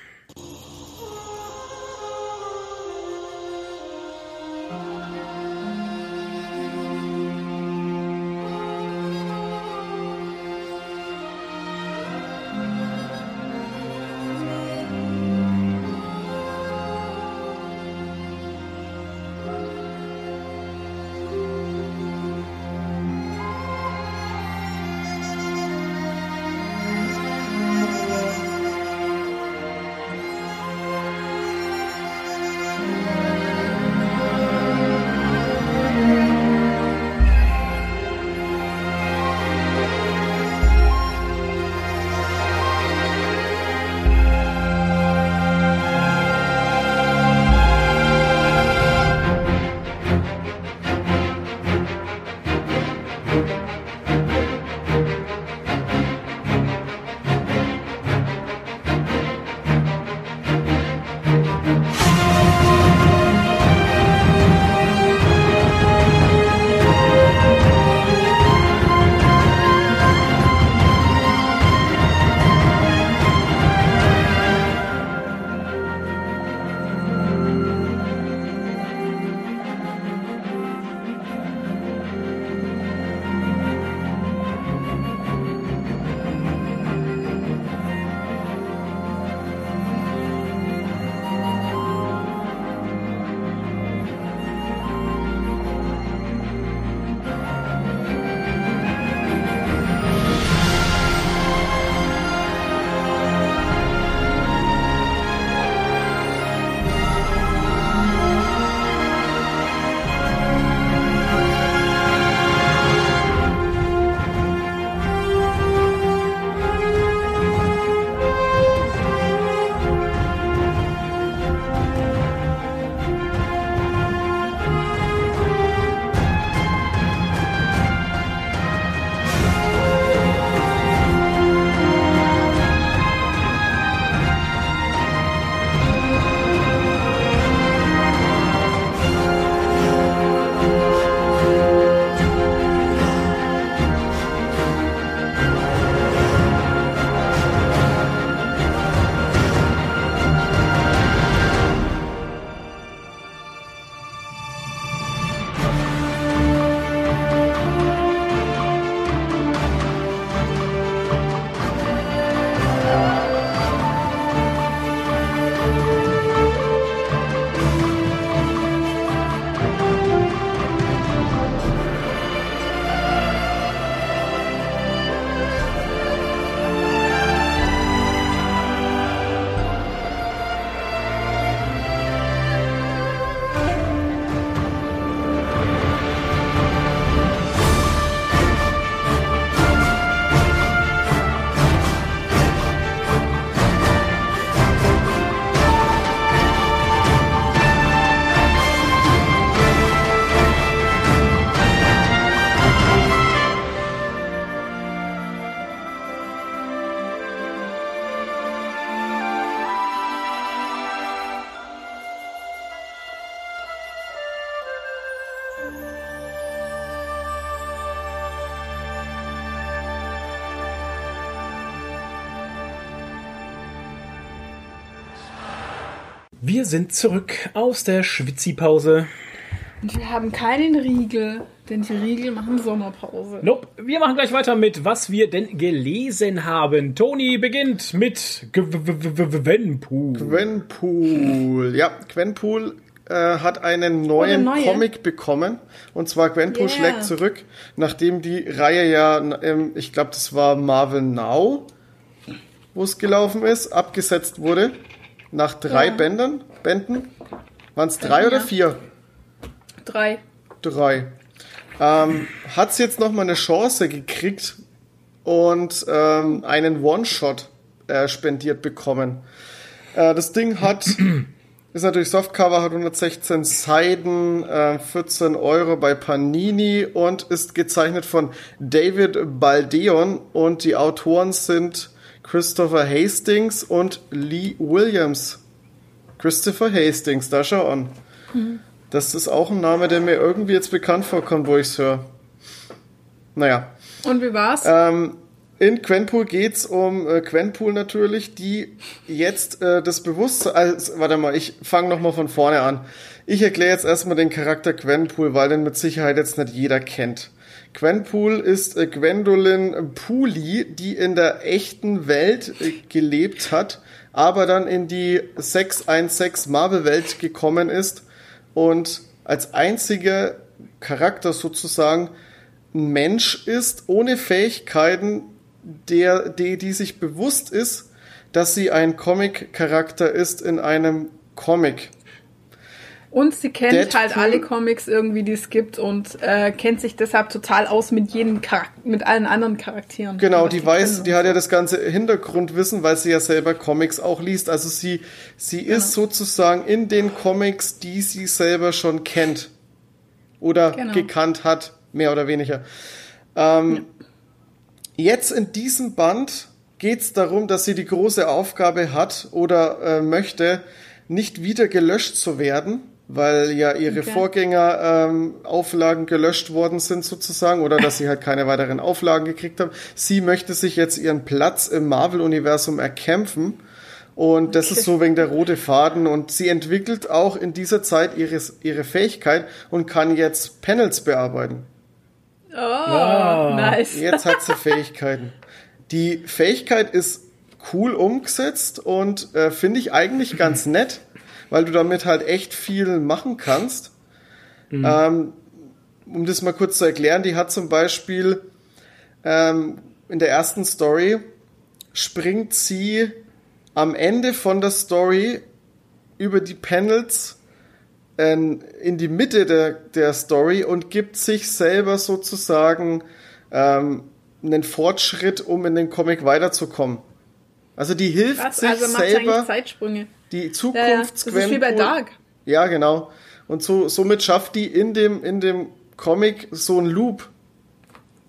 Sind zurück aus der Schwitzi-Pause. Und wir haben keinen Riegel, denn die Riegel machen Sommerpause. Nope. Wir machen gleich weiter mit, was wir denn gelesen haben. Toni beginnt mit Gwenpool. Gwenpool. Ja, Gwenpool äh, hat einen neuen neue. Comic bekommen. Und zwar Gwenpool Yeah. schlägt zurück, nachdem die Reihe ja, ähm, ich glaube, das war Marvel Now, wo es gelaufen ist, abgesetzt wurde. Nach drei Ja. Bändern, Bänden. Waren es drei oder ja. vier? Drei. Drei. Ähm, hat sie jetzt nochmal eine Chance gekriegt und ähm, einen One-Shot äh, spendiert bekommen. Äh, das Ding hat, ist natürlich Softcover, hat 116 Seiten, äh, 14 Euro bei Panini und ist gezeichnet von David Baldeon und die Autoren sind Christopher Hastings und Lee Williams. Christopher Hastings, da schau an. Das ist auch ein Name, der mir irgendwie jetzt bekannt vorkommt, wo ich es höre. Naja. Und wie war's? Ähm, in Quenpool geht's um äh, Quenpool natürlich, die jetzt äh, das Bewusstsein. Also, warte mal, ich fange nochmal von vorne an. Ich erkläre jetzt erstmal den Charakter Gwenpool, weil den mit Sicherheit jetzt nicht jeder kennt. Gwenpool ist äh, Gwendolyn Pooley, die in der echten Welt äh, gelebt hat, aber dann in die 616 Marvel-Welt gekommen ist und als einziger Charakter sozusagen ein Mensch ist, ohne Fähigkeiten, der, die, die sich bewusst ist, dass sie ein Comic-Charakter ist in einem Comic. Und sie kennt Deadpool- halt alle Comics irgendwie, die es gibt und äh, kennt sich deshalb total aus mit jedem Charak mit allen anderen Charakteren. Genau, die sie weiß, die hat ja das ganze Hintergrundwissen, weil sie ja selber Comics auch liest. Also sie, sie ist sozusagen in den Comics, die sie selber schon kennt oder Genau. gekannt hat, mehr oder weniger. Ähm, Jetzt in diesem Band geht es darum, dass sie die große Aufgabe hat oder äh, möchte, nicht wieder gelöscht zu werden, weil ja ihre Okay. Vorgänger ähm, Auflagen gelöscht worden sind sozusagen oder dass sie halt keine weiteren Auflagen gekriegt haben. Sie möchte sich jetzt ihren Platz im Marvel-Universum erkämpfen und das ist so wegen der rote Faden und sie entwickelt auch in dieser Zeit ihres, ihre Fähigkeit und kann jetzt Panels bearbeiten. Oh, Ah. nice. Jetzt hat sie Fähigkeiten. Die Fähigkeit ist cool umgesetzt und äh, finde ich eigentlich ganz nett, weil du damit halt echt viel machen kannst. Ähm, um das mal kurz zu erklären, die hat zum Beispiel ähm, in der ersten Story springt sie am Ende von der Story über die Panels ähm, in die Mitte der, der Story und gibt sich selber sozusagen ähm, einen Fortschritt, um in den Comic weiterzukommen. Also die hilft Krass, sich also macht selber Zeitsprünge. Die Ja, ja. Das ist wie bei Dark. Ja, genau. Und so somit schafft die in dem in dem Comic so einen Loop,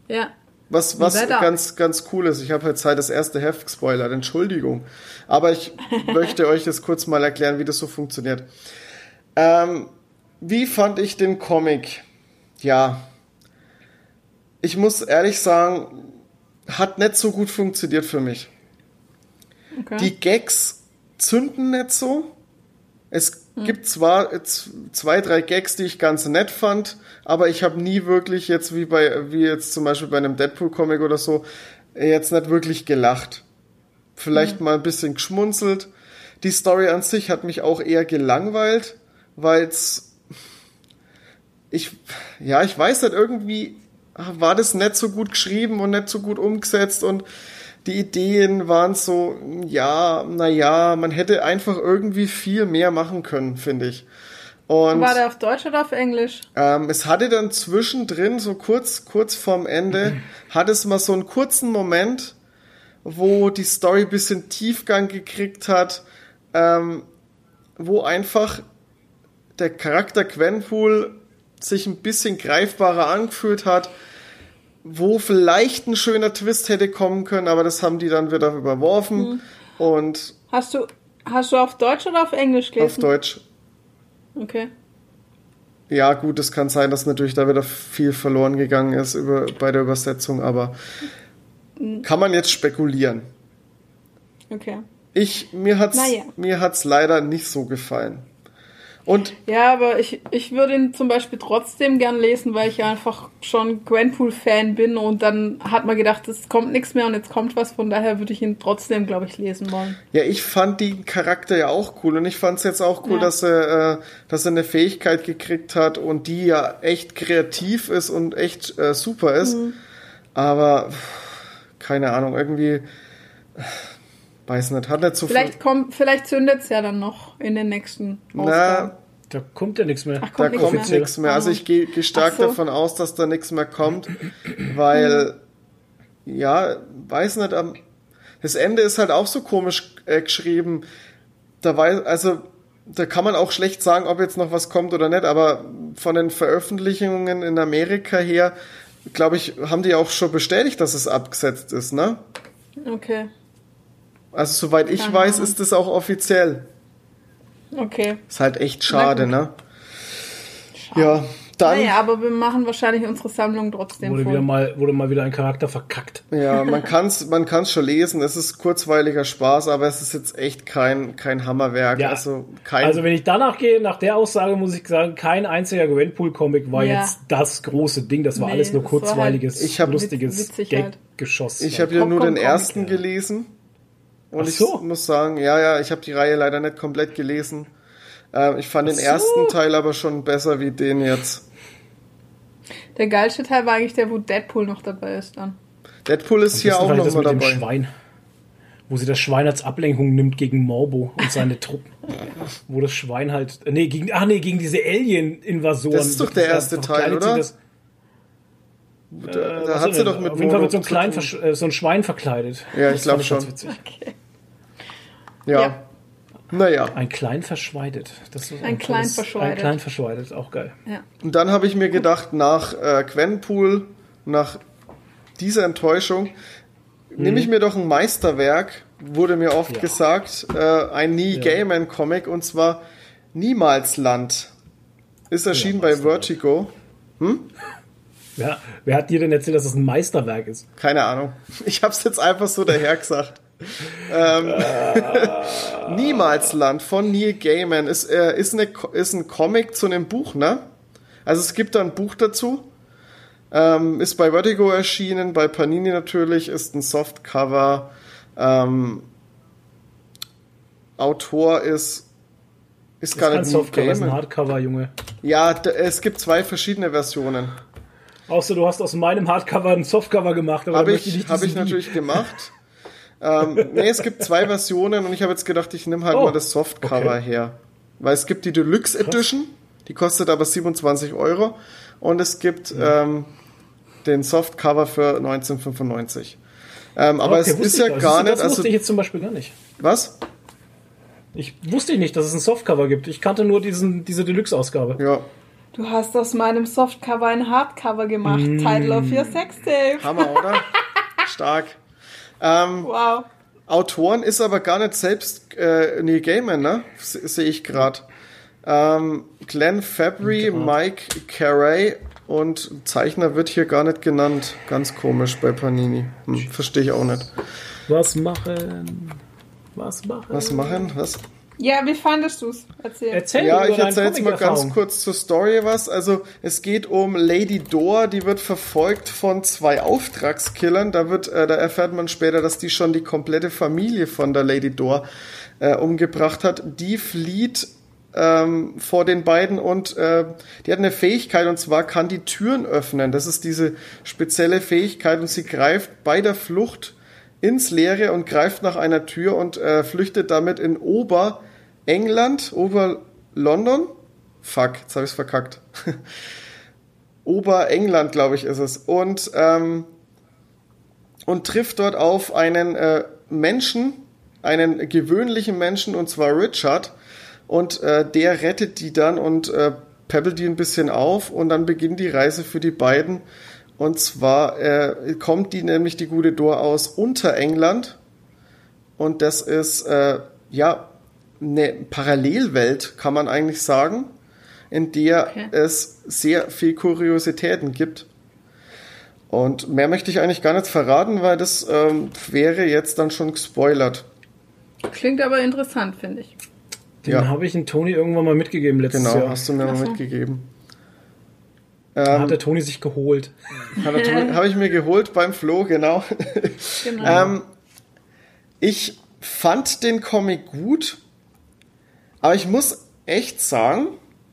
Ja. was was ganz ganz cool ist. Ich habe halt Zeit das erste Heft gespoilert, Entschuldigung. Aber ich möchte euch das kurz mal erklären, wie das so funktioniert. Ähm, wie fand ich den Comic? Ja, ich muss ehrlich sagen, hat nicht so gut funktioniert für mich. Okay. Die Gags zünden nicht so. Es gibt zwar jetzt zwei, drei Gags, die ich ganz nett fand, aber ich habe nie wirklich jetzt wie bei, wie jetzt zum Beispiel bei einem Deadpool-Comic oder so, jetzt nicht wirklich gelacht. Vielleicht mal ein bisschen geschmunzelt. Die Story an sich hat mich auch eher gelangweilt, weil's ich, ja, ich weiß nicht, irgendwie war das nicht so gut geschrieben und nicht so gut umgesetzt und die Ideen waren so, ja, naja, man hätte einfach irgendwie viel mehr machen können, finde ich. Und War der auf Deutsch oder auf Englisch? ähm, es hatte dann zwischendrin, so kurz, kurz vorm Ende, hat es mal so einen kurzen Moment, wo die Story ein bisschen Tiefgang gekriegt hat, ähm, wo einfach der Charakter Gwenpool sich ein bisschen greifbarer angefühlt hat, wo vielleicht ein schöner Twist hätte kommen können, aber das haben die dann wieder überworfen und Hast du, hast du auf Deutsch oder auf Englisch gelesen? auf Deutsch Okay. Ja, gut, es kann sein, dass natürlich da wieder viel verloren gegangen ist über, bei der Übersetzung, aber kann man jetzt spekulieren. Okay. Ich, mir hat's, Naja. mir hat's leider nicht so gefallen. Und Ja, aber ich, ich würde ihn zum Beispiel trotzdem gern lesen, weil ich ja einfach schon Gwenpool-Fan bin und dann hat man gedacht, es kommt nichts mehr und jetzt kommt was, von daher würde ich ihn trotzdem, glaube ich, lesen wollen. ja, ich fand die Charakter ja auch cool und ich fand's jetzt auch cool, Ja. dass er, äh, dass er eine Fähigkeit gekriegt hat und die ja echt kreativ ist und echt äh, super ist. Mhm. Aber keine Ahnung, irgendwie äh, weiß nicht, hat nicht so Vielleicht kommt, vielleicht zündet es ja dann noch in den nächsten viel. Ausgaben. Na, Da kommt ja nichts mehr. Ach, da kommt nichts kommt mehr. nichts mehr. Also ich gehe geh stark so. davon aus, dass da nichts mehr kommt, weil ja, weiß nicht, am, das Ende ist halt auch so komisch äh, geschrieben. Da weiß, also da kann man auch schlecht sagen, ob jetzt noch was kommt oder nicht, aber von den Veröffentlichungen in Amerika her, glaube ich, haben die auch schon bestätigt, dass es abgesetzt ist, ne? Okay, Also soweit ich Keine weiß, ist das auch offiziell. okay. Ist halt echt schade, ne? Ja, dann. naja, aber wir machen wahrscheinlich unsere Sammlung trotzdem Wurde voll. wieder mal, wurde mal wieder ein Charakter verkackt. Ja, man kann's, man kann's schon lesen. Es ist kurzweiliger Spaß, aber es ist jetzt echt kein, kein Hammerwerk. Ja. Also kein. Also wenn ich danach gehe, nach der Aussage muss ich sagen, kein einziger Gwenpool-Comic war Ja. jetzt das große Ding. Das war Nee, alles nur war kurzweiliges, halt- lustiges halt. Gag-Geschoss. ich habe ja nur den ersten ja. gelesen. Und Ach ich so. muss sagen, ja, ja, ich habe die Reihe leider nicht komplett gelesen. Ähm, ich fand den so. ersten Teil aber schon besser wie den jetzt. Der geilste Teil war eigentlich der, wo Deadpool noch dabei ist dann. Deadpool ist hier auch noch das mal mit dem dabei. Schwein. Wo sie das Schwein als Ablenkung nimmt gegen Morbo und seine Truppen. Wo das Schwein halt. Nee, gegen, ach nee, gegen diese Alien-Invasoren. Das ist doch der erste Teil, oder? Das, Da, äh, da hat sie denn? doch mit Auf jeden Fall mit so einem kleinen äh, so ein Schwein verkleidet. Ja, ich Das glaub fand ganz schon. witzig. Okay. Ja. Ja. Naja. Ein klein verschweidet. Das ist Ein klein tolles- verschweidet. Ein klein verschweidet, auch geil. Ja. Und dann habe ich mir gedacht, nach äh, Gwenpool, nach dieser Enttäuschung, nehme ich mir doch ein Meisterwerk, wurde mir oft Ja. gesagt, äh, ein Nie Gaiman Comic und zwar Niemalsland. Ist erschienen bei. Vertigo. Wer, wer hat dir denn erzählt, dass es ein Meisterwerk ist? Keine Ahnung. Ich habe es jetzt einfach so daher gesagt. Ähm, Niemalsland von Neil Gaiman ist, äh, ist, eine, ist ein Comic zu einem Buch, ne? Also es gibt da ein Buch dazu. Ähm, ist bei Vertigo erschienen, bei Panini natürlich, ist ein Softcover. Ähm, Autor ist ist Das gar ist nicht Softcover, das ist ein Gaiman. Hardcover, Junge. Ja, es gibt zwei verschiedene Versionen. Außer du hast aus meinem Hardcover ein Softcover gemacht, Habe ich, nicht hab ich natürlich gemacht. Ähm, nee, es gibt zwei Versionen und ich habe jetzt gedacht, ich nehme halt Oh, mal das Softcover okay. her. Weil es gibt die Deluxe Edition, die kostet aber 27 Euro. Und es gibt ähm, den Softcover für 1995. Ähm, aber Okay, es wusste ist ja gar nicht. gar Das nicht. wusste Also, ich jetzt zum Beispiel gar nicht. was? Ich wusste nicht, dass es ein Softcover gibt. Ich kannte nur diesen, diese Deluxe-Ausgabe. Ja, Du hast aus meinem Softcover ein Hardcover gemacht. Mm. Title of your Sextape. Hammer, oder? Stark. Ähm, Wow. Autoren ist aber gar nicht selbst äh, Neil Gaiman, ne? Sehe ich gerade. Ähm, Glenn Fabry, Mike Carey und Zeichner wird hier gar nicht genannt. Ganz komisch bei Panini. Hm, Verstehe ich auch nicht. Was machen? Was machen? Was machen? Was? Ja, wie fandest du's? Erzähl. Ja, Erzähl über ich erzähle jetzt mal ganz kurz zur Story was. Also es geht um Lady Dor, die wird verfolgt von zwei Auftragskillern. Da wird, äh, da erfährt man später, dass die schon die komplette Familie von der Lady Dor äh, umgebracht hat. Die flieht ähm, vor den beiden und äh, die hat eine Fähigkeit und zwar kann die Türen öffnen. Das ist diese spezielle Fähigkeit und sie greift bei der Flucht ins Leere und greift nach einer Tür und äh, flüchtet damit in Oberengland, Ober-London. Fuck, jetzt habe ich es verkackt. Oberengland, glaube ich, ist es. Und, ähm, und trifft dort auf einen äh, Menschen, einen gewöhnlichen Menschen, und zwar Richard. Und äh, der rettet die dann und äh, peppelt die ein bisschen auf und dann beginnt die Reise für die beiden. Und zwar äh, kommt die nämlich die gute Dor aus Unterengland. Und das ist äh, ja eine Parallelwelt, kann man eigentlich sagen, in der Okay. es sehr viel Kuriositäten gibt. Und mehr möchte ich eigentlich gar nicht verraten, weil das ähm, wäre jetzt dann schon gespoilert. Klingt aber interessant, finde ich. Den Ja. habe ich in Toni irgendwann mal mitgegeben letztes Genau, Jahr. hast du mir mal mitgegeben. Ähm, hat der Toni sich geholt. Habe ich mir geholt beim Flo, genau. Genau. Ähm, ich fand den Comic gut, aber ich muss echt sagen,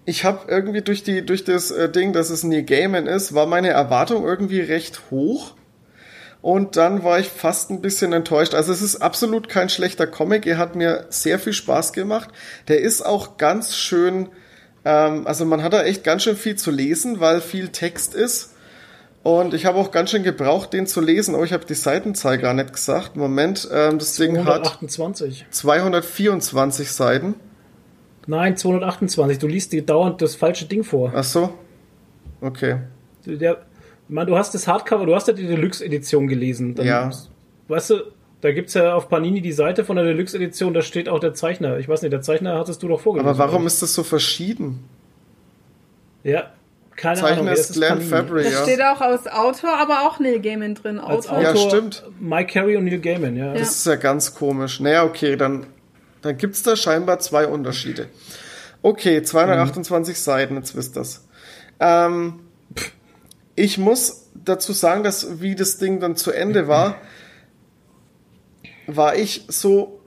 ich habe irgendwie durch die durch das äh, Ding, dass es Neil Gaiman ist, war meine Erwartung irgendwie recht hoch. Und dann war ich fast ein bisschen enttäuscht. Also es ist absolut kein schlechter Comic. Er hat mir sehr viel Spaß gemacht. Der ist auch ganz schön, ähm, also man hat da echt ganz schön viel zu lesen, weil viel Text ist. Und ich habe auch ganz schön gebraucht, den zu lesen. Oh, ich habe die Seitenzahl gar nicht gesagt. Moment, ähm, das Ding hat 228. 224 Seiten. Nein, 228. Du liest dir dauernd das falsche Ding vor. Ach so. Okay. Der, man, du hast das Hardcover, du hast ja die Deluxe-Edition gelesen. Dann, Ja. Weißt du, da gibt's ja auf Panini die Seite von der Deluxe-Edition, da steht auch der Zeichner. Ich weiß nicht, der Zeichner hattest du doch vorgelesen. Aber warum oder? ist das so verschieden? Ja, keine Ahnung. Zeichner ist Glenn? Fabry, da ja. steht auch als Autor, aber auch Neil Gaiman drin. Als Autor. Autor Ja, stimmt. Mike Carey und Neil Gaiman, ja. Ja. Das ist ja ganz komisch. Naja, okay, dann, dann gibt's da scheinbar zwei Unterschiede. Okay, 228 Seiten, jetzt wisst ihr's. Ähm, ich muss dazu sagen, dass wie das Ding dann zu Ende war, war ich so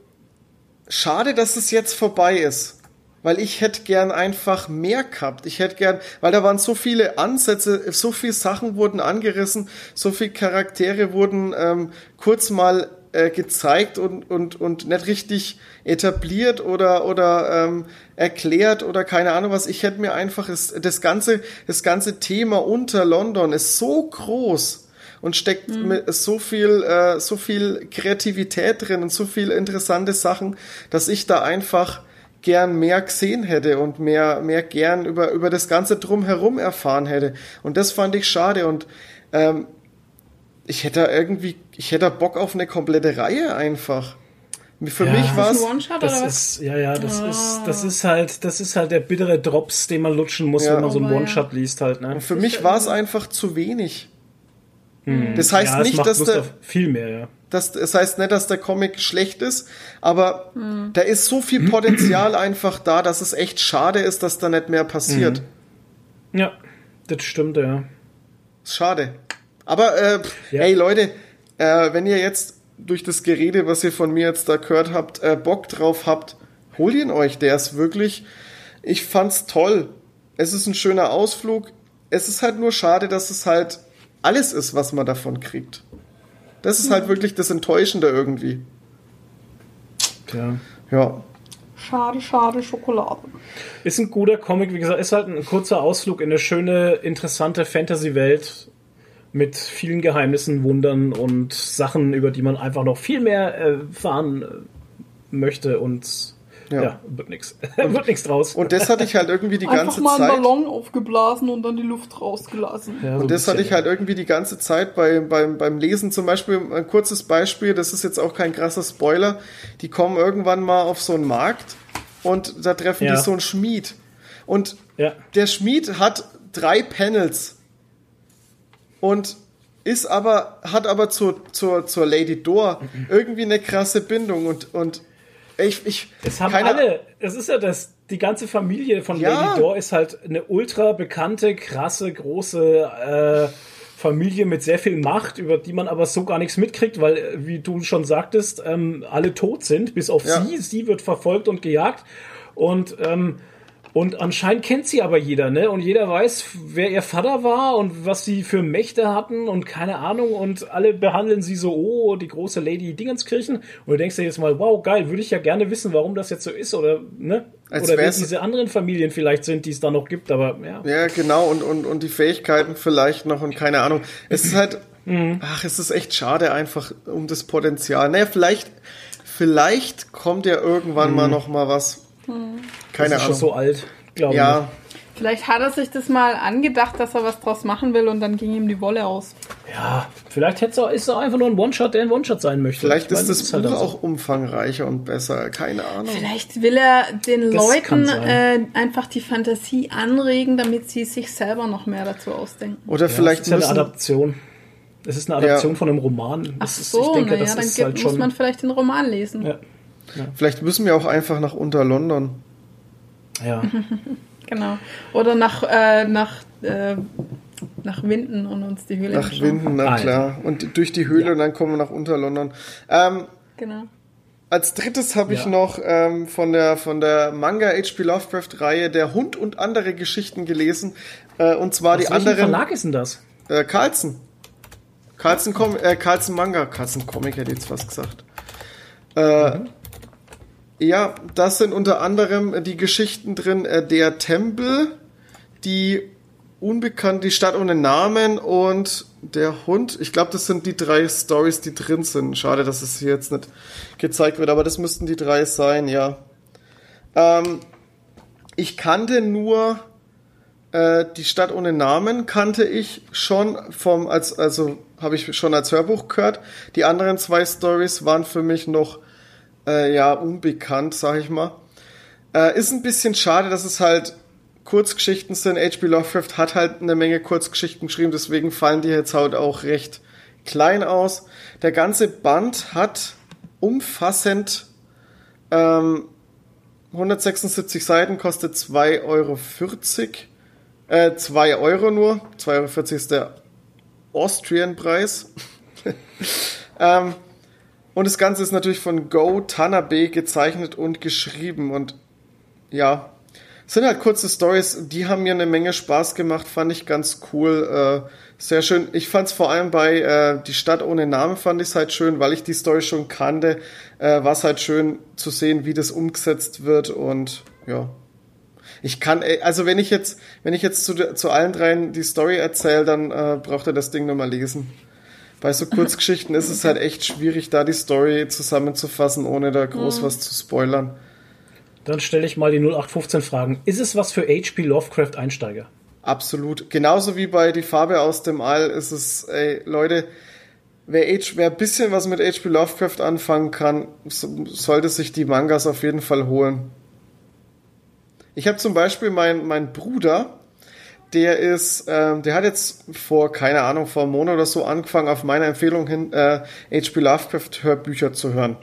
schade, dass es jetzt vorbei ist. Weil ich hätte gern einfach mehr gehabt. Ich hätte gern, weil da waren so viele Ansätze, so viele Sachen wurden angerissen, so viele Charaktere wurden ähm, kurz mal äh, gezeigt und, und, und nicht richtig etabliert oder, oder ähm, erklärt oder keine Ahnung was. Ich hätte mir einfach das, das ganze, das ganze Thema unter London ist so groß und steckt mit so viel, äh, so viel Kreativität drin und so viele interessante Sachen, dass ich da einfach gern mehr gesehen hätte und mehr, mehr gern über, über das Ganze drumherum erfahren hätte. Und das fand ich schade und ähm, ich hätte da irgendwie, ich hätte da Bock auf eine komplette Reihe einfach. Für Ja. mich Ist war Ein es, One-Shot Das oder was? ist, ja, ja, das Ah. ist, das ist halt, das ist halt der bittere Drops, den man lutschen muss, Ja. wenn man so einen ja. One-Shot liest halt, ne? für mich war es einfach zu wenig. Das heißt ja, nicht, macht dass Lust der, viel mehr, ja. das, das heißt nicht, dass der Comic schlecht ist, aber da ist so viel Potenzial einfach da, dass es echt schade ist, dass da nicht mehr passiert. Ja, das stimmt, ja. Schade. Aber äh, Ja. hey Leute, äh, wenn ihr jetzt durch das Gerede, was ihr von mir jetzt da gehört habt, äh, Bock drauf habt, holt ihn euch. Der ist wirklich, ich fand's toll. Es ist ein schöner Ausflug. Es ist halt nur schade, dass es halt alles ist, was man davon kriegt. Das ist halt wirklich das Enttäuschende irgendwie. Tja. Ja. Schade, schade, Schokolade. Ist ein guter Comic, wie gesagt, ist halt ein kurzer Ausflug in eine schöne, interessante Fantasy-Welt mit vielen Geheimnissen, Wundern und Sachen, über die man einfach noch viel mehr erfahren äh, möchte und ja, Ja. wird nix. wird nix draus. Und das hatte ich halt irgendwie die Einfach ganze mal einen Zeit. Ballon aufgeblasen und dann die Luft rausgelassen. ja, so Und das hatte bisschen, ich halt irgendwie die ganze Zeit bei, beim, beim Lesen. Zum Beispiel ein kurzes Beispiel, das ist jetzt auch kein krasser Spoiler. Die kommen irgendwann mal auf so einen Markt und da treffen Ja. die so einen Schmied. Und Ja. der Schmied hat drei Panels und ist aber, hat aber zur, zur, zur Lady Door irgendwie eine krasse Bindung und, und ich, ich, Es haben keine- alle, es ist ja das, die ganze Familie von Ja. Lady Door ist halt eine ultra bekannte, krasse, große äh, Familie mit sehr viel Macht, über die man aber so gar nichts mitkriegt, weil, äh, wie du schon sagtest, ähm, alle tot sind, bis auf Ja. sie. Sie wird verfolgt und gejagt. Und ähm, und anscheinend kennt sie aber jeder, ne? Und jeder weiß, wer ihr Vater war und was sie für Mächte hatten und keine Ahnung. Und alle behandeln sie so, oh, die große Lady Dingenskirchen. Und du denkst dir jetzt mal, wow, geil, würde ich ja gerne wissen, warum das jetzt so ist oder, ne? Als oder wer diese anderen Familien vielleicht sind, die es da noch gibt, aber ja. Ja, genau, und, und, und die Fähigkeiten vielleicht noch und keine Ahnung. Es ist halt, Mhm. ach, es ist echt schade einfach um das Potenzial. Naja, vielleicht, vielleicht kommt ja irgendwann mal noch mal was. Keine das ist Ahnung. schon so alt, glaube ja, Vielleicht hat er sich das mal angedacht, dass er was draus machen will und dann ging ihm die Wolle aus. ich. Ja, vielleicht hätte es ist es auch einfach nur ein One-Shot, der ein One-Shot sein möchte. vielleicht Ich meine, ist das halt Buch dann so. auch umfangreicher und besser. Keine Ahnung. Vielleicht will er den Das Leuten äh, einfach die Fantasie anregen, damit sie sich selber noch mehr dazu ausdenken. Oder Ja, vielleicht es ist ja eine müssen, Adaption. Es ist eine Adaption Ja. von einem Roman. Ach Das ist, so, ich denke, naja, das dann ist gibt, halt muss schon. man vielleicht den Roman lesen. Ja. Vielleicht müssen wir auch einfach nach Unter-London. Ja. Genau. Oder nach, äh, nach, äh, nach Winden und uns die Höhle Nach. Winden, na Alter. klar. Und durch die Höhle Ja. und dann kommen wir nach Unter-London. Ähm, Genau. Als drittes habe ich Ja. noch ähm, von der von der Manga H.P. Lovecraft Reihe Der Hund und andere Geschichten gelesen. Äh, und zwar Aus die anderen Verlag ist denn das? äh, Carlsen. Carlsen, Com äh, Carlsen Manga, Carlsen Comic hätte ich jetzt fast gesagt. Äh, Ja, das sind unter anderem die Geschichten drin, äh, der Tempel, die unbekannt, die Stadt ohne Namen und der Hund. Ich glaube, das sind die drei Stories, die drin sind. Schade, dass es hier jetzt nicht gezeigt wird, aber das müssten die drei sein, ja. Ähm, ich kannte nur äh, die Stadt ohne Namen kannte ich schon vom als also habe ich schon als Hörbuch gehört. Die anderen zwei Stories waren für mich noch äh, ja unbekannt, sag ich mal. Äh, ist ein bisschen schade, dass es halt Kurzgeschichten sind. H.P. Lovecraft hat halt eine Menge Kurzgeschichten geschrieben, deswegen fallen die jetzt halt auch recht klein aus. Der ganze Band hat umfassend ähm, 176 Seiten, kostet 2,40 Euro. Äh, 2 Euro nur. 2,40 Euro ist der Austrian-Preis. ähm, und das Ganze ist natürlich von Go Tanabe gezeichnet und geschrieben. Und ja, es sind halt kurze Stories, die haben mir eine Menge Spaß gemacht, fand ich ganz cool. Äh, sehr schön. Ich fand es vor allem bei äh, Die Stadt ohne Namen fand ich es halt schön, weil ich die Story schon kannte. Äh, War es halt schön zu sehen, wie das umgesetzt wird und ja. Ich kann, äh, also wenn ich jetzt, wenn ich jetzt zu, zu allen dreien die Story erzähle, dann äh, braucht er das Ding nochmal lesen. Bei so Kurzgeschichten ist es halt echt schwierig, da die Story zusammenzufassen, ohne da groß was zu spoilern. Dann stelle ich mal die 0815 Fragen. Ist es was für HP Lovecraft Einsteiger? Absolut. Genauso wie bei Die Farbe aus dem All ist es, ey, Leute, wer, H, wer ein bisschen was mit H.P. Lovecraft anfangen kann, so, sollte sich die Mangas auf jeden Fall holen. Ich habe zum Beispiel meinen mein Bruder, der ist, ähm, der hat jetzt vor, keine Ahnung, vor einem Monat oder so angefangen, auf meine Empfehlung hin, äh, H.P. Lovecraft Hörbücher zu hören.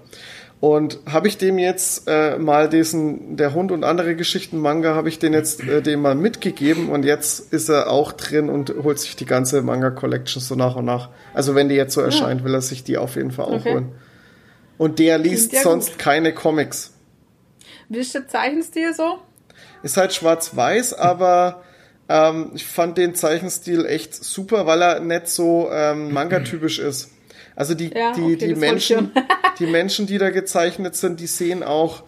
Und habe ich dem jetzt äh, mal diesen, der Hund und andere Geschichten Manga, habe ich den jetzt äh, dem mal mitgegeben und jetzt ist er auch drin und holt sich die ganze Manga Collection so nach und nach. Also wenn die jetzt so erscheint, will er sich die auf jeden Fall auch Okay. holen. Und der liest ja sonst gut. keine Comics. Wie ist der Zeichenstil so? Ist halt schwarz-weiß, aber ähm, ich fand den Zeichenstil echt super, weil er nicht so ähm, Manga-typisch ist. Also die, Ja, die, okay, die Menschen, die Menschen, die da gezeichnet sind, die sehen auch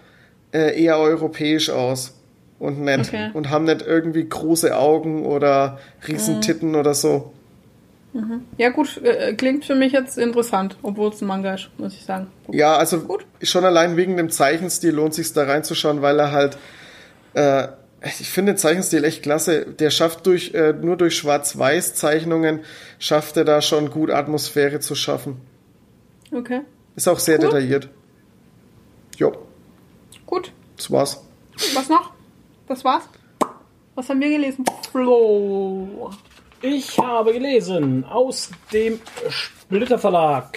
äh, eher europäisch aus und nett Okay. Mhm. und haben nicht irgendwie große Augen oder Riesentitten oder so. Ja gut, äh, klingt für mich jetzt interessant, obwohl es ein Manga ist, muss ich sagen. Gut. Ja, also Gut. schon allein wegen dem Zeichenstil lohnt sich da reinzuschauen, weil er halt, äh, ich finde den Zeichenstil echt klasse. Der schafft durch äh, nur durch Schwarz-Weiß-Zeichnungen schafft er da schon gut Atmosphäre zu schaffen. Okay, Ist auch sehr Cool. detailliert. Jo, gut. das war's. Was noch? Das war's? Was haben wir gelesen? Flo. Ich habe gelesen aus dem Splitter Verlag.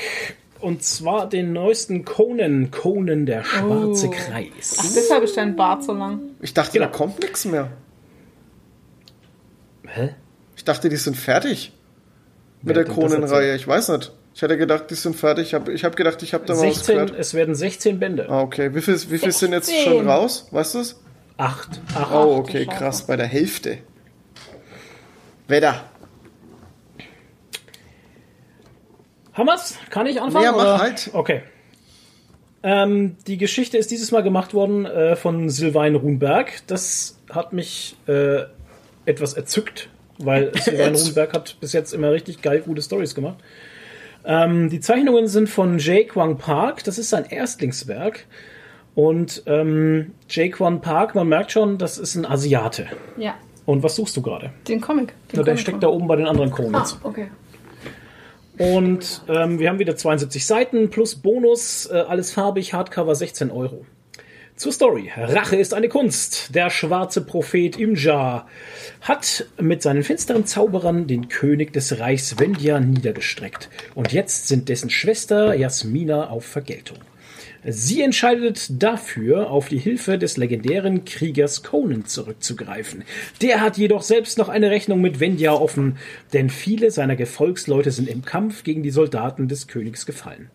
Und zwar den neuesten Conan, Conan der schwarze Oh. Ach, Kreis. deshalb ist dein Bart so lang. Ich dachte, Genau. da kommt nichts mehr. Hä? Ich dachte, die sind fertig mit Wer der Conan-Reihe. Ich weiß nicht. Ich hätte gedacht, die sind fertig. Ich habe ich hab gedacht, ich habe da mal was 16, gehört. es werden 16 Bände. Ah, okay. Wie viel, wie viel sind jetzt 16? schon raus? Weißt du es? Acht. Acht. Oh, okay, krass, bei der Hälfte. Wetter. Wir's? Kann ich anfangen? Ja, mach oder? halt. Okay. Ähm, die Geschichte ist dieses Mal gemacht worden äh, von Sylvain Runberg. Das hat mich äh, etwas erzückt, weil Sylvain Runberg hat bis jetzt immer richtig geil gute Stories gemacht. Ähm, die Zeichnungen sind von Jay Kwang Park. Das ist sein Erstlingswerk. Und ähm, Jay Kwang Park, man merkt schon, das ist ein Asiate. Ja, Und was suchst du gerade? den Comic. Den Na, der Comic steckt da oben bei den anderen Ah, Conans. okay. Und ähm, wir haben wieder 72 Seiten plus Bonus, äh, alles farbig, Hardcover 16 Euro. Zur Story. Rache ist eine Kunst. Der schwarze Prophet Imja hat mit seinen finsteren Zauberern den König des Reichs Vendia niedergestreckt. Und jetzt sind dessen Schwester Jasmina auf Vergeltung. Sie entscheidet dafür, auf die Hilfe des legendären Kriegers Conan zurückzugreifen. Der hat jedoch selbst noch eine Rechnung mit Vendja offen, denn viele seiner Gefolgsleute sind im Kampf gegen die Soldaten des Königs gefallen.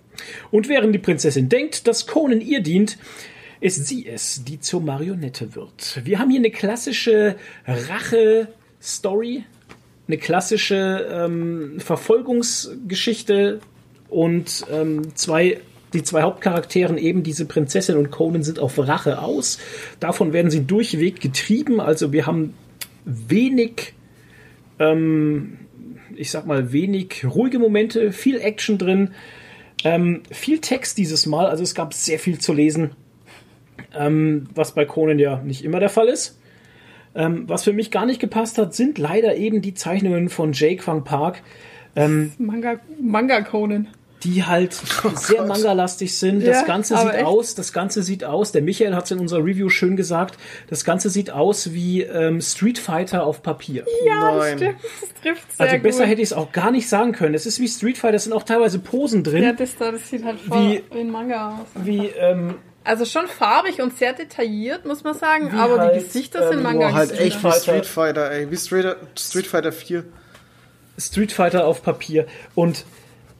Und während die Prinzessin denkt, dass Conan ihr dient, ist sie es, die zur Marionette wird. Wir haben hier eine klassische Rache-Story, eine klassische ähm, Verfolgungsgeschichte und ähm, zwei die zwei Hauptcharakteren, eben diese Prinzessin und Conan, sind auf Rache aus. Davon werden sie durchweg getrieben. Also wir haben wenig, ähm, ich sag mal, wenig ruhige Momente, viel Action drin, ähm, viel Text dieses Mal. Also es gab sehr viel zu lesen, ähm, was bei Conan ja nicht immer der Fall ist. Ähm, was für mich gar nicht gepasst hat, sind leider eben die Zeichnungen von Jay Kwang Park. Ähm, Manga, Manga Conan. Die halt sehr Gott. manga-lastig sind. Das Ja, Ganze sieht echt. aus, das Ganze sieht aus, der Michael hat es in unserer Review schön gesagt, das Ganze sieht aus wie ähm, Street Fighter auf Papier. Ja, das Nein. stimmt. Das trifft sehr Also besser gut. hätte ich es auch gar nicht sagen können. Es ist wie Street Fighter, es sind auch teilweise Posen drin, Ja, das da, das sieht halt voll Wie- wie ein Manga aus. wie ähm, Also schon farbig und sehr detailliert, muss man sagen, aber halt, die Gesichter sind ähm, Manga. Boah, halt Street echt wie Fighter. Street Fighter, ey. Wie Street, Street Fighter 4. Street Fighter auf Papier und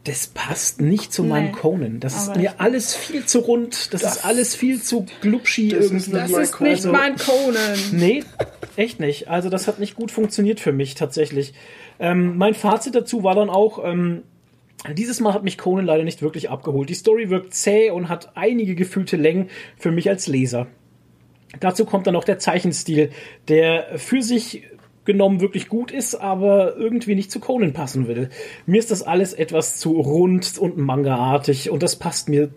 das passt nicht zu meinem Nee, Conan. Das ist mir alles viel zu rund, das, ist alles viel zu glubschi das ist irgendwie. nicht Das mein ist Conan. nicht mein Conan. Nee, echt nicht. Also das hat nicht gut funktioniert für mich tatsächlich. Ähm, mein Fazit dazu war dann auch, ähm, dieses Mal hat mich Conan leider nicht wirklich abgeholt. Die Story wirkt zäh und hat einige gefühlte Längen für mich als Leser. Dazu kommt dann noch der Zeichenstil, der für sich genommen wirklich gut ist, aber irgendwie nicht zu Conan passen will. Mir ist das alles etwas zu rund und mangaartig und das passt mir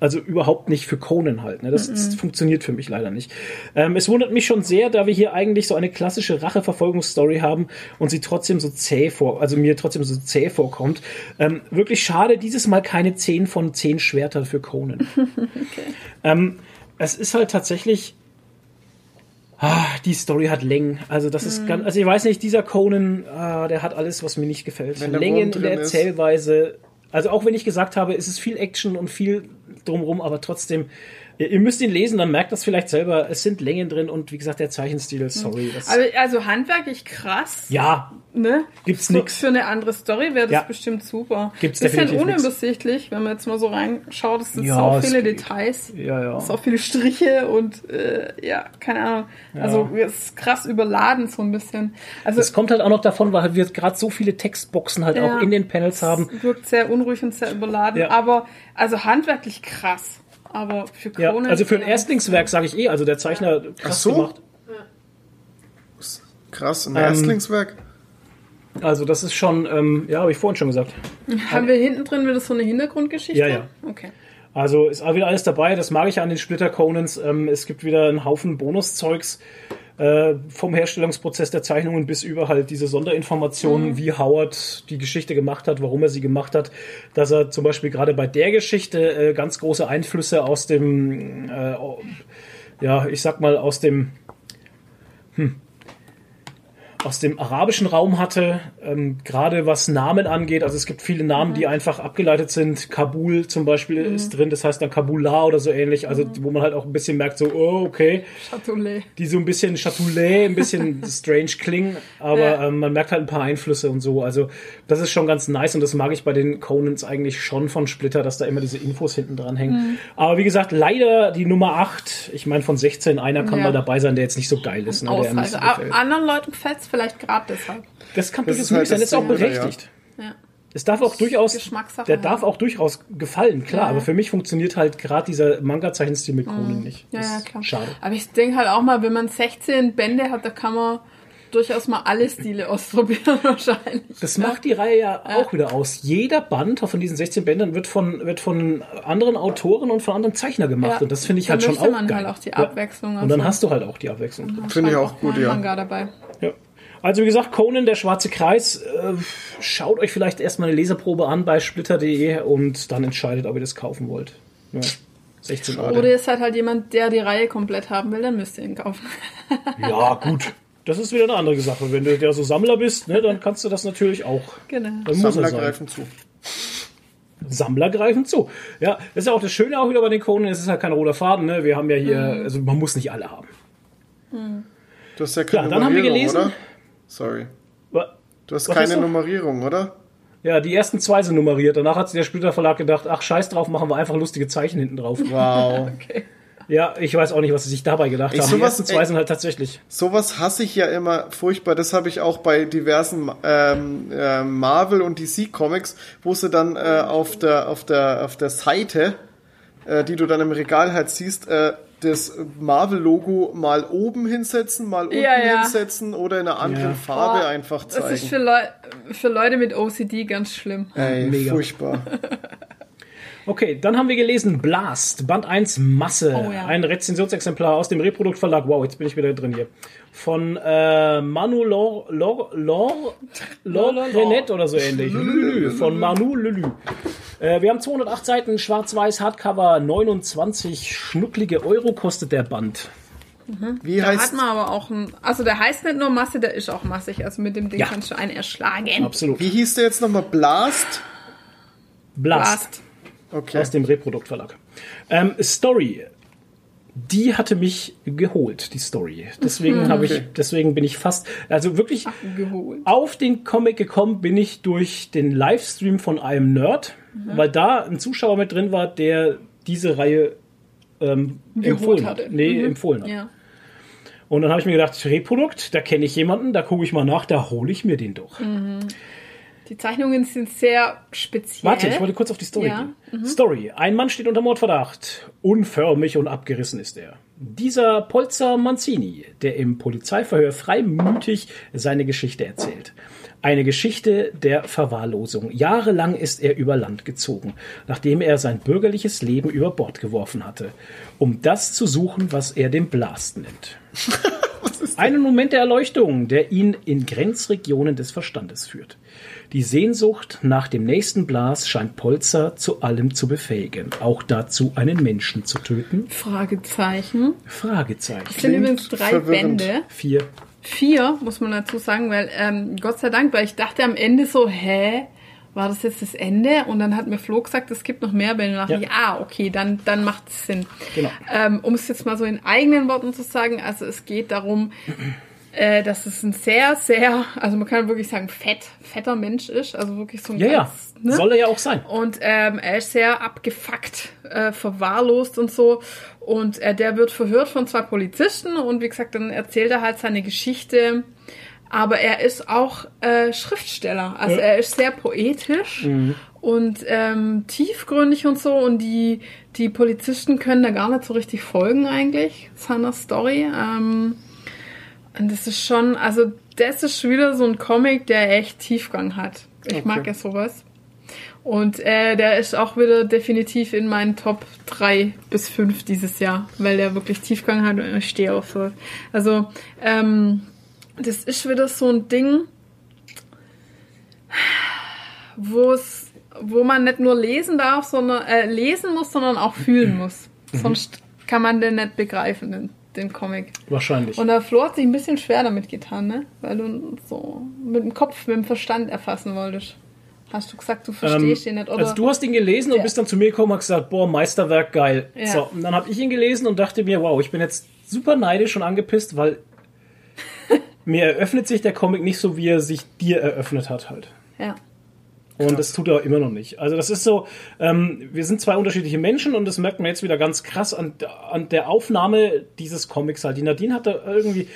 also überhaupt nicht für Conan halt. Ne? Das, das funktioniert für mich leider nicht. Ähm, es wundert mich schon sehr, da wir hier eigentlich so eine klassische Rache-Verfolgungsstory haben und sie trotzdem so zäh vor, also mir trotzdem so zäh vorkommt. Ähm, wirklich schade, dieses Mal keine 10 von 10 Schwertern für Conan. ähm, es ist halt tatsächlich. Ah, die Story hat Längen. Also das ist ganz, also ich weiß nicht, dieser Conan, ah, der hat alles, was mir nicht gefällt. Der Längen in der drin ist. Erzählweise. Also auch wenn ich gesagt habe, es ist viel Action und viel drumrum, aber trotzdem, ihr, müsst ihn lesen, dann merkt das vielleicht selber. Es sind Längen drin und wie gesagt, der Zeichenstil, sorry. Das, Also, also handwerklich krass. ja, Ne? Gibt's so, nix. Für eine andere Story wäre das Ja. bestimmt super. Gibt's Bisschen nix. unübersichtlich, wenn man jetzt mal so reinschaut. Es sind Ja, so viele. Details. ja, ja. So viele Striche und äh, ja, keine Ahnung. Also es ist krass überladen so ein bisschen. Also Es kommt halt auch noch davon, weil wir gerade so viele Textboxen halt Ja. auch in den Panels haben. es wirkt sehr unruhig und sehr überladen, Ja. aber also handwerklich krass. Aber für Ja, Conan. also für ein ja. Erstlingswerk sage ich eh, also der Zeichner krass Ach so. gemacht. Krass, ein Ähm, Erstlingswerk. Also das ist schon, ähm, ja, habe ich vorhin schon gesagt. Haben wir hinten drin wieder so eine Hintergrundgeschichte? Ja, ja. Okay. Also ist auch wieder alles dabei, das mag ich an den Splitter Conans. Ähm, es gibt wieder einen Haufen Bonuszeugs äh, vom Herstellungsprozess der Zeichnungen bis über halt diese Sonderinformationen, wie Howard die Geschichte gemacht hat, warum er sie gemacht hat, dass er zum Beispiel gerade bei der Geschichte äh, ganz große Einflüsse aus dem, äh, ja, ich sag mal aus dem aus dem arabischen Raum hatte, ähm, gerade was Namen angeht. Also es gibt viele Namen, die einfach abgeleitet sind. Kabul zum Beispiel ist drin, das heißt dann Kabula oder so ähnlich. Also wo man halt auch ein bisschen merkt, so, oh, okay, Châteaulet. die so ein bisschen Châteaulet, ein bisschen strange klingen, aber Ja. ähm, man merkt halt ein paar Einflüsse und so. Also das ist schon ganz nice und das mag ich bei den Conans eigentlich schon von Splitter, dass da immer diese Infos hinten dran hängen. Mhm. Aber wie gesagt, leider die Nummer 8, ich meine von 16, einer kann Ja. mal dabei sein, der jetzt nicht so geil ist. Ne, der so Anderen Leuten gefällt es vielleicht gerade deshalb. Das kann durchaus ist halt möglich sein, das ist auch berechtigt. Ja. Es darf auch durchaus, Geschmackssache, der ja. darf auch durchaus gefallen, klar, Ja. aber für mich funktioniert halt gerade dieser Manga-Zeichenstil mit Conan nicht. Ja, Das ja, ist klar. Schade. Aber ich denke halt auch mal, wenn man 16 Bände hat, da kann man durchaus mal alle Stile ausprobieren wahrscheinlich. Das macht die Reihe ja auch wieder aus. Jeder Band von diesen 16 Bändern wird von, wird von anderen Autoren und von anderen Zeichnern gemacht. Ja. Und das finde ich Da halt schon auch man geil. halt auch die Ja. Abwechslung. Und dann also. hast du halt auch die Abwechslung. Finde ich Schreibt auch gut, ja. Manga dabei. Ja. Also wie gesagt, Conan, der schwarze Kreis, äh, schaut euch vielleicht erstmal eine Leserprobe an bei splitter.de und dann entscheidet, ob ihr das kaufen wollt. Ja. 16 Euro. Oder ihr seid halt jemand, der die Reihe komplett haben will, dann müsst ihr ihn kaufen. Ja, gut. Das ist wieder eine andere Sache. Wenn du ja so Sammler bist, ne, dann kannst du das natürlich auch. genau. Dann muss er Sammler greifen zu. Sammler greifen zu. Ja, das ist ja auch das Schöne auch wieder bei den Conan, es ist halt kein roter Faden, ne? Wir haben ja hier, also man muss nicht alle haben. Du hast ja keine Ja, dann haben wir gelesen- oder? Sorry. Du hast Was keine hast? Nummerierung, oder? Ja, die ersten zwei sind nummeriert. Danach hat sich der Splitter Verlag gedacht, ach scheiß drauf, machen wir einfach lustige Zeichen hinten drauf. Wow. Ja, ich weiß auch nicht, was sie sich dabei gedacht Ey, haben. Die sowas- ersten zwei ey. sind halt tatsächlich. Sowas hasse ich ja immer furchtbar. Das habe ich auch bei diversen ähm, äh, Marvel und DC Comics, wo sie dann äh, auf der auf der auf der Seite, äh, die du dann im Regal halt siehst, äh, das Marvel-Logo mal oben hinsetzen, mal unten Ja, ja. hinsetzen oder in einer anderen Ja. Farbe Boah, einfach Das ist zeigen. für, Leu für Leute mit OCD ganz schlimm. Ey, Mega. furchtbar. Okay, dann haben wir gelesen Blast, Band 1 Masse, Oh ja. ein Rezensionsexemplar aus dem Reproduktverlag. Wow, jetzt bin ich wieder drin hier. Von äh, Manu Lor, Lor, Lor, Lor, Lor. Renet oder so ähnlich. Lülü, von Manu Lülü. Äh, wir haben 208 Seiten, schwarz-weiß, Hardcover, 29 schnucklige Euro kostet der Band. Wie Da hat heißt man aber auch ein, also der heißt nicht nur Masse, der ist auch massig. Also mit dem Ding Ja. kannst du einen erschlagen. Absolut. wie hieß der jetzt nochmal Blast? Blast. Blast. Okay. aus dem Reproduktverlag. Ähm, Story. Die hatte mich geholt, die Story. Deswegen habe ich, deswegen bin ich fast, also wirklich Geholt. auf den Comic gekommen bin ich durch den Livestream von einem Nerd, Mhm. weil da ein Zuschauer mit drin war, der diese Reihe ähm, empfohlen hat. hatte. Nee, Mhm. empfohlen hat. Ja. Und dann habe ich mir gedacht, Reprodukt, da kenne ich jemanden, da gucke ich mal nach, da hole ich mir den doch. Die Zeichnungen sind sehr speziell. Warte, ich wollte kurz auf die Story Ja, gehen. Story. Ein Mann steht unter Mordverdacht. Unförmig und abgerissen ist er. Dieser Polzer Manzini, der im Polizeiverhör freimütig seine Geschichte erzählt. Eine Geschichte der Verwahrlosung. Jahrelang ist er über Land gezogen, nachdem er sein bürgerliches Leben über Bord geworfen hatte, um das zu suchen, was er den Blast nennt. Einen Moment der Erleuchtung, der ihn in Grenzregionen des Verstandes führt. Die Sehnsucht nach dem nächsten Blas scheint Polzer zu allem zu befähigen, auch dazu, einen Menschen zu töten? Fragezeichen. Fragezeichen. Es sind übrigens drei verwirrend. Bände. Vier. Vier, muss man dazu sagen, weil ähm, Gott sei Dank, weil ich dachte am Ende so, hä, war das jetzt das Ende? Und dann hat mir Flo gesagt, es gibt noch mehr Bände. Und dann dachte Ja. ich, ah, okay, dann, dann macht es Sinn. Genau. Ähm, um es jetzt mal so in eigenen Worten zu sagen, also es geht darum, äh, dass es ein sehr, sehr, also man kann wirklich sagen, fett, fetter Mensch ist. Also wirklich so ein Ja, ja. ganz, ne? Soll er ja auch sein. Und ähm, er ist sehr abgefuckt, äh, verwahrlost und so. Und äh, der wird verhört von zwei Polizisten und wie gesagt, dann erzählt er halt seine Geschichte. Aber er ist auch äh, Schriftsteller. Also Ja. er ist sehr poetisch und ähm, tiefgründig und so. Und die, die Polizisten können da gar nicht so richtig folgen eigentlich, seiner Story. Ähm, und das ist schon, also das ist wieder so ein Comic, der echt Tiefgang hat. Ich mag ja sowas. Und äh, der ist auch wieder definitiv in meinen Top 3 bis 5 dieses Jahr, weil der wirklich Tiefgang hat und ich stehe auf so. Also, ähm, das ist wieder so ein Ding, wo es, wo man nicht nur lesen darf, sondern äh, lesen muss, sondern auch fühlen muss. Sonst kann man den nicht begreifen, den, den Comic. Wahrscheinlich. Und der Flo hat sich ein bisschen schwer damit getan, ne? Weil du so mit dem Kopf, mit dem Verstand erfassen wolltest. Hast du gesagt, du verstehst ihn nicht, oder? also du hast ihn gelesen und Ja. bist dann zu mir gekommen und gesagt, boah, Meisterwerk, geil. Ja. So, und dann habe ich ihn gelesen und dachte mir, wow, ich bin jetzt super neidisch und angepisst, weil mir eröffnet sich der Comic nicht so, wie er sich dir eröffnet hat halt. ja. Und das tut er immer noch nicht. Also das ist so, ähm, wir sind zwei unterschiedliche Menschen und das merkt man jetzt wieder ganz krass an, an der Aufnahme dieses Comics halt. Die Nadine hat da irgendwie,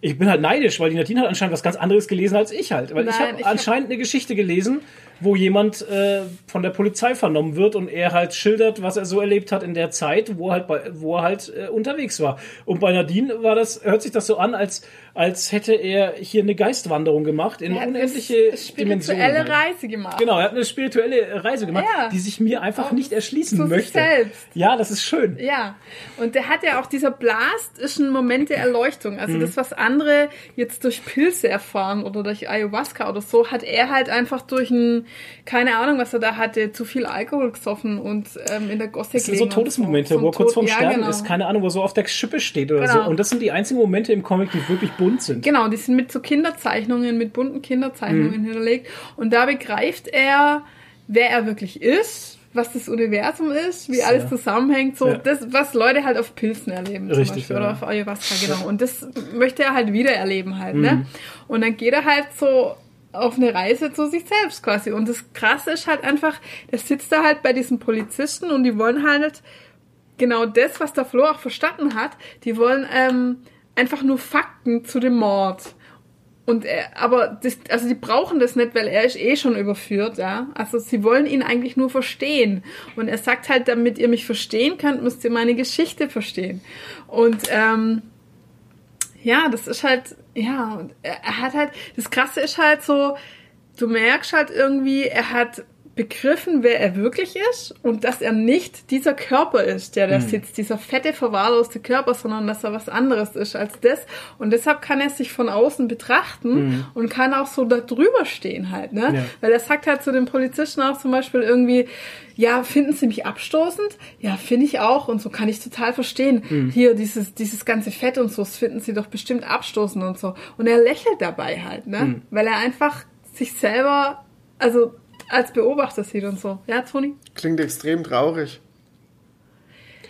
ich bin halt neidisch, weil die Nadine hat anscheinend was ganz anderes gelesen als ich halt. Weil ich Nein, habe ich hab- anscheinend eine Geschichte gelesen, wo jemand äh, von der Polizei vernommen wird und er halt schildert, was er so erlebt hat in der Zeit, wo er halt, bei, wo er halt äh, unterwegs war. Und bei Nadine war das, hört sich das so an, als, als hätte er hier eine Geistwanderung gemacht in Er hat eine unendliche spirituelle Dimensionen. Reise gemacht. Genau, er hat eine spirituelle Reise gemacht, Ja. die sich mir einfach nicht erschließen zu sich möchte. selbst. Ja, das ist schön. Ja, und der hat ja auch, dieser Blast ist ein Moment der Erleuchtung. Mhm. Also das, was andere jetzt durch Pilze erfahren oder durch Ayahuasca oder so, hat er halt einfach durch ein, keine Ahnung, was er da hatte, zu viel Alkohol gesoffen und ähm, in der Gosse Das sind so Todesmomente, so. wo er kurz vorm ja, Sterben genau. ist, keine Ahnung, wo er so auf der Schippe steht oder Genau. so. Und das sind die einzigen Momente im Comic, die wirklich bunt sind. Genau, die sind mit so Kinderzeichnungen, mit bunten Kinderzeichnungen Mhm. hinterlegt. Und da begreift er wer er wirklich ist, was das Universum ist, wie alles zusammenhängt, so Ja. das, was Leute halt auf Pilzen erleben zum Richtig, Beispiel ja. oder auf Ayahuasca, genau. Und das möchte er halt wieder erleben halt, Mhm. ne? Und dann geht er halt so auf eine Reise zu sich selbst quasi. Und das Krasse ist halt einfach, der sitzt da halt bei diesen Polizisten und die wollen halt genau das, was der Flo auch verstanden hat, die wollen ähm, einfach nur Fakten zu dem Mord. Und er, aber das, also die brauchen das nicht, weil er ist eh schon überführt, ja. Also sie wollen ihn eigentlich nur verstehen. Und er sagt halt, damit ihr mich verstehen könnt, müsst ihr meine Geschichte verstehen. Und ähm, ja, das ist halt, ja, und er, hat halt, das Krasse ist halt so, du merkst halt irgendwie, er hat begriffen, wer er wirklich ist und dass er nicht dieser Körper ist, der da sitzt, dieser fette, verwahrloste Körper, sondern dass er was anderes ist als das. Und deshalb kann er sich von außen betrachten und kann auch so da drüber stehen halt, ne? Ja. Weil er sagt halt zu den Polizisten auch zum Beispiel irgendwie, ja, finden Sie mich abstoßend? Ja, finde ich auch und so kann ich total verstehen. Hier, dieses, dieses ganze Fett und so, das finden Sie doch bestimmt abstoßend und so. Und er lächelt dabei halt, ne? Weil er einfach sich selber, also als Beobachter sieht und so. Ja, Toni? Klingt extrem traurig.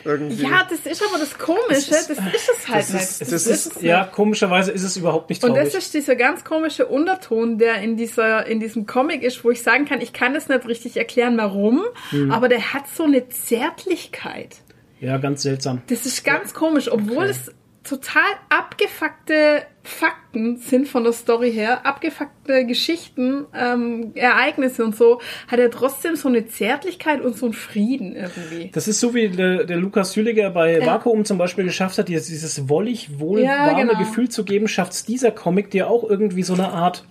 Irgendwie. Ja, das ist aber das Komische, das ist, es halt das nicht. ist- Das Das ist ist, es ja, nicht. komischerweise ist es überhaupt nicht Und traurig. das ist dieser ganz komische Unterton, der in dieser, in diesem Comic ist, wo ich sagen kann, ich kann das nicht richtig erklären, warum, Hm. aber der hat so eine Zärtlichkeit. ja, ganz seltsam. Das ist ganz komisch, obwohl es total abgefuckte Fakten sind von der Story her, abgefuckte Geschichten, ähm, Ereignisse und so, hat er trotzdem so eine Zärtlichkeit und so einen Frieden irgendwie. Das ist so wie der, der Lukas Jüliger bei Ja. Vakuum zum Beispiel geschafft hat, dieses, dieses wollig, wohl Ja, warme genau. Gefühl zu geben, schafft dieser Comic dir auch irgendwie so eine Art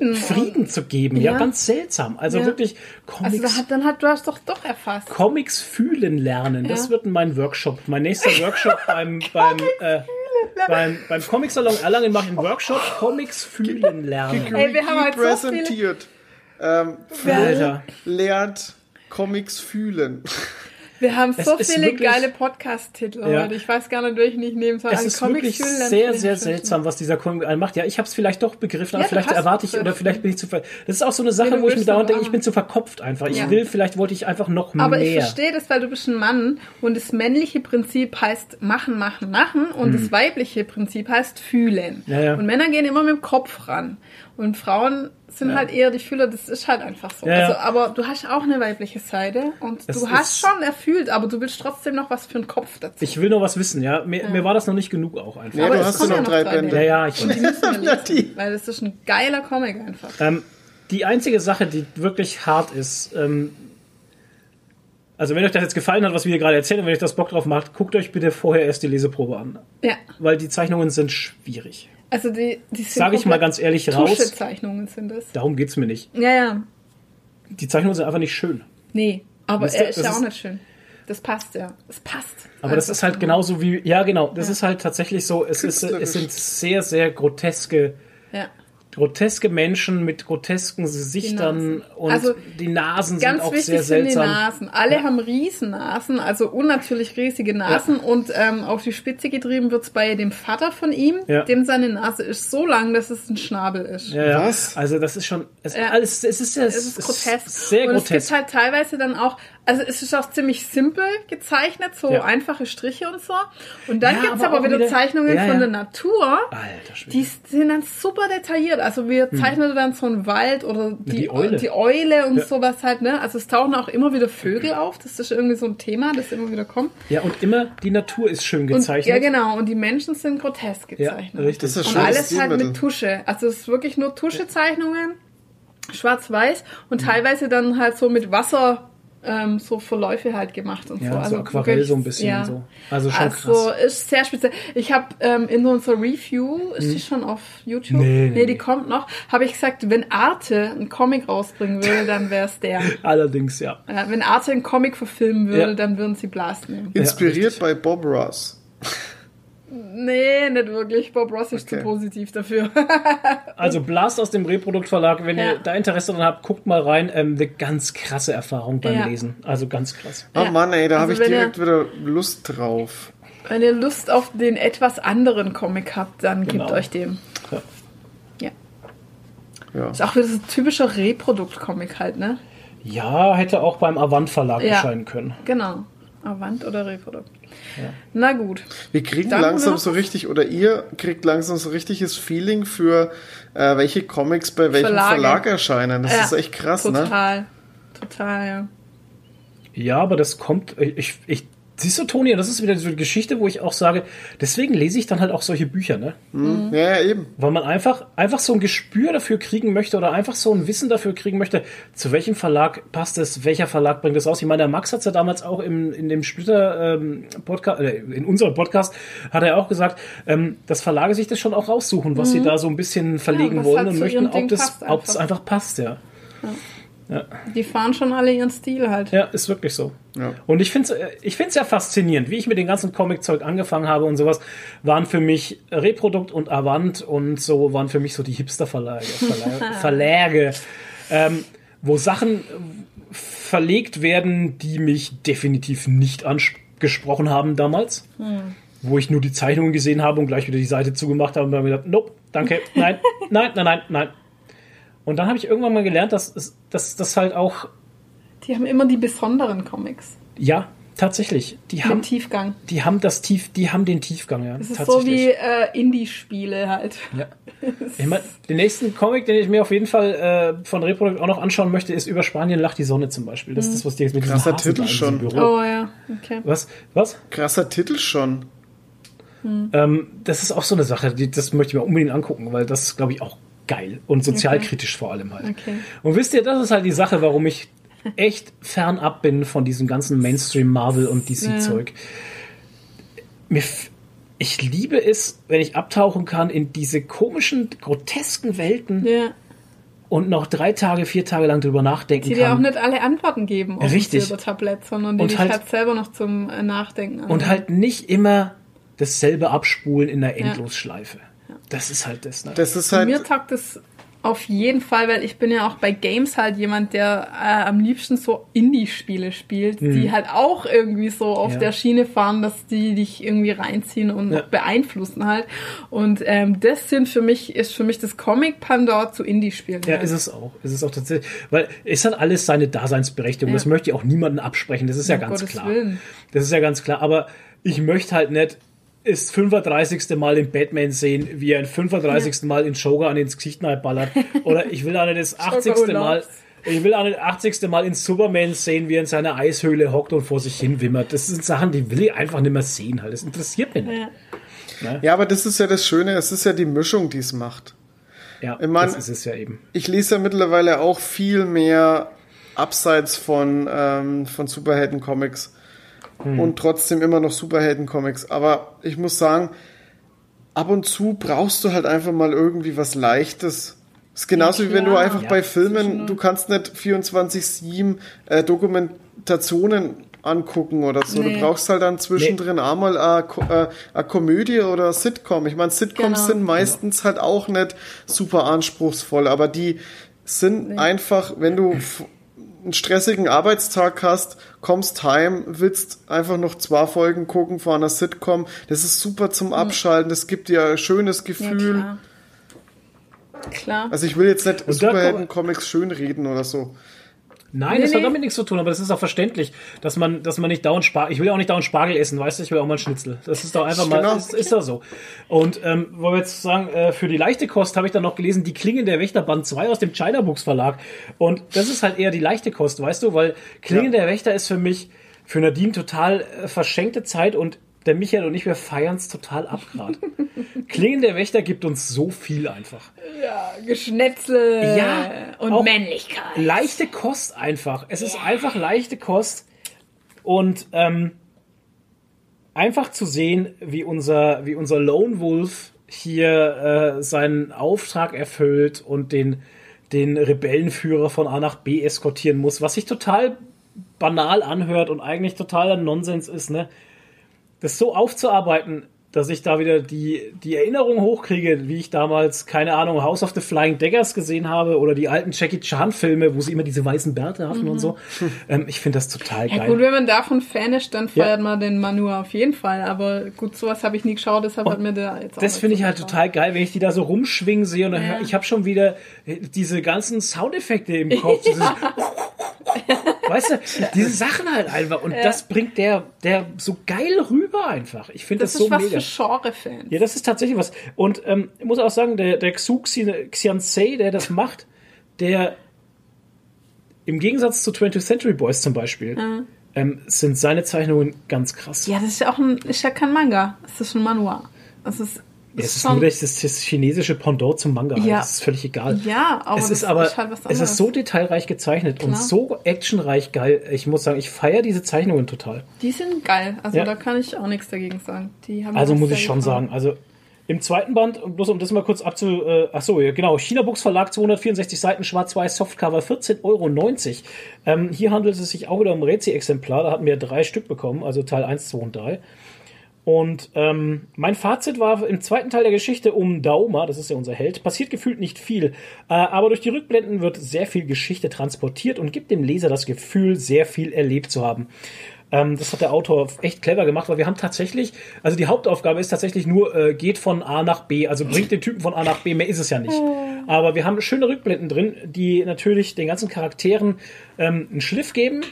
Frieden. Frieden zu geben. Ja, Ja. ganz seltsam. Also Ja. wirklich Also Comics. hat, dann hat du hast doch doch erfasst. Comics fühlen lernen. Das wird mein Workshop. Mein nächster Workshop beim, beim, äh, beim, beim Comic-Salon Erlangen mache ich einen Workshop Comics fühlen lernen. Ey, wir haben halt so präsentiert. Ähm, Flo lernt Comics fühlen. Wir haben so viele wirklich- geile Podcast-Titel Ja. Ich weiß gar nicht, welchen ich nehmen soll. Es An ist Comics wirklich sehr, ich sehr seltsam, was dieser Comic macht. Ja, ich habe es vielleicht doch begriffen, aber Ja, vielleicht erwarte ich oder vielleicht bin ich zu ver Das ist auch so eine Sache, Nee, wo ich mir dauernd aber denke, ich bin zu verkopft einfach. Ich Ja. will, vielleicht wollte ich einfach noch Aber ich mehr. verstehe das, weil du bist ein Mann und das männliche Prinzip heißt machen, machen, machen und das weibliche Prinzip heißt fühlen. Hm. Und Männer gehen immer mit dem Kopf ran und Frauen sind halt eher die Fühler, das ist halt einfach so. Ja, ja. Also, aber du hast auch eine weibliche Seite und Es du hast ist- schon erfüllt, aber du willst trotzdem noch was für einen Kopf dazu. Ich will noch was wissen, ja. Mir, mir war das noch nicht genug auch einfach. Nee, Aber du hast ja ja noch noch drei Bände. Ja, ja, ich und die müssen wir Ja, lesen, weil das ist ein geiler Comic einfach. Ähm, die einzige Sache, die wirklich hart ist, ähm, also wenn euch das jetzt gefallen hat, was wir hier gerade erzählen, und wenn euch das Bock drauf macht, guckt euch bitte vorher erst die Leseprobe an. Ja, Weil die Zeichnungen sind schwierig. Also die, die sind Sag ich mal ganz ehrlich raus. Tuschezeichnungen sind das. Darum geht's mir nicht. Ja, ja. Die Zeichnungen sind einfach nicht schön. Nee, aber Wisst ihr, er ist ja auch nicht schön. Das passt ja. Es passt. Aber das Einfach ist halt so. genauso wie, ja genau, das ist halt tatsächlich so, es, ist, es sind sehr, sehr groteske, Ja. Groteske Menschen mit grotesken Gesichtern und Also, die Nasen sind Ganz auch wichtig sehr sind die seltsam. Nasen. Alle haben Riesennasen, also unnatürlich riesige Nasen. Und ähm, auf die Spitze getrieben wird's bei dem Vater von ihm. Ja. Dem seine Nase ist so lang, dass es ein Schnabel ist. Ja, ja. Was? Also das ist schon, es, Ja. alles, es ist, ja, Es ist grotesk. sehr und es grotesk. gibt halt teilweise dann auch, also es ist auch ziemlich simpel gezeichnet, so Ja. einfache Striche und so. Und dann Ja, gibt's aber aber, wieder, wieder- Zeichnungen Ja, von der Natur. Alter Schwede. Die sind dann super detailliert. Also wir zeichnen dann so einen Wald oder die, die Eule. die Eule und Ja. sowas halt, ne? Also es tauchen auch immer wieder Vögel auf. Das ist irgendwie so ein Thema, das immer wieder kommt. ja, und immer die Natur ist schön Und, gezeichnet. ja, genau. Und die Menschen sind grotesk Ja, gezeichnet. richtig. Das ist Und schönes alles halt mit Tusche. Also es ist wirklich nur Tuschezeichnungen, schwarz-weiß Mhm. und teilweise dann halt so mit Wasser ähm, so Verläufe halt gemacht und Ja, so. so Also Aquarell wirklich, so ein bisschen so. Also schon also krass. ist sehr speziell. Ich habe ähm, in unserer Review, ist die schon auf YouTube? Mhm. Nee, nee, die nee. kommt noch. Habe ich gesagt, wenn Arte einen Comic rausbringen würde, dann wäre es der. Allerdings, ja. Ja, wenn Arte einen Comic verfilmen würde, Ja. dann würden sie Blast nehmen. Inspiriert bei Bob Ross. Nee, nicht wirklich. Bob Ross ist Okay. zu positiv dafür. Also Blast aus dem Reproduktverlag, wenn Ja. ihr da Interesse dran habt, guckt mal rein. Ähm, eine ganz krasse Erfahrung beim Ja. Lesen. Also ganz krass. Oh Ja. Mann, ey, da habe Also ich wenn direkt wieder Lust drauf. Wenn ihr Lust auf den etwas anderen Comic habt, dann Genau. gebt euch dem. Ja. Ja. Ja. Ist auch wieder so ein typischer Reprodukt-Comic halt, ne? Ja, hätte auch beim Avant Verlag Ja. erscheinen können. Genau. Avant oder Reprodukt. Na gut. Wir kriegen Dann langsam noch- so richtig, oder ihr kriegt langsam so richtiges Feeling für, äh, welche Comics bei welchem Verlage. Verlag erscheinen. Das Ja, ist echt krass, ne? Total. Total, ja. Ja, aber das kommt, ich, ich, siehst du, Toni, das ist wieder so eine Geschichte, wo ich auch sage, deswegen lese ich dann halt auch solche Bücher, ne? Ja, ja, eben. Weil man einfach, einfach so ein Gespür dafür kriegen möchte oder einfach so ein Wissen dafür kriegen möchte, zu welchem Verlag passt es, welcher Verlag bringt es raus. Ich meine, der Max hat es ja damals auch im, in dem Splitter ähm, Podcast, äh, in unserem Podcast, hat er auch gesagt, ähm, dass Verlage sich das schon auch raussuchen, was sie da so ein bisschen verlegen was wollen halt und möchten, ob das, ob es einfach. einfach passt, ja. Die fahren schon alle ihren Stil halt. Ja, ist wirklich so. Ja. Und ich finde es ich find's ja faszinierend, wie ich mit dem ganzen Comic-Zeug angefangen habe und sowas, waren für mich Reprodukt und Avant und so waren für mich so die Hipster-Verlage, Verlage, Verläge, ähm, wo Sachen verlegt werden, die mich definitiv nicht angesprochen haben damals. Wo ich nur die Zeichnungen gesehen habe und gleich wieder die Seite zugemacht habe und dann gesagt, nope, danke, nein, nein, nein, nein, nein. Und dann habe ich irgendwann mal gelernt, dass, das halt auch Die haben immer die besonderen Comics. ja, tatsächlich. Die haben, Tiefgang. die haben das Tief, die haben den Tiefgang, ja. Das ist so wie äh, Indie-Spiele halt. ja. Ich mein, den nächsten Comic, den ich mir auf jeden Fall äh, von Reprodukt auch noch anschauen möchte, ist über Spanien lacht die Sonne zum Beispiel. Das ist das, was die jetzt mit diesem Krasser Titel schon. Büro. Oh ja, okay. Was? Was? Krasser Titel schon. Ähm, das ist auch so eine Sache, die, das möchte ich mir unbedingt angucken, weil das ist, glaube ich, auch geil und sozialkritisch vor allem halt. Okay. Und wisst ihr, das ist halt die Sache, warum ich echt fernab bin von diesem ganzen Mainstream Marvel und DC-Zeug. F- Ich liebe es, wenn ich abtauchen kann in diese komischen, grotesken Welten Ja. und noch drei Tage, vier Tage lang drüber nachdenken Die dir auch kann. nicht alle Antworten geben auf Richtig. dem Silbertablett, sondern die Und dich halt- halt, selber noch zum Nachdenken Und halt nicht immer dasselbe abspulen in der Ja. Das ist halt das. Ne? Das ist Mir halt, taugt es auf jeden Fall, weil ich bin ja auch bei Games halt jemand, der äh, am liebsten so Indie-Spiele spielt, die halt auch irgendwie so auf Mhm. Ja. der Schiene fahren, dass die dich irgendwie reinziehen und Ja. beeinflussen halt. Und ähm, das sind für mich, ist für mich das Comic-Pandor zu Indie-Spielen. Ja, halt. ist es auch. Ist es auch tatsächlich. Weil es hat alles seine Daseinsberechtigung. Ja. Das möchte ich auch niemandem absprechen. Das ist ja ganz Gottes klar. Willen. Das ist ja ganz klar. Aber ich möchte halt nicht ist 35. Mal den Batman sehen, wie er ein 35. Mal in Joker an ins Gesicht ballert. Oder ich will auch nicht das 80. Joker Mal. Ich will auch nicht 80. Mal in Superman sehen, wie er in seiner Eishöhle hockt und vor sich hin wimmert. Das sind Sachen, die will ich einfach nicht mehr sehen. Halt. Das interessiert mich nicht. Ja. ja, aber das ist ja das Schöne, es ist ja die Mischung, die es macht. Ja, Ich mein- das ist es ja eben. Ich lese ja mittlerweile auch viel mehr abseits von, ähm, von Superhelden-Comics und trotzdem immer noch Superhelden-Comics. Aber ich muss sagen, ab und zu brauchst du halt einfach mal irgendwie was Leichtes. ist genauso wie wenn du einfach Ja, bei Filmen, du kannst nicht 24-7 äh, Dokumentationen angucken oder so. Nee. Du brauchst halt dann zwischendrin einmal eine, äh, eine Komödie oder eine Sitcom. Ich meine, Sitcoms Genau. sind meistens halt auch nicht super anspruchsvoll, aber die sind einfach, wenn du einen stressigen Arbeitstag hast, kommst heim, willst einfach noch zwei Folgen gucken von einer Sitcom. Das ist super zum Abschalten. Das gibt dir ein schönes Ja, Gefühl. klar. Klar. also ich will jetzt nicht Superhelden-Comics schönreden oder so. Nein, Nee, das hat nee. damit nichts zu tun, aber das ist auch verständlich, dass man, dass man nicht dauernd Spargel, ich will ja auch nicht dauernd Spargel essen, weißt du, ich will auch mal einen Schnitzel. Das ist doch einfach mal, Genau. ist, ist doch so. Und, ähm, wollen wir jetzt sagen, äh, für die leichte Kost habe ich dann noch gelesen, die Klingen der Wächter Band 2 aus dem China Books Verlag. Und das ist halt eher die leichte Kost, weißt du, weil Klingen der Wächter ist für mich, für Nadine total äh, verschenkte Zeit und der Michael und ich, wir feiern es total ab gerade. Klingen der Wächter gibt uns so viel einfach. Ja, Geschnetzel Ja, und Männlichkeit. leichte Kost einfach. Es ist einfach leichte Kost und ähm, einfach zu sehen, wie unser, wie unser Lone Wolf hier äh, seinen Auftrag erfüllt und den, den Rebellenführer von A nach B eskortieren muss, was sich total banal anhört und eigentlich totaler Nonsens ist, ne? Das so aufzuarbeiten, dass ich da wieder die, die Erinnerung hochkriege, wie ich damals, keine Ahnung, House of the Flying Daggers gesehen habe oder die alten Jackie Chan Filme, wo sie immer diese weißen Bärte hatten und so. Ähm, ich finde das total Mhm. Ja, geil. gut, wenn man davon Fan ist, dann Ja. feiert man den Manua auf jeden Fall. Aber gut, sowas habe ich nie geschaut, deshalb hat mir der jetzt auch Das finde ich halt total geil, wenn ich die da so rumschwingen sehe und dann Ja. hör, ich habe schon wieder äh, diese ganzen Soundeffekte im Kopf. Dieses weißt du, diese Sachen halt einfach und das bringt der der so geil rüber einfach. Ich finde das, Das so mega. Für Genre-Fans. Ja, das ist tatsächlich was. Und ähm, ich muss auch sagen, der, der Xu Xian- Xiansei, der das macht, der im Gegensatz zu 20th Century Boys zum Beispiel, ähm, sind seine Zeichnungen ganz krass. Ja, das ist ja auch ein, ist ja kein Manga. Das ist ein Manua. Das ist, Ja, es ist nur das, das, chinesische Pendant zum Manga. Ja. Das ist völlig egal. Ja, aber es ist aber ist halt es ist so detailreich gezeichnet und Klar. so actionreich geil. Ich muss sagen, ich feiere diese Zeichnungen total. Die sind geil. Also Ja. da kann ich auch nichts dagegen sagen. Die haben Also muss ich schon gefallen. sagen, also im zweiten Band, bloß um das mal kurz abzu... Äh, ach so, ja, genau, China Books Verlag, 264 Seiten, schwarz-weiß, Softcover, 14,90 Euro. Ähm, hier handelt es sich auch wieder um ein Rezi-Exemplar, da hatten wir drei Stück bekommen, also Teil 1, 2 und 3. Und ähm, mein Fazit war im zweiten Teil der Geschichte um Dauma, das ist ja unser Held, passiert gefühlt nicht viel, äh, aber durch die Rückblenden wird sehr viel Geschichte transportiert und gibt dem Leser das Gefühl, sehr viel erlebt zu haben. Ähm, das hat der Autor echt clever gemacht, weil wir haben tatsächlich, also die Hauptaufgabe ist tatsächlich nur, äh, geht von A nach B, also bringt den Typen von A nach B, mehr ist es ja nicht. Aber wir haben schöne Rückblenden drin, die natürlich den ganzen Charakteren ähm, einen Schliff geben,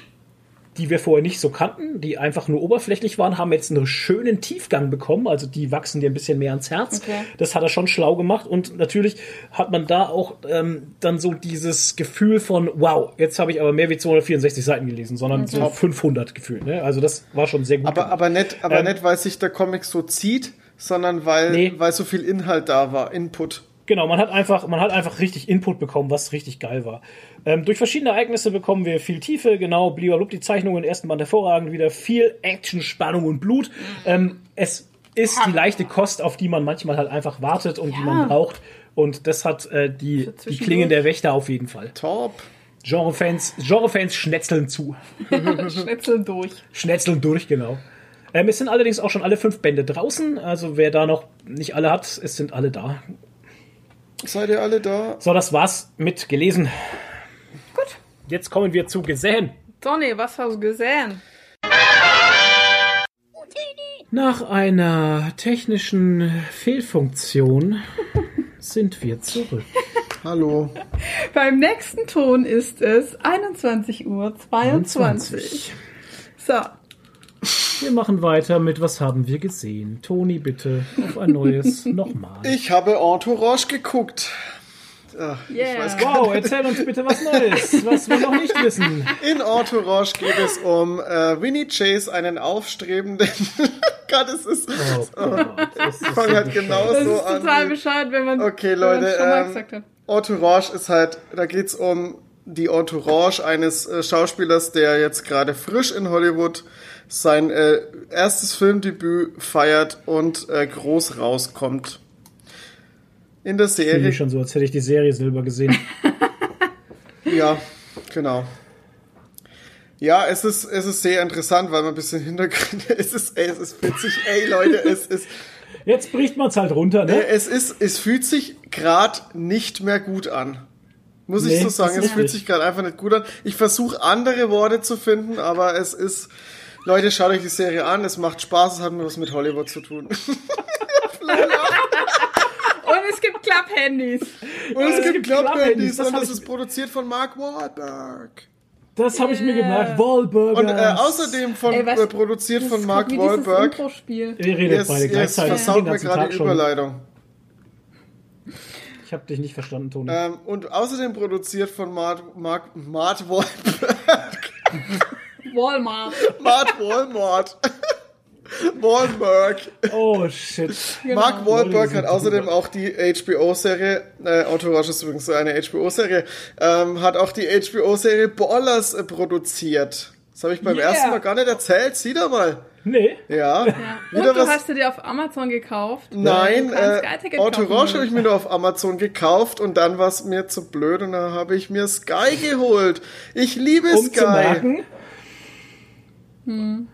die wir vorher nicht so kannten, die einfach nur oberflächlich waren, haben jetzt einen schönen Tiefgang bekommen. Also die wachsen dir ein bisschen mehr ans Herz. Okay. Das hat er schon schlau gemacht. Und natürlich hat man da auch ähm, dann so dieses Gefühl von, wow, jetzt habe ich aber mehr wie 264 Seiten gelesen, sondern so 500 gefühlt. Ne? Also das war schon sehr gut. Aber, gemacht. aber nicht, aber Ähm, nicht, weil sich der Comic so zieht, sondern weil, Nee. weil so viel Inhalt da war, Input. Genau, man hat einfach, man hat einfach richtig Input bekommen, was richtig geil war. Ähm, durch verschiedene Ereignisse bekommen wir viel Tiefe, genau, blub, die Zeichnungen im ersten Band hervorragend, wieder viel Action, Spannung und Blut. Ähm, es ist die leichte Kost, auf die man manchmal halt einfach wartet und die man braucht. Und das hat äh, die, die. Klingen der Wächter auf jeden Fall. Top. Genrefans, Genrefans schnetzeln zu. Schnitzeln durch. Schnetzeln durch, genau. Ähm, es sind allerdings auch schon alle fünf Bände draußen. Also wer da noch nicht alle hat, es sind alle da. Seid ihr alle da? So, das war's mit gelesen. Gut. Jetzt kommen wir zu gesehen. Tony, was hast du gesehen? Nach einer technischen Fehlfunktion sind wir zurück. Hallo. Beim nächsten Ton ist es 21 Uhr 22. So, Wir machen weiter mit Was haben wir gesehen? Toni, bitte auf ein neues nochmal. Ich habe Entourage geguckt. Ach, yeah. Ich weiß Wow, erzähl uns bitte was Neues, was wir noch nicht wissen. In Entourage geht es um äh, Winnie Chase, einen aufstrebenden. Gott, es ist. Oh Gott, das ist so halt bescheuert. genau das so ist total bescheuert, wenn man Okay, Leute, schon mal ähm, gesagt hat. Entourage ist halt, da geht's um die Entourage eines äh, Schauspielers, der jetzt gerade frisch in Hollywood sein äh, erstes Filmdebüt feiert und äh, groß rauskommt. In der Ich fühle Serie. mich schon so, als hätte ich die Serie selber gesehen. Ja, genau. Ja, es ist, es ist sehr interessant, weil man ein bisschen Hintergründe, es ist, ey, es ist witzig, ey Leute, es ist, Jetzt bricht man es halt runter, ne? Äh, Es ist, es fühlt sich gerade nicht mehr gut an. Muss ich Nee, so sagen, es fühlt sich gerade einfach nicht gut an. Ich versuche andere Worte zu finden, aber es ist, Leute, schaut euch die Serie an, es macht Spaß, es hat mir was mit Hollywood zu tun. Und es gibt Klapphandys. Und es, es gibt das und hab das ich- ist produziert von Mark Wahlberg. Das habe ich mir gemerkt. Wahlburger. Und äh, außerdem von, Ey, weißt- äh, produziert von Mark Wahlberg. Ihr redet Jetzt, beide jetzt gleichzeitig. versaut den mir gerade die. Überleitung. Ich habe dich nicht verstanden, Toni. Ähm, und außerdem produziert von Mark, Mark, Mark Wahlberg. Walmart. Mark Walmart. Wahlberg. Oh shit. Mark Leute, Wahlberg hat außerdem drüber. auch die HBO-Serie, äh, Entourage ist übrigens eine HBO-Serie, ähm, hat auch die HBO-Serie Ballers produziert. Das habe ich beim Yeah. ersten Mal gar nicht erzählt. Sieh doch mal. Nee. Ja. Ja. Wieder Und du was- hast du dir auf Amazon gekauft. Nein, äh, Entourage habe ich mir nur auf Amazon gekauft und dann war es mir zu blöd und dann habe ich mir Sky geholt. Ich liebe Um Sky. zu merken. Hm.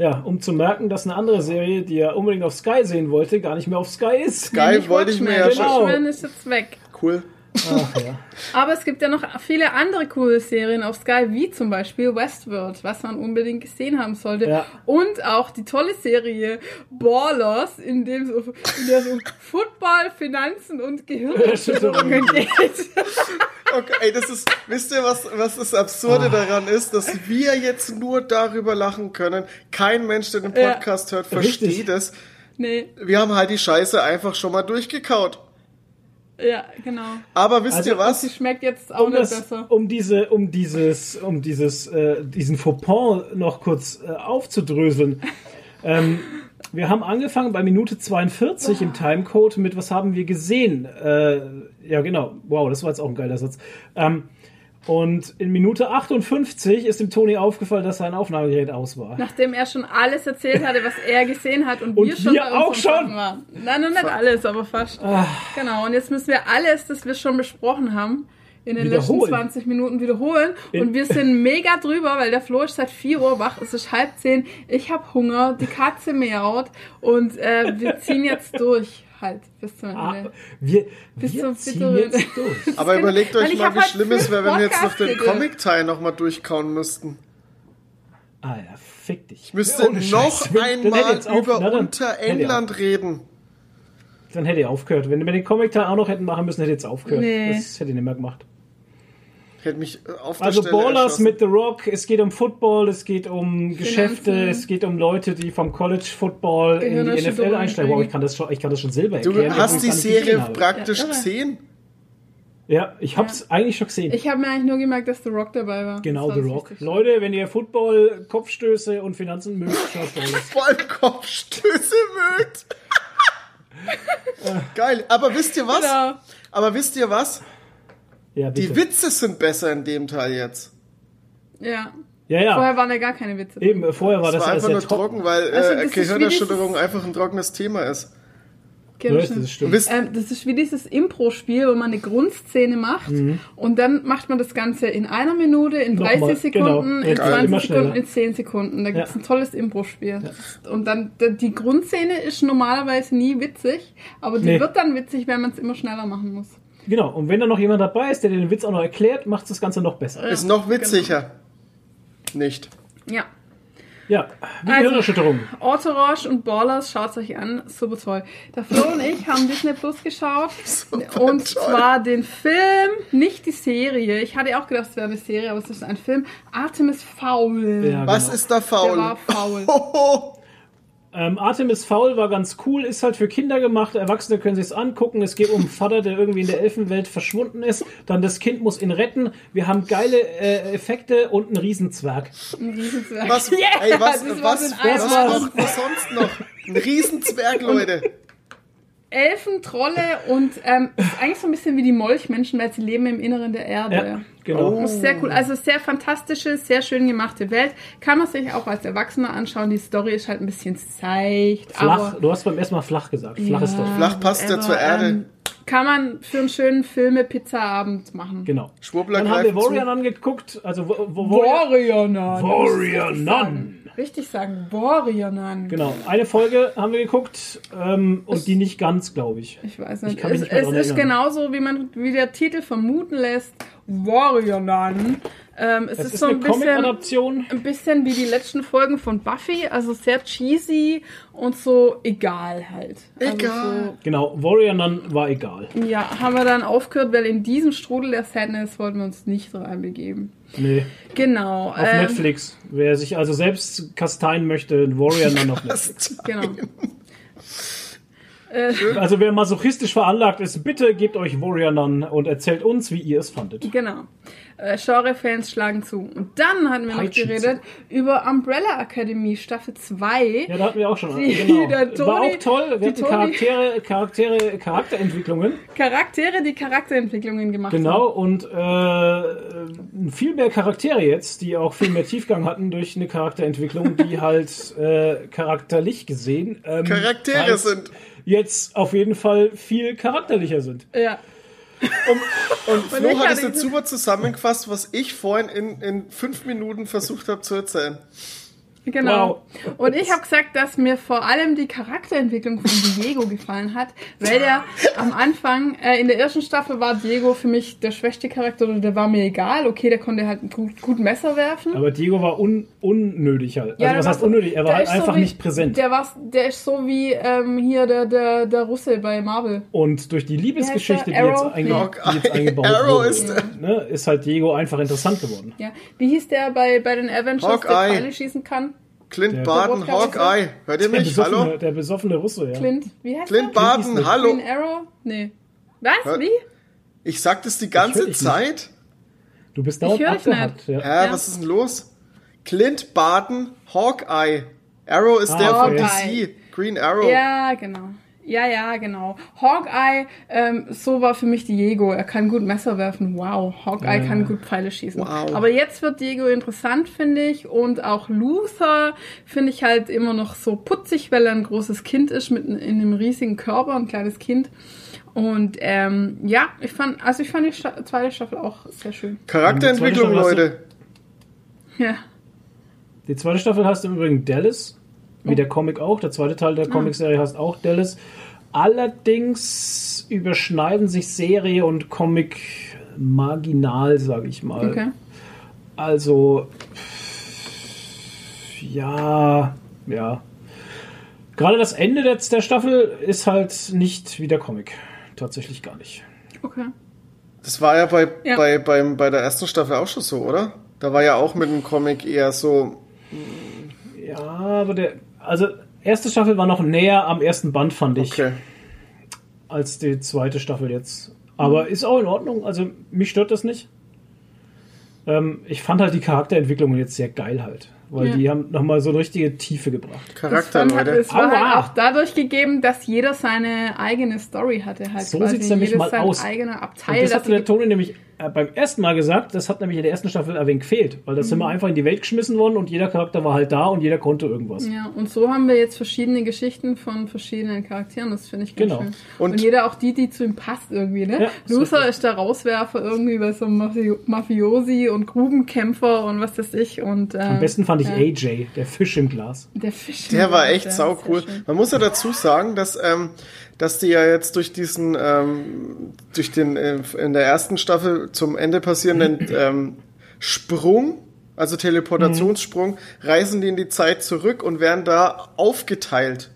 Ja, um zu merken, dass eine andere Serie, die er unbedingt auf Sky sehen wollte, gar nicht mehr auf Sky ist. Sky wollte ich mir ja Genau. schon. Watchmen ist jetzt weg. Cool. Ach, ja. Aber es gibt ja noch viele andere coole Serien auf Sky, wie zum Beispiel Westworld, was man unbedingt gesehen haben sollte. Ja. Und auch die tolle Serie Ballers, in dem so, in der es um Football, Finanzen und Gehirnerschütterungen geht. Okay, ey, das ist, wisst ihr, was, was das Absurde Ah. daran ist, dass wir jetzt nur darüber lachen können. Kein Mensch, der den Ja. Podcast hört, Richtig. versteht es. Nee, Wir haben halt die Scheiße einfach schon mal durchgekaut. Ja, genau. Aber wisst Also, ihr was? Sie schmeckt jetzt auch um, nicht das, besser. um diese, um dieses, um dieses, äh, diesen Fauxpas noch kurz äh, aufzudröseln. ähm, wir haben angefangen bei Minute 42 im Timecode mit was haben wir gesehen? Äh, ja, genau. Wow, das war jetzt auch ein geiler Satz. Ähm, und in Minute 58 ist dem Toni aufgefallen, dass sein Aufnahmegerät aus war. Nachdem er schon alles erzählt hatte, was er gesehen hat und, Und wir schon wir bei auch unseren schon. Waren. Nein, noch nicht alles, aber fast. Ah. Genau, und jetzt müssen wir alles, das wir schon besprochen haben, in den letzten 20 Minuten wiederholen. In- und wir sind mega drüber, weil der Flo ist seit 4 Uhr wach, es ist halb 10, ich habe Hunger, die Katze miaut und äh, wir ziehen jetzt durch halt bis zum Ah, Ende. wir Bis wir zum ziehen jetzt durch. Aber überlegt euch ich mal, wie halt schlimm es wäre, wenn wir jetzt noch den. Comic-Teil nochmal durchkauen müssten. Alter, fick dich. Ich müsste Scheiß. noch einmal auf- über na, dann- unter hätte er- England reden. Dann hätte er aufgehört. Wenn wir den Comic-Teil auch noch hätten machen müssen, hätte er jetzt aufgehört. Nee. Das hätte ich nicht mehr gemacht. Ich hätte mich äh, auf der Also Stelle Ballers erschossen. mit The Rock, es geht um Football, es geht um Geschäfte, es geht um Leute, die vom College Football in die Gehirnerschütterung NFL einsteigen. Wow, ich kann das schon, ich kann das schon selber Du erklären. hast obwohl die Serie praktisch Ja, gesehen. Ja, ich hab's eigentlich schon gesehen. Ich habe mir eigentlich nur gemerkt, dass The Rock dabei war. genau, The Rock. Wichtigste. Leute, wenn ihr Football, Kopfstöße und Finanzen mögt, schaut Ballers. Vollkopfstöße mögt. Geil. Aber wisst ihr was? Genau. Aber wisst ihr was? Ja. Die Witze sind besser in dem Teil jetzt. Ja. ja, ja. Vorher waren ja gar keine Witze. Eben, vorher war Das das, war einfach nur trocken, weil Also, äh, ist Gehirnerschütterung einfach ein trockenes Thema ist. Ja, Kirschen. das stimmt. Ähm, das ist wie dieses Impro-Spiel, wo man eine Grundszene macht Mhm. und dann macht man das Ganze in einer Minute, in Nochmal, 30 Sekunden, genau. in Ja, 20 immer Sekunden, in 10 Sekunden. Da gibt es Ja. ein tolles Impro-Spiel. Und dann, die Grundszene ist normalerweise nie witzig, aber die Nee. wird dann witzig, wenn man es immer schneller machen muss. Genau, und wenn da noch jemand dabei ist, der den Witz auch noch erklärt, macht das Ganze noch besser. ist noch witziger. Nicht. Ja. Ja, wie Also- Gehirnerschütterung. Entourage und Ballers, schaut euch an, super toll. Der Flo und ich haben Disney Plus geschaut und zwar den Film, nicht die Serie. Ich hatte auch gedacht, es wäre eine Serie, aber es ist ein Film. Artemis Fowl. Ja, Was genau. ist da faul? Der war faul. Ähm, Artemis Fowl war ganz cool, ist halt für Kinder gemacht, Erwachsene können sich's angucken. Es geht um einen Vater, der irgendwie in der Elfenwelt verschwunden ist. Dann das Kind muss ihn retten. Wir haben geile äh, Effekte und einen Riesenzwerg. Ein Riesenzwerg. Was, Yeah, ey, was, was, was, was, noch, was sonst noch? Ein Riesenzwerg, Leute. Elfen, Trolle und ähm, ist eigentlich so ein bisschen wie die Molchmenschen, weil sie leben im Inneren der Erde. Ja, genau. Oh. Sehr cool. Also sehr fantastische, sehr schön gemachte Welt. Kann man sich auch als Erwachsener anschauen. Die Story ist halt ein bisschen seicht. Flach, aber du hast beim ersten Mal flach gesagt. Flach ist doch. Flach passt ja zur Erde. ähm, kann man für einen schönen Filme-Pizza-Abend machen. Genau. Schwurbler Dann haben wir. Warrior angeguckt. Also wo, wo, Warrior, Warrior Nun. Warrior Nun. Richtig sagen, Warrior Nun. Genau. Eine Folge haben wir geguckt und und die nicht ganz, glaube ich. Ich weiß Ich nicht. mich es nicht es ist genauso, wie man wie der Titel vermuten lässt. Warrior Nun. Ähm, es Es ist, ist so ein bisschen, ein bisschen wie die letzten Folgen von Buffy, also sehr cheesy und so egal halt. Also Egal. Genau. Warrior Nun war egal. So, ja, haben wir dann aufgehört, weil in diesen Strudel der Sadness wollten wir uns nicht reinbegeben. Nee. Genau. Auf ähm, Netflix. Wer sich also selbst kasteien möchte, Warrior Nun auf Netflix. Genau. Also wer masochistisch veranlagt ist, bitte gebt euch Warrior Nun und erzählt uns, wie ihr es fandet. Genau. Äh, Genre-Fans schlagen zu. Und dann hatten wir noch geredet über Umbrella Academy Staffel 2. Ja, da hatten wir auch schon. Die- genau. der Toni- War auch toll. Wir die hatten Toni- Charaktere, Charaktere, Charakterentwicklungen. Charaktere, die Charakterentwicklungen gemacht Genau. Und äh, viel mehr Charaktere jetzt, die auch viel mehr Tiefgang hatten durch eine Charakterentwicklung, die halt äh, charakterlich gesehen ähm, Charaktere halt sind. jetzt auf jeden Fall viel charakterlicher sind. haben. Ja. Und Flo ich hat es jetzt super zusammengefasst, was ich vorhin in, in fünf Minuten versucht habe zu erzählen. Genau. Wow. Und ich habe gesagt, dass mir vor allem die Charakterentwicklung von Diego gefallen hat, weil der am Anfang, äh, in der ersten Staffel war Diego für mich der schwächste Charakter oder der war mir egal. Okay, der konnte halt ein gut, gut Messer werfen. Aber Diego war un unnötig halt. Also der was heißt so- unnötig? Er war der halt ist so einfach wie- nicht präsent. Der, war, der ist so wie ähm, hier der, der, der Russe bei Marvel. Und durch die Liebesgeschichte, die jetzt, der? einge die jetzt eingebaut Arrow wurde, ist- ne, ist halt Diego einfach interessant geworden. Ja. Wie hieß der bei, bei den Avengers, der Hawkeye. Pfeile schießen kann? Clint Der- Barton, Der Hawkeye. Hört ihr Der mich? besoffene, Hallo? der besoffene Russe, ja. Clint, wie heißt Clint der? Barton, Eastwood. hallo. Green Arrow? Nee. Was? Hör- Wie? Ich sag das die ganze Zeit. Du bist dauernd dich abgehackt. Ja. Hä, Ja. was ist denn los? Clint Barton, Hawkeye. Arrow ist Ah, der von okay. DC. Green Arrow. Ja, genau. Ja, ja, genau. Hawkeye, ähm, so war für mich Diego. Er kann gut Messer werfen. Wow. Hawkeye Ja. kann gut Pfeile schießen. Wow. Aber jetzt wird Diego interessant, finde ich. Und auch Luther finde ich halt immer noch so putzig, weil er ein großes Kind ist mit in einem riesigen Körper, ein kleines Kind. Und ähm, ja, ich fand, also ich fand die Sta zweite Staffel auch sehr schön. Charakterentwicklung, Leute. Ja. Die zweite Staffel heißt im Übrigen Dallas, Oh. wie der Comic auch. Der zweite Ah. Teil der Comicserie heißt auch Dallas. Allerdings überschneiden sich Serie und Comic marginal, sage ich mal. Okay. Also, ja, ja. Gerade das Ende der, der Staffel ist halt nicht wie der Comic. Tatsächlich gar nicht. Okay. Das war ja bei, Ja. Bei, beim, bei der ersten Staffel auch schon so, oder? Da war ja auch mit dem Comic eher so. Ja, aber der, also, erste Staffel war noch näher am ersten Band, fand ich. Okay. als die zweite Staffel jetzt. Aber ist auch in Ordnung. Also mich stört das nicht. Ähm, ich fand halt die Charakterentwicklungen jetzt sehr geil halt. Weil Ja. die haben nochmal so eine richtige Tiefe gebracht. Charakter, Das fand- Leute. Es war Aua. halt auch dadurch gegeben, dass jeder seine eigene Story hatte. Halt So quasi. sieht's nämlich mal aus. eigener Und Abteil. das dass hatte der Toni nämlich beim ersten Mal gesagt, das hat nämlich in der ersten Staffel ein wenig gefehlt. Weil das sind Mhm. wir einfach in die Welt geschmissen worden und jeder Charakter war halt da und jeder konnte irgendwas. ja, und so haben wir jetzt verschiedene Geschichten von verschiedenen Charakteren. Das finde ich ganz Genau. schön. Und- Und, jeder auch die, die zu ihm passt irgendwie. Ne? Ja, ist Luther ist der Rauswerfer irgendwie bei so einem Mafi Mafiosi und Grubenkämpfer und was weiß ich. Und, äh, Am besten fand ich ja, AJ, der Fisch im Glas. Der Fisch. Der war echt der sau ist sehr cool. schön. Man muss ja dazu sagen, dass, ähm, dass die ja jetzt durch diesen, ähm, durch den äh, in der ersten Staffel zum Ende passierenden ähm, Sprung, also Teleportationssprung, reisen die in die Zeit zurück und werden da aufgeteilt.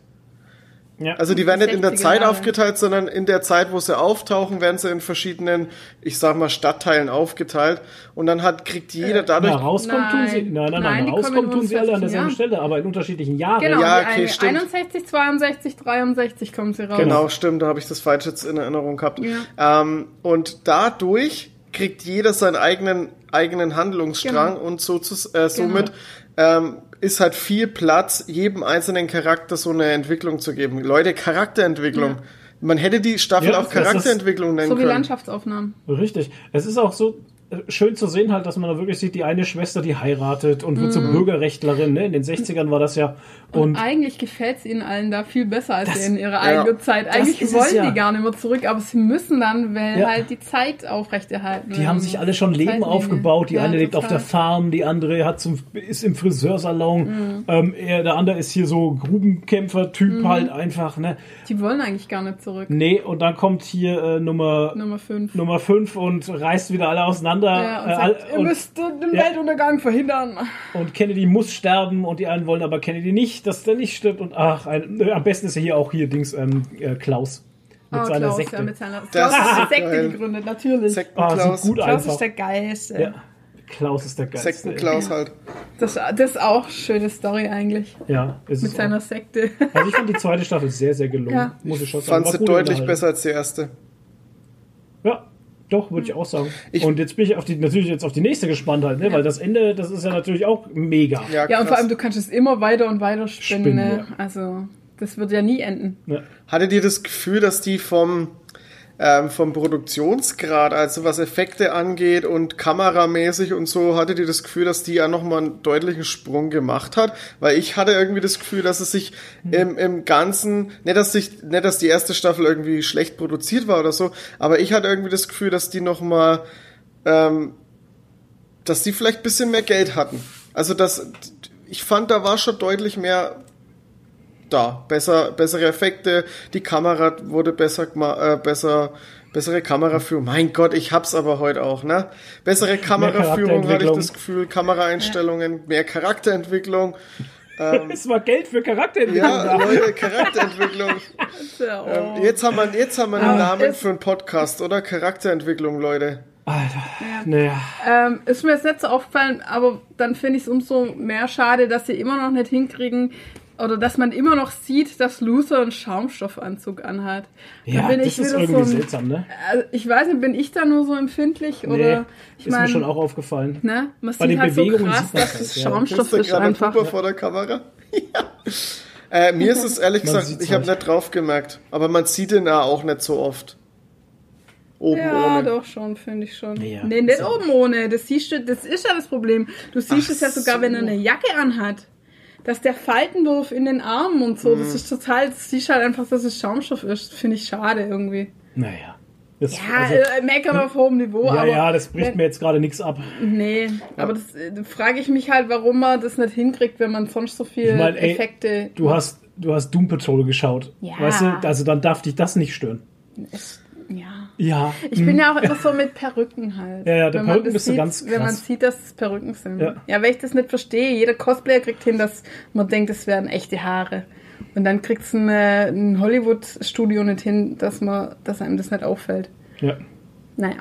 Ja. Also die werden nicht in der 60er Zeit Jahre. aufgeteilt, sondern in der Zeit, wo sie auftauchen, werden sie in verschiedenen, ich sag mal, Stadtteilen aufgeteilt. Und dann hat, kriegt jeder dadurch Na, rauskommen tun sie. Nein. Nein, nein, Nein, nein. in tun sie alle an 40 derselben Jahren. Stelle, aber in unterschiedlichen Jahren. Genau, Ja, okay, ein- stimmt. 61, 62, 63 kommen sie raus. Genau, stimmt, da habe ich das falsch jetzt in Erinnerung gehabt. Ja. Ähm, und dadurch kriegt jeder seinen eigenen, eigenen Handlungsstrang Genau. und so zu, äh, somit ähm, ist halt viel Platz, jedem einzelnen Charakter so eine Entwicklung zu geben. Leute, Charakterentwicklung. Ja. Man hätte die Staffel Ja, auch Charakterentwicklung nennen So wie können. Landschaftsaufnahmen. Richtig. Es ist auch so schön zu sehen halt, dass man da wirklich sieht, die eine Schwester, die heiratet und wird zur Bürgerrechtlerin. Ne? In den 60ern war das ja. Und, Und eigentlich gefällt es ihnen allen da viel besser als Das- in ihrer ja, eigenen Zeit. Eigentlich wollen ja. die gar nicht mehr zurück, aber sie müssen dann, weil Ja. halt die Zeit aufrechterhalten die haben sich alle schon Leben Zeitlinie. aufgebaut. Die Ja, eine lebt auf total. der Farm, die andere hat zum, ist im Friseursalon. Mhm. Ähm, er, der andere ist hier so Grubenkämpfer-Typ halt einfach. Ne? Die wollen eigentlich gar nicht zurück. Nee, und dann kommt hier äh, Nummer Nummer 5. Nummer 5 und reißt wieder alle auseinander. Ja, und äh, sagt, ihr und, müsst den Ja. Weltuntergang verhindern. und Kennedy muss sterben und die einen wollen aber Kennedy nicht, dass der nicht stirbt. Und ach, ein, äh, am besten ist ja hier auch hier Dings ähm, äh, Klaus mit Ah, seiner Klaus, Sekte. Ja, mit seiner Das Klaus ist eine Sekte geil. gegründet, natürlich. Sektenklaus. Ah, so gut Klaus einfach. ist der Geilste. ja, Klaus ist der geilste. Sektenklaus halt. Das, das ist auch eine schöne Story eigentlich. Ja, ist Mit es seiner auch. Sekte. Also ich fand die zweite Staffel sehr, sehr gelungen. Ja. Muss ich schon sagen. Fand sie deutlich besser als die erste. Ja, doch, würde ich auch sagen. Ich- und jetzt bin ich auf die, natürlich jetzt auf die nächste gespannt halt, ne? weil das Ende, das ist ja natürlich auch mega. Ja, Ja, und vor allem, du kannst es immer weiter und weiter spinnen. Spinnen, ne? ja. Also, das wird ja nie enden. Ne? Hattet ihr das Gefühl, dass die vom, ähm, vom Produktionsgrad, also was Effekte angeht und kameramäßig und so, hattet ihr das Gefühl, dass die ja nochmal einen deutlichen Sprung gemacht hat? Weil ich hatte irgendwie das Gefühl, dass es sich im, im Ganzen, nicht dass, sich, nicht, dass die erste Staffel irgendwie schlecht produziert war oder so, aber ich hatte irgendwie das Gefühl, dass die nochmal, ähm, dass die vielleicht ein bisschen mehr Geld hatten. Also, dass, ich fand, da war schon deutlich mehr da. Besser, bessere Effekte, die Kamera wurde besser, äh, besser, bessere Kameraführung. Mein Gott, ich hab's aber heute auch, ne? Bessere Kameraführung hatte ich das Gefühl, Kameraeinstellungen, mehr Charakterentwicklung. Es war Geld für Charakterentwicklung Ja. Leute, Charakterentwicklung. Ja. Ähm, jetzt haben wir, jetzt haben wir einen Namen für einen Podcast, oder? Charakterentwicklung, Leute. Alter, naja. Ähm, ist mir jetzt nicht so aufgefallen, aber dann finde ich es umso mehr schade, dass sie immer noch nicht hinkriegen oder dass man immer noch sieht, dass Luther einen Schaumstoffanzug anhat. Da Ja, bin das ich ist irgendwie so ein- seltsam, ne? Also ich weiß nicht, bin ich da nur so empfindlich Nee, oder ich ist mir schon auch aufgefallen. ne, man Bei den sieht halt so Bewegungen krass, sieht man dass das, es ja. Schaumstoff ist einfach. Puppe vor der Kamera. ja. Äh, mir ist es ehrlich gesagt, ich habe halt. nicht drauf gemerkt, aber man sieht ihn ja auch nicht so oft. Oben Ja, ohne. doch schon, finde ich schon. Ja, nee, nicht ist oben ohne. Das siehst du, das ist ja das Problem. Du siehst Ach es ja sogar, so. wenn er eine Jacke anhat. Dass der Faltenwurf in den Armen und so, Mhm. das ist total, das siehst halt einfach, dass es Schaumstoff ist. Finde ich schade irgendwie. Naja. Das, Ja, also, äh, meckern auf hohem Niveau, ja, ja, das bricht wenn- mir jetzt gerade nichts ab. Nee, aber das äh, frage ich mich halt, warum man das nicht hinkriegt, wenn man sonst so viel Ich mein, ey, Effekte. Du hast, du hast Doom Patrol geschaut. Ja. Weißt du, also dann darf dich das nicht stören. Ja. Ja. Ich bin ja auch immer so mit Perücken halt. Ja, ja, der Wenn man Perücken bist du sieht, ganz Wenn man krass. sieht, dass es Perücken sind. Ja. Ja. weil ich das nicht verstehe. Jeder Cosplayer kriegt hin, dass man denkt, es wären echte Haare. Und dann kriegt ein, äh, ein Hollywood-Studio nicht hin, dass man, dass einem das nicht auffällt. ja. Naja.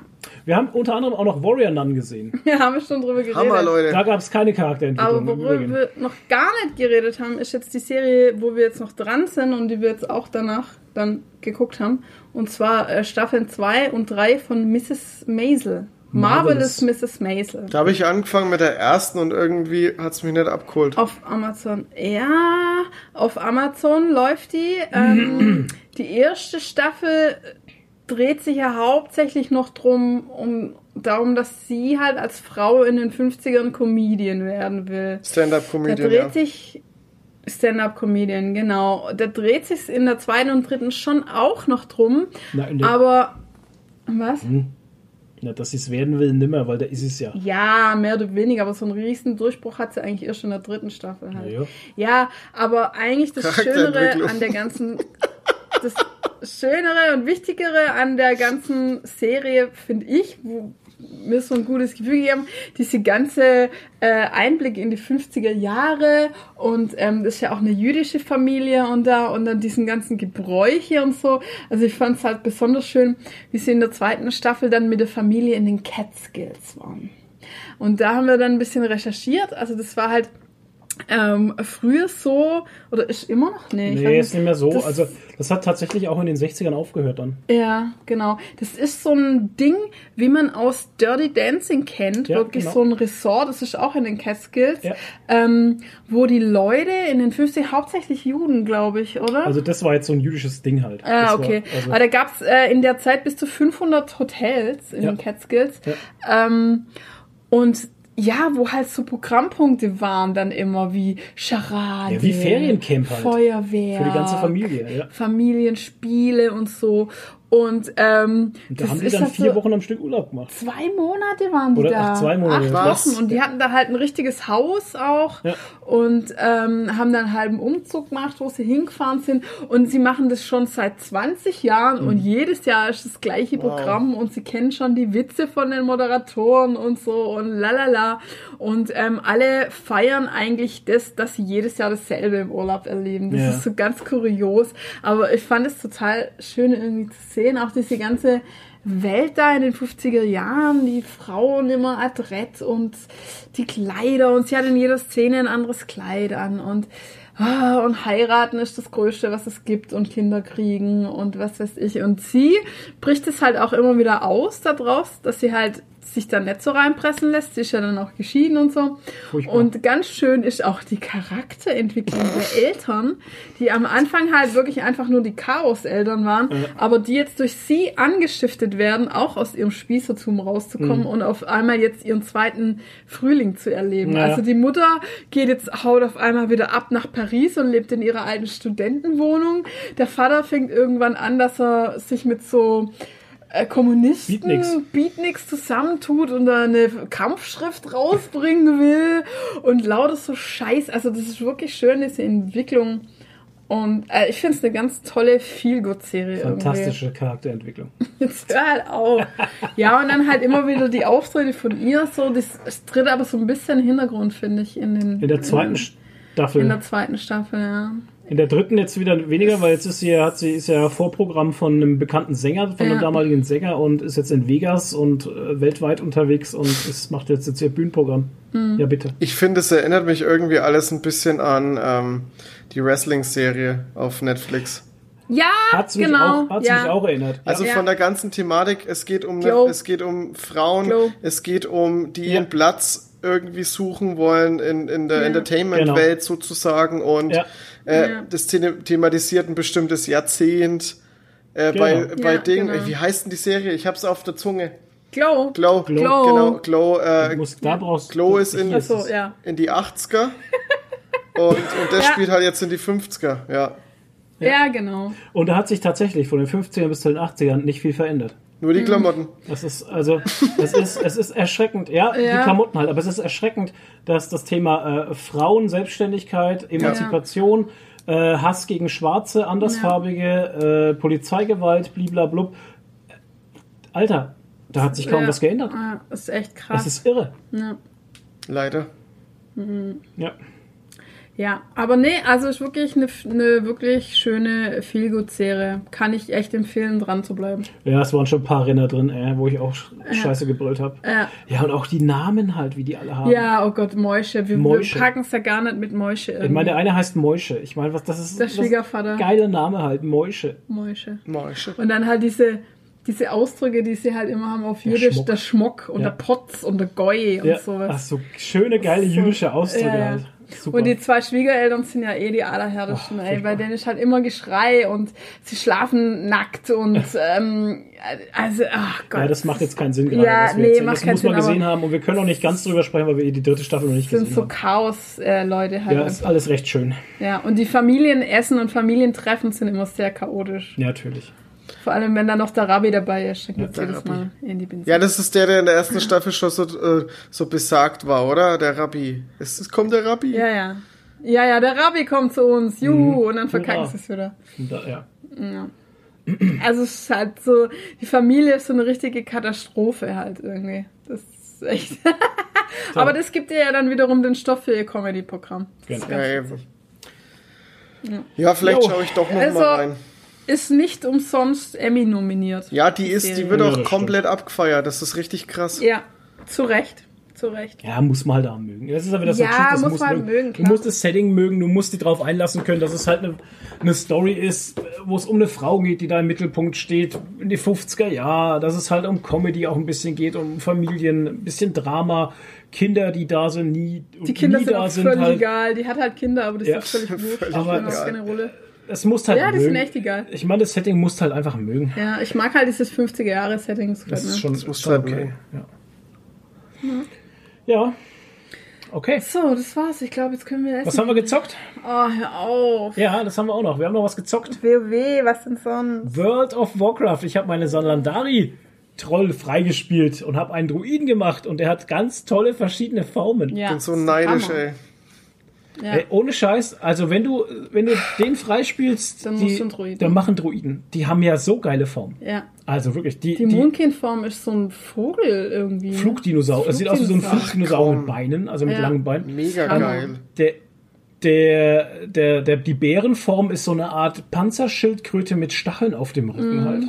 Wir haben unter anderem auch noch Warrior Nun gesehen. Wir haben schon drüber geredet. Hammer, Leute. Da gab es keine Charakterentwicklung Aber worüber wir noch gar nicht geredet haben, ist jetzt die Serie, wo wir jetzt noch dran sind und die wir jetzt auch danach dann geguckt haben. Und zwar äh, Staffeln 2 und 3 von Mrs. Maisel. Marvelous, Marvelous. Mrs. Maisel. Da habe ich angefangen mit der ersten und irgendwie hat's mich nicht abgeholt. Auf Amazon. Ja, auf Amazon läuft die. Ähm, die erste Staffel dreht sich ja hauptsächlich noch drum, um darum, dass sie halt als Frau in den 50ern Comedian werden will. Da Stand-up-Comedian, dreht ja. sich Stand-up-Comedian, genau. Da dreht sich in der zweiten und dritten schon auch noch drum. Na, Aber was? Ja, dass sie es werden will, nimmer, weil da ist es ja. Ja, mehr oder weniger, aber so einen riesen Durchbruch hat sie eigentlich erst in der dritten Staffel halt. Ja. Ja, aber eigentlich das Schönere an der ganzen, das Schönere und Wichtigere an der ganzen Serie, finde ich, wo mir so ein gutes Gefühl gegeben, diese ganze äh, Einblick in die 50er Jahre und ähm, das ist ja auch eine jüdische Familie und da und dann diesen ganzen Gebräuche und so. Also ich fand es halt besonders schön, wie sie in der zweiten Staffel dann mit der Familie in den Catskills waren. Und da haben wir dann ein bisschen recherchiert. Also das war halt ähm, früher so, oder ist immer noch? Nee, ich Nee, ist nicht mehr so. Das- also, das hat tatsächlich auch in den 60ern aufgehört dann. Ja, genau. Das ist so ein Ding, wie man aus Dirty Dancing kennt. Ja, Wirklich genau. so ein Resort, das ist auch in den Catskills, Ja. ähm, wo die Leute in den 50 hauptsächlich Juden, glaube ich, oder? Also, das war jetzt so ein jüdisches Ding halt. Ah, Das okay. War, also, Aber da gab's äh, in der Zeit bis zu 500 Hotels in Ja. den Catskills. Ähm, und ja, wo halt so Programmpunkte waren dann immer wie Charade, Ja, wie Feriencamp halt. Feuerwehr, Für die ganze Familie, ja. Familienspiele und so. Und, ähm, und da haben die dann halt vier so- Wochen am Stück Urlaub gemacht. Zwei Monate waren die Oder da. ach, zwei Monate. Acht? Wochen. Und die hatten da halt ein richtiges Haus auch. Ja. Und ähm, haben dann einen halben Umzug gemacht, wo sie hingefahren sind. Und sie machen das schon seit 20 Jahren. Und Mhm. jedes Jahr ist das gleiche Programm. Und sie kennen schon die Witze von den Moderatoren und so. Und lalala. Und ähm, alle feiern eigentlich das, dass sie jedes Jahr dasselbe im Urlaub erleben. Das Ja. ist so ganz kurios. Aber ich fand es total schön irgendwie zu sehen. Auch diese ganze Welt da in den 50er Jahren, die Frauen immer adrett und die Kleider und sie hat in jeder Szene ein anderes Kleid an und ah, und heiraten ist das Größte, was es gibt und Kinder kriegen und was weiß ich. Und sie bricht es halt auch immer wieder aus daraus, dass sie halt sich dann nicht so reinpressen lässt. Sie ist ja dann auch geschieden und so. Furchtbar. Und ganz schön ist auch die Charakterentwicklung der Eltern, die am Anfang halt wirklich einfach nur die Chaos-Eltern waren, aber die jetzt durch sie angestiftet werden, auch aus ihrem Spießertum rauszukommen Mhm. und auf einmal jetzt ihren zweiten Frühling zu erleben. Ja. Also die Mutter geht jetzt, haut auf einmal wieder ab nach Paris und lebt in ihrer alten Studentenwohnung. Der Vater fängt irgendwann an, dass er sich mit so Kommunisten Beatniks. Beatniks zusammentut und da eine Kampfschrift rausbringen will und lauter so Scheiß. Also das ist wirklich schön, diese Entwicklung. Und äh, ich finde es eine ganz tolle Feel-Good-Serie. Fantastische Charakterentwicklung. Irgendwie. Jetzt hör halt auf. Ja, und dann halt immer wieder die Auftritte von ihr so. Das, das tritt aber so ein bisschen Hintergrund, finde ich, in den In der zweiten in, Staffel. in der zweiten Staffel, ja. In der dritten jetzt wieder weniger, weil jetzt ist sie ja, hat sie ist ja Vorprogramm von einem bekannten Sänger, von einem Ja. damaligen Sänger und ist jetzt in Vegas und äh, weltweit unterwegs und es macht jetzt jetzt ihr Bühnenprogramm. Mhm. Ja, bitte. Ich finde, es erinnert mich irgendwie alles ein bisschen an ähm, die Wrestling-Serie auf Netflix. Ja, Hat's mich genau. auch, hat's ja. mich auch erinnert. Also Ja. von der ganzen Thematik, es geht um Glow. es geht um Frauen, Glow. es geht um die Ja. ihren Platz irgendwie suchen wollen in, in der Ja. Entertainment-Welt sozusagen und Ja. Äh, Ja. das thema- thematisiert ein bestimmtes Jahrzehnt. Äh, bei Genau. bei Ja, Dingen, genau. wie heißt denn die Serie? Ich hab's auf der Zunge. Glow. Glow, Glow. genau, Glow, äh, musst, da brauchst Glow ist in, Achso, ja. in die 80er und, und das Ja. spielt halt jetzt in die 50er, ja. Ja, genau. Und da hat sich tatsächlich von den 50ern bis zu den 80ern nicht viel verändert. Nur Mhm. die Klamotten. Das ist also, es ist, es ist erschreckend, ja, Ja. die Klamotten halt, aber es ist erschreckend, dass das Thema äh, Frauen, Selbstständigkeit, Emanzipation, äh, Hass gegen Schwarze, Andersfarbige, äh, Polizeigewalt, bliblablub. Alter, da hat sich kaum Ja. was geändert. Ah, Das ist echt Das krass. ist irre. ja. Leider. Ja. Ja, aber nee, also ist wirklich eine, eine wirklich schöne Feelgood-Serie. Kann ich echt empfehlen, dran zu bleiben. ja, es waren schon ein paar Renner drin, äh, wo ich auch sch- scheiße gebrüllt habe. Ja. Ja, und auch die Namen halt, wie die alle haben. Ja, oh Gott, Mäusche. Wir, Mäusche. wir packen es ja gar nicht mit Mäusche. Ich meine, der eine heißt Moische. Ich meine, was das ist. Der das Schwiegervater. Geiler Name halt, Moische. Mäusche. Mäusche. Und dann halt diese, diese Ausdrücke, die sie halt immer haben auf Jiddisch, Schmuck. der Schmuck und Ja. der Potz und der Goi und Ja, sowas. ach so schöne, geile So- jüdische Ausdrücke Ja, ja. halt. Super. Und die zwei Schwiegereltern sind ja eh die allerhärtesten, ey. Bei denen ist halt immer Geschrei und sie schlafen nackt und ähm, also, ach Gott. ja, das macht jetzt keinen Sinn gerade. Ja, was wir nee, erzählen. macht das muss man Sinn, gesehen aber- haben und wir können auch nicht ganz drüber sprechen, weil wir die dritte Staffel noch nicht sind gesehen so haben. Chaos-Leute halt. Ja, ist alles recht schön. Ja, und die Familienessen und Familientreffen sind immer sehr chaotisch. Ja, natürlich. Vor allem, wenn da noch der Rabbi dabei ist, dann geht's der jedes Rabbi. Mal in die Benzin. Ja, das ist der, der in der ersten Staffel schon so, äh, so besagt war, oder? Der Rabbi. Ist, es kommt der Rabbi? ja, ja. Ja, ja, der Rabbi kommt zu uns, juhu, und dann verkacken Hurra. sie es wieder. Da, ja. Ja. Also es ist halt so, die Familie ist so eine richtige Katastrophe halt irgendwie. Das ist echt. Aber das gibt dir ja dann wiederum den Stoff für ihr Comedy-Programm. Genau. Ja. Ja, vielleicht Jo. schaue ich doch noch Also- mal rein. Ist nicht umsonst Emmy nominiert. Ja, die ist, die Serie. wird Ja, auch komplett abgefeiert. Das ist richtig krass. Ja, zu Recht. Zu Recht. Ja, muss man halt auch mögen. Das ist aber das Ja, das muss man du halt mögen, Du musst das Setting mögen, du musst dich darauf einlassen können, dass es halt eine, eine Story ist, wo es um eine Frau geht, die da im Mittelpunkt steht, in die 50er Jahre, dass es halt um Comedy auch ein bisschen geht, um Familien, ein bisschen Drama, Kinder, die da sind, nie, Die Kinder nie sind da auch sind völlig halt. egal. Die hat halt Kinder, aber das Ja. ist völlig wurscht. Völlig Aber das keine Rolle. Es muss halt Ja, die mögen. sind echt egal. Ich meine, das Setting musst halt einfach mögen. Ja, ich mag halt dieses 50er-Jahre-Setting. Das, Das ist schon, Das du halt okay. Ja. ja. Okay. So, das war's. Ich glaube, jetzt können wir essen. Was haben wir gezockt? Oh, hör auf. Ja, das haben wir auch noch. Wir haben noch was gezockt. WoW, was denn sonst? World of Warcraft. Ich habe meine Salandari Troll freigespielt und habe einen Druiden gemacht und der hat ganz tolle verschiedene Formen. Ja, Bin so das neidisch, Hammer. ey. Ja. Ey, ohne Scheiß, also wenn du wenn du den freispielst, Dann die, musst du einen Druiden. dann machen Druiden. Die haben ja so geile Formen. ja. Also wirklich, die, Die die Mondkindform ist so ein Vogel irgendwie. ne? Flugdinosaurier. Es sieht aus wie so ein Flugdinosaurier. Mit. Beinen, also mit Ja. langen Beinen. Mega Hammer. geil. Der, der, der, der, die Bärenform ist so eine Art Panzerschildkröte mit Stacheln auf dem Rücken Mhm. halt.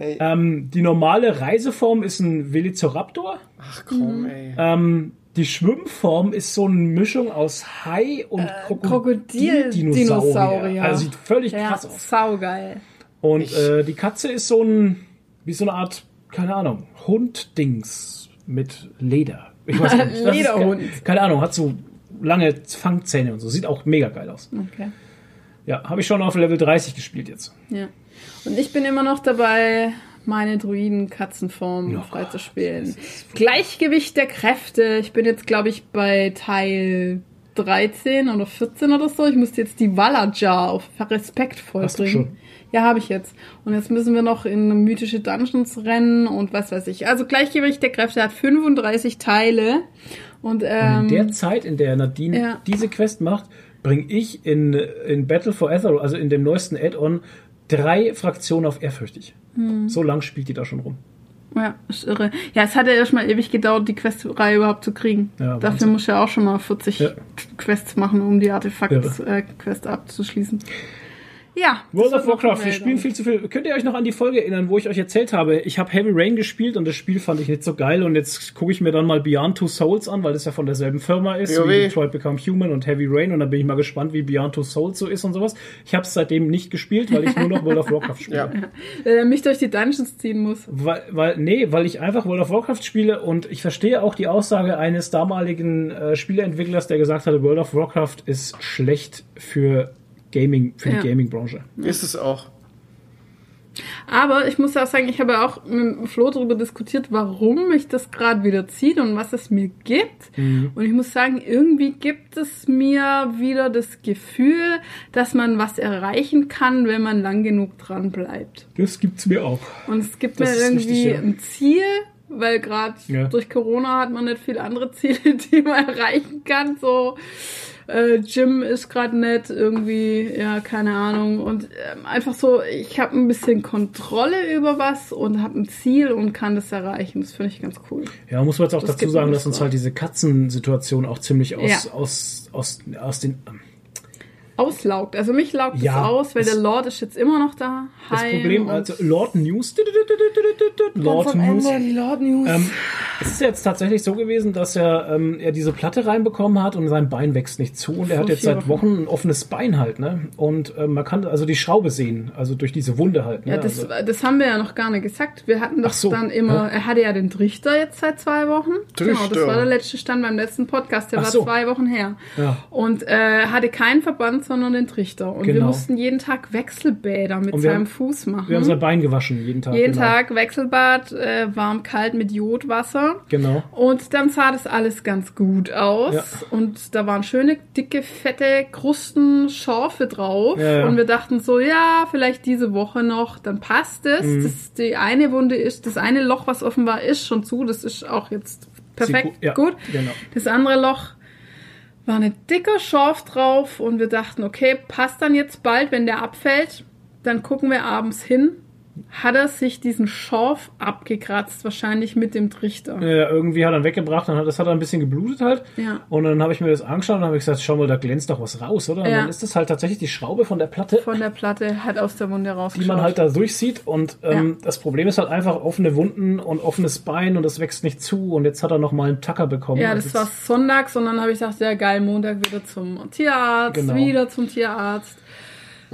Ähm, die normale Reiseform ist ein Velociraptor. Ach Mhm. komm, ey. Ähm, die Schwimmform ist so eine Mischung aus Hai und Krokodildinosaurier. Krokodildinosaurier. Also sieht völlig ja, krass aus. saugeil. Und Ich- äh, die Katze ist so ein, wie so eine Art, keine Ahnung, Hund-Dings mit Leder. Ich weiß nicht. Das ist Lederhund. ge- Keine Ahnung, hat so lange Fangzähne und so. Sieht auch mega geil aus. Okay. Ja, habe ich schon auf Level 30 gespielt jetzt. Ja. Und ich bin immer noch dabei, meine Druiden-Katzenform Ja, freizuspielen. Gleichgewicht der Kräfte. Ich bin jetzt, glaube ich, bei Teil 13 oder 14 oder so. Ich musste jetzt die Valajar auf Respekt vollbringen. Ja, habe ich jetzt. Und jetzt müssen wir noch in mythische Dungeons rennen und was weiß ich. Also Gleichgewicht der Kräfte hat 35 Teile. Und, Und ähm, in der Zeit, in der Nadine ja. diese Quest macht, bringe ich in, in Battle for Azeroth, also in dem neuesten Add-on, drei Fraktionen auf ehrfürchtig. Hm. So lang spielt die da schon rum. Ja, ist irre. Ja, es hat ja erstmal ewig gedauert, die Questreihe überhaupt zu kriegen. Ja, Dafür muss ja auch schon mal 40 Ja. Quests machen, um die Artefakt-Quest äh, abzuschließen. Ja. World of Warcraft, wir spielen viel zu viel. Könnt ihr euch noch an die Folge erinnern, wo ich euch erzählt habe, ich habe Heavy Rain gespielt und das Spiel fand ich nicht so geil und jetzt gucke ich mir dann mal Beyond Two Souls an, weil das ja von derselben Firma ist, wie Detroit Become Human und Heavy Rain und dann bin ich mal gespannt, wie Beyond Two Souls so ist und sowas. Ich habe es seitdem nicht gespielt, weil ich nur noch World of Warcraft spiele. Ja. Weil er mich durch die Dungeons ziehen muss. Weil, weil, nee, weil ich einfach World of Warcraft spiele und ich verstehe auch die Aussage eines damaligen äh, Spieleentwicklers, der gesagt hatte, World of Warcraft ist schlecht für Gaming, für Ja. die Gaming-Branche. Ist es auch. Aber ich muss auch sagen, ich habe auch mit Flo darüber diskutiert, warum mich das gerade wieder zieht und was es mir gibt. Mhm. Und ich muss sagen, irgendwie gibt es mir wieder das Gefühl, dass man was erreichen kann, wenn man lang genug dran bleibt. Das gibt's mir auch. Und es gibt Das mir irgendwie richtig, ja. ein Ziel, weil gerade Ja. durch Corona hat man nicht viele andere Ziele, die man erreichen kann. So äh, Gym ist gerade nett, irgendwie, ja, keine Ahnung. Und ähm, einfach so, ich habe ein bisschen Kontrolle über was und habe ein Ziel und kann das erreichen. Das finde ich ganz cool. Ja, muss man jetzt auch Das dazu sagen, dass uns halt diese Katzensituation auch ziemlich aus, Ja. aus, aus, aus den. Auslaugt. Also mich laugt Ja, es aus, weil es- der Lord ist jetzt immer noch da. Das Problem, also Lord News. Lord News. Lord News. Ähm, es ist jetzt tatsächlich so gewesen, dass er, ähm, er diese Platte reinbekommen hat und sein Bein wächst nicht zu und er hat jetzt seit Wochen ein offenes Bein halt, ne? Und ähm, man kann also die Schraube sehen, also durch diese Wunde halt. Ne? Ja, das, also, das haben wir ja noch gar nicht gesagt. Wir hatten doch so, dann immer, ja. er hatte ja den Trichter jetzt seit zwei Wochen. Genau, das Trichter. war der letzte Stand beim letzten Podcast, der Ach war so. zwei Wochen her. Ja. Und äh, hatte keinen Verband, sondern den Trichter. Und wir Genau. mussten jeden Tag Wechselbäder mit wir seinem haben- Fuß machen. wir haben sein Bein gewaschen jeden Tag. jeden genau. Tag Wechselbad, äh, warm, kalt mit Jodwasser. Genau. Und dann sah das alles ganz gut aus. Ja. Und da waren schöne, dicke, fette Krusten, Schorfe drauf. Ja, ja. Und wir dachten so, ja, vielleicht diese Woche noch, dann passt es. Mhm. Das, die eine Wunde ist, das eine Loch, was offen war, ist schon zu. Das ist auch jetzt perfekt, ja, gut. genau. Das andere Loch war eine dicker Schorf drauf und wir dachten, okay, passt dann jetzt bald, wenn der abfällt. Dann gucken wir abends hin. Hat er sich diesen Schorf abgekratzt, wahrscheinlich mit dem Trichter. Ja, irgendwie hat er ihn weggebracht, dann hat das hat er ein bisschen geblutet halt. Ja. Und dann habe ich mir das angeschaut und habe gesagt, schau mal, da glänzt doch was raus, oder? Und Ja. dann ist das halt tatsächlich die Schraube von der Platte, von der Platte hat aus der Wunde die rausgeschaut. man halt da durchsieht. Und ähm, Ja. das Problem ist halt einfach offene Wunden und offenes Bein und das wächst nicht zu. Und jetzt hat er noch mal einen Tacker bekommen. ja, Also das war sonntags und dann habe ich gedacht, ja geil, Montag wieder zum Tierarzt, Genau. wieder zum Tierarzt.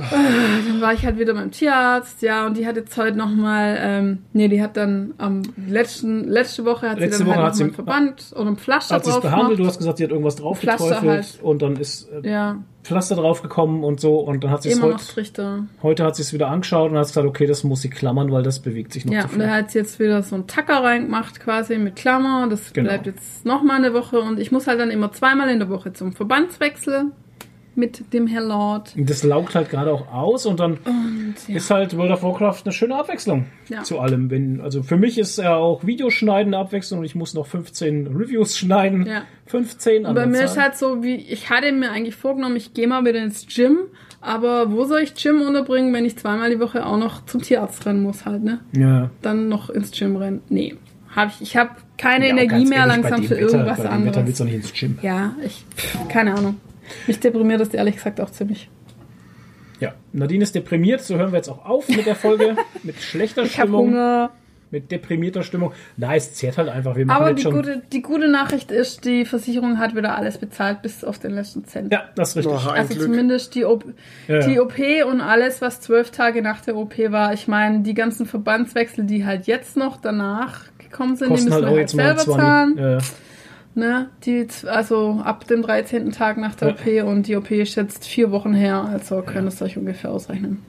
Äh, Dann war ich halt wieder beim Tierarzt, ja, und die hat jetzt heute nochmal, ähm, nee, die hat dann am letzten, letzte Woche hat Letzte sie dann Woche halt hat sie- noch mal einen Verband oder ein Pflaster hat sie drauf behandelt, du gemacht. hast gesagt, sie hat irgendwas drauf halt. und dann ist äh, Ja, Pflaster drauf gekommen und so und dann hat sie es heute, heute hat sie es wieder angeschaut und hat gesagt, okay, das muss sie klammern, weil das bewegt sich noch Ja, zu und viel. er hat jetzt wieder so einen Tacker reingemacht quasi mit Klammer. Das Genau. bleibt jetzt nochmal eine Woche und ich muss halt dann immer zweimal in der Woche zum Verbandswechsel mit dem Herr Lord. Und das laugt halt gerade auch aus und dann ja. ist halt World of Warcraft eine schöne Abwechslung Ja. zu allem. Wenn, also für mich ist ja auch Videoschneiden eine Abwechslung und ich muss noch 15 Reviews schneiden. Ja. 15 Und bei an der mir ist Zahl. halt so, wie ich hatte mir eigentlich vorgenommen, ich gehe mal wieder ins Gym. Aber wo soll ich Gym unterbringen, wenn ich zweimal die Woche auch noch zum Tierarzt rennen muss halt, ne? Ja. Dann noch ins Gym rennen. Nee, hab ich. Ich habe keine Ja, Energie mehr ehrlich, bei langsam für Wetter, irgendwas bei dem Wetter willst anderes. du nicht ins Gym. Ja, ich, keine Ahnung. Mich deprimiert das ehrlich gesagt auch ziemlich. Ja. Nadine ist deprimiert, so hören wir jetzt auch auf mit der Folge. mit schlechter Ich Stimmung, Hunger. mit deprimierter Stimmung. Na, es zehrt halt einfach. Wir machen Aber die schon. gute, die gute Nachricht ist, die Versicherung hat wieder alles bezahlt bis auf den letzten Cent. ja, das ist richtig. Ein Also Glück. zumindest die, OP, Ja, die ja. OP und alles, was zwölf Tage nach der OP war. Ich meine, die ganzen Verbandswechsel, die halt jetzt noch danach gekommen sind, die Kosten müssen halt wir auch halt selber 20. zahlen. Ja, ja. Ne? Die, also ab dem 13. Tag nach der. OP und die OP ist jetzt vier Wochen her, also könnt ihr es euch ungefähr ausrechnen.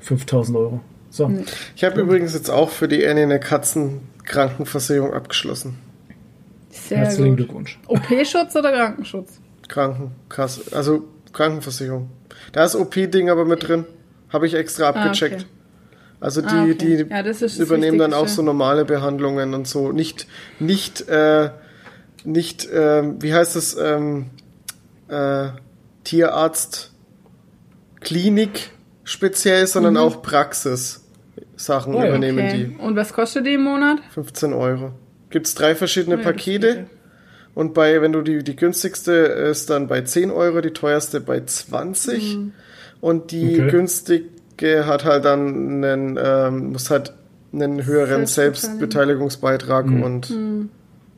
5000 Euro. So. Ich habe übrigens jetzt auch für die Annie eine Katzenkrankenversicherung abgeschlossen. Sehr Herzlichen gut. Glückwunsch. OP-Schutz oder Krankenschutz? Krankenkasse, also Krankenversicherung. Da ist OP-Ding aber mit drin. Habe ich extra abgecheckt. okay. Also die, Ah, okay. die Ja, das ist das übernehmen dann auch so normale Behandlungen und so. Nicht, nicht, äh, nicht, ähm, wie heißt es, ähm, äh, Tierarzt, Klinik speziell, sondern auch Praxis. Sachen Oh übernehmen Okay. Und was kostet die im Monat? die. 15 Euro. Gibt's drei verschiedene Oh ja, Pakete. Und bei, wenn du die, die günstigste ist dann bei 10 Euro, die teuerste bei 20. Mhm. Und die Okay. günstige hat halt dann einen, ähm, muss halt einen höheren Selbstbeteiligung. Selbstbeteiligungsbeitrag Mhm. und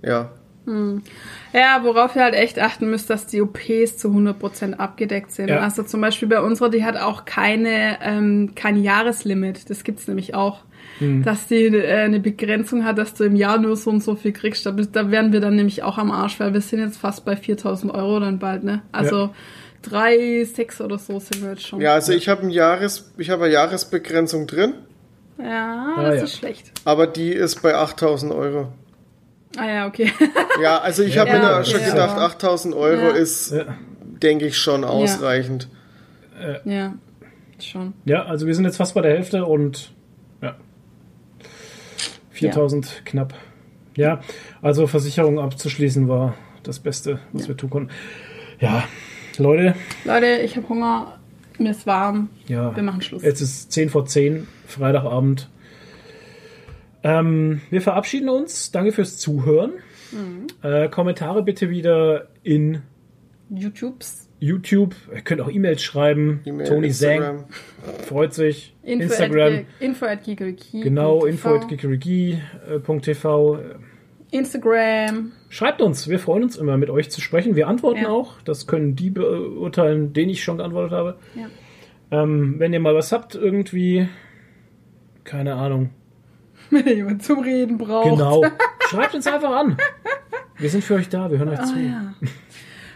ja. Ja, worauf ihr halt echt achten müsst, dass die OPs zu 100% abgedeckt sind. Ja. Also zum Beispiel bei unserer, die hat auch keine, ähm, kein Jahreslimit. Das gibt's nämlich auch. Dass die äh, eine Begrenzung hat, dass du im Jahr nur so und so viel kriegst. Da, da wären wir dann nämlich auch am Arsch, weil wir sind jetzt fast bei 4000 Euro dann bald, ne? Also drei, sechs oder so sind wir jetzt schon. Ja, also ich habe ein Jahres, ich habe eine Jahresbegrenzung drin, Ja, Ah, das ja. ist schlecht. aber die ist bei 8000 Euro. Ah ja, okay. Ja, also ich habe Ja, mir okay, schon gedacht, aber- 8000 Euro Ja. ist, Ja. denke ich, schon ausreichend. ja, schon. Ja, also wir sind jetzt fast bei der Hälfte und ja. 4000 knapp. Ja, also Versicherung abzuschließen war das Beste, was wir tun konnten. Ja, Leute, Leute, ich habe Hunger. Mir ist warm. ja. Wir machen Schluss. Jetzt ist 10 vor 10, Freitagabend. Ähm, wir verabschieden uns. Danke fürs Zuhören. Mhm. Äh, Kommentare bitte wieder in YouTubes. YouTube. Ihr könnt auch E-Mails schreiben. E-Mail, Tony Instagram. Sang freut sich. Info Instagram. At, info at. Genau, info at geekerigi.tv. Instagram. Schreibt uns, wir freuen uns immer, mit euch zu sprechen. Wir antworten Ja. auch. Das können die beurteilen, denen ich schon geantwortet habe. Ja. Ähm, wenn ihr mal was habt, irgendwie, keine Ahnung. Wenn jemand zum Reden braucht. Genau. Schreibt uns einfach an. Wir sind für euch da, wir hören euch zu. Ah, ja.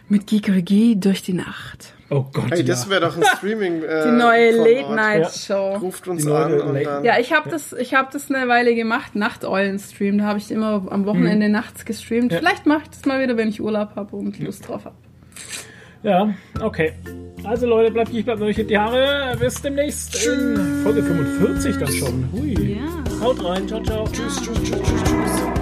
Mit Gigeriki durch die Nacht. Oh Gott, Hey, ja. das wäre doch ein Streaming. Äh, Die neue Format. Late-Night-Show. Ruft uns Die neue an und Late- dann. Ja, ich habe das, ich habe das eine Weile gemacht, Nachteulen-Stream. Da habe ich immer am Wochenende nachts gestreamt. Ja. Vielleicht mache ich das mal wieder, wenn ich Urlaub habe und Lust drauf habe. Ja, okay. Also Leute, bleibt ich bleibt euch in die Haare. Bis demnächst in Folge 45 dann schon. Hui. Ja. Haut rein, ciao, ciao. Tschüss, tschüss, tschüss, tschüss, tschüss.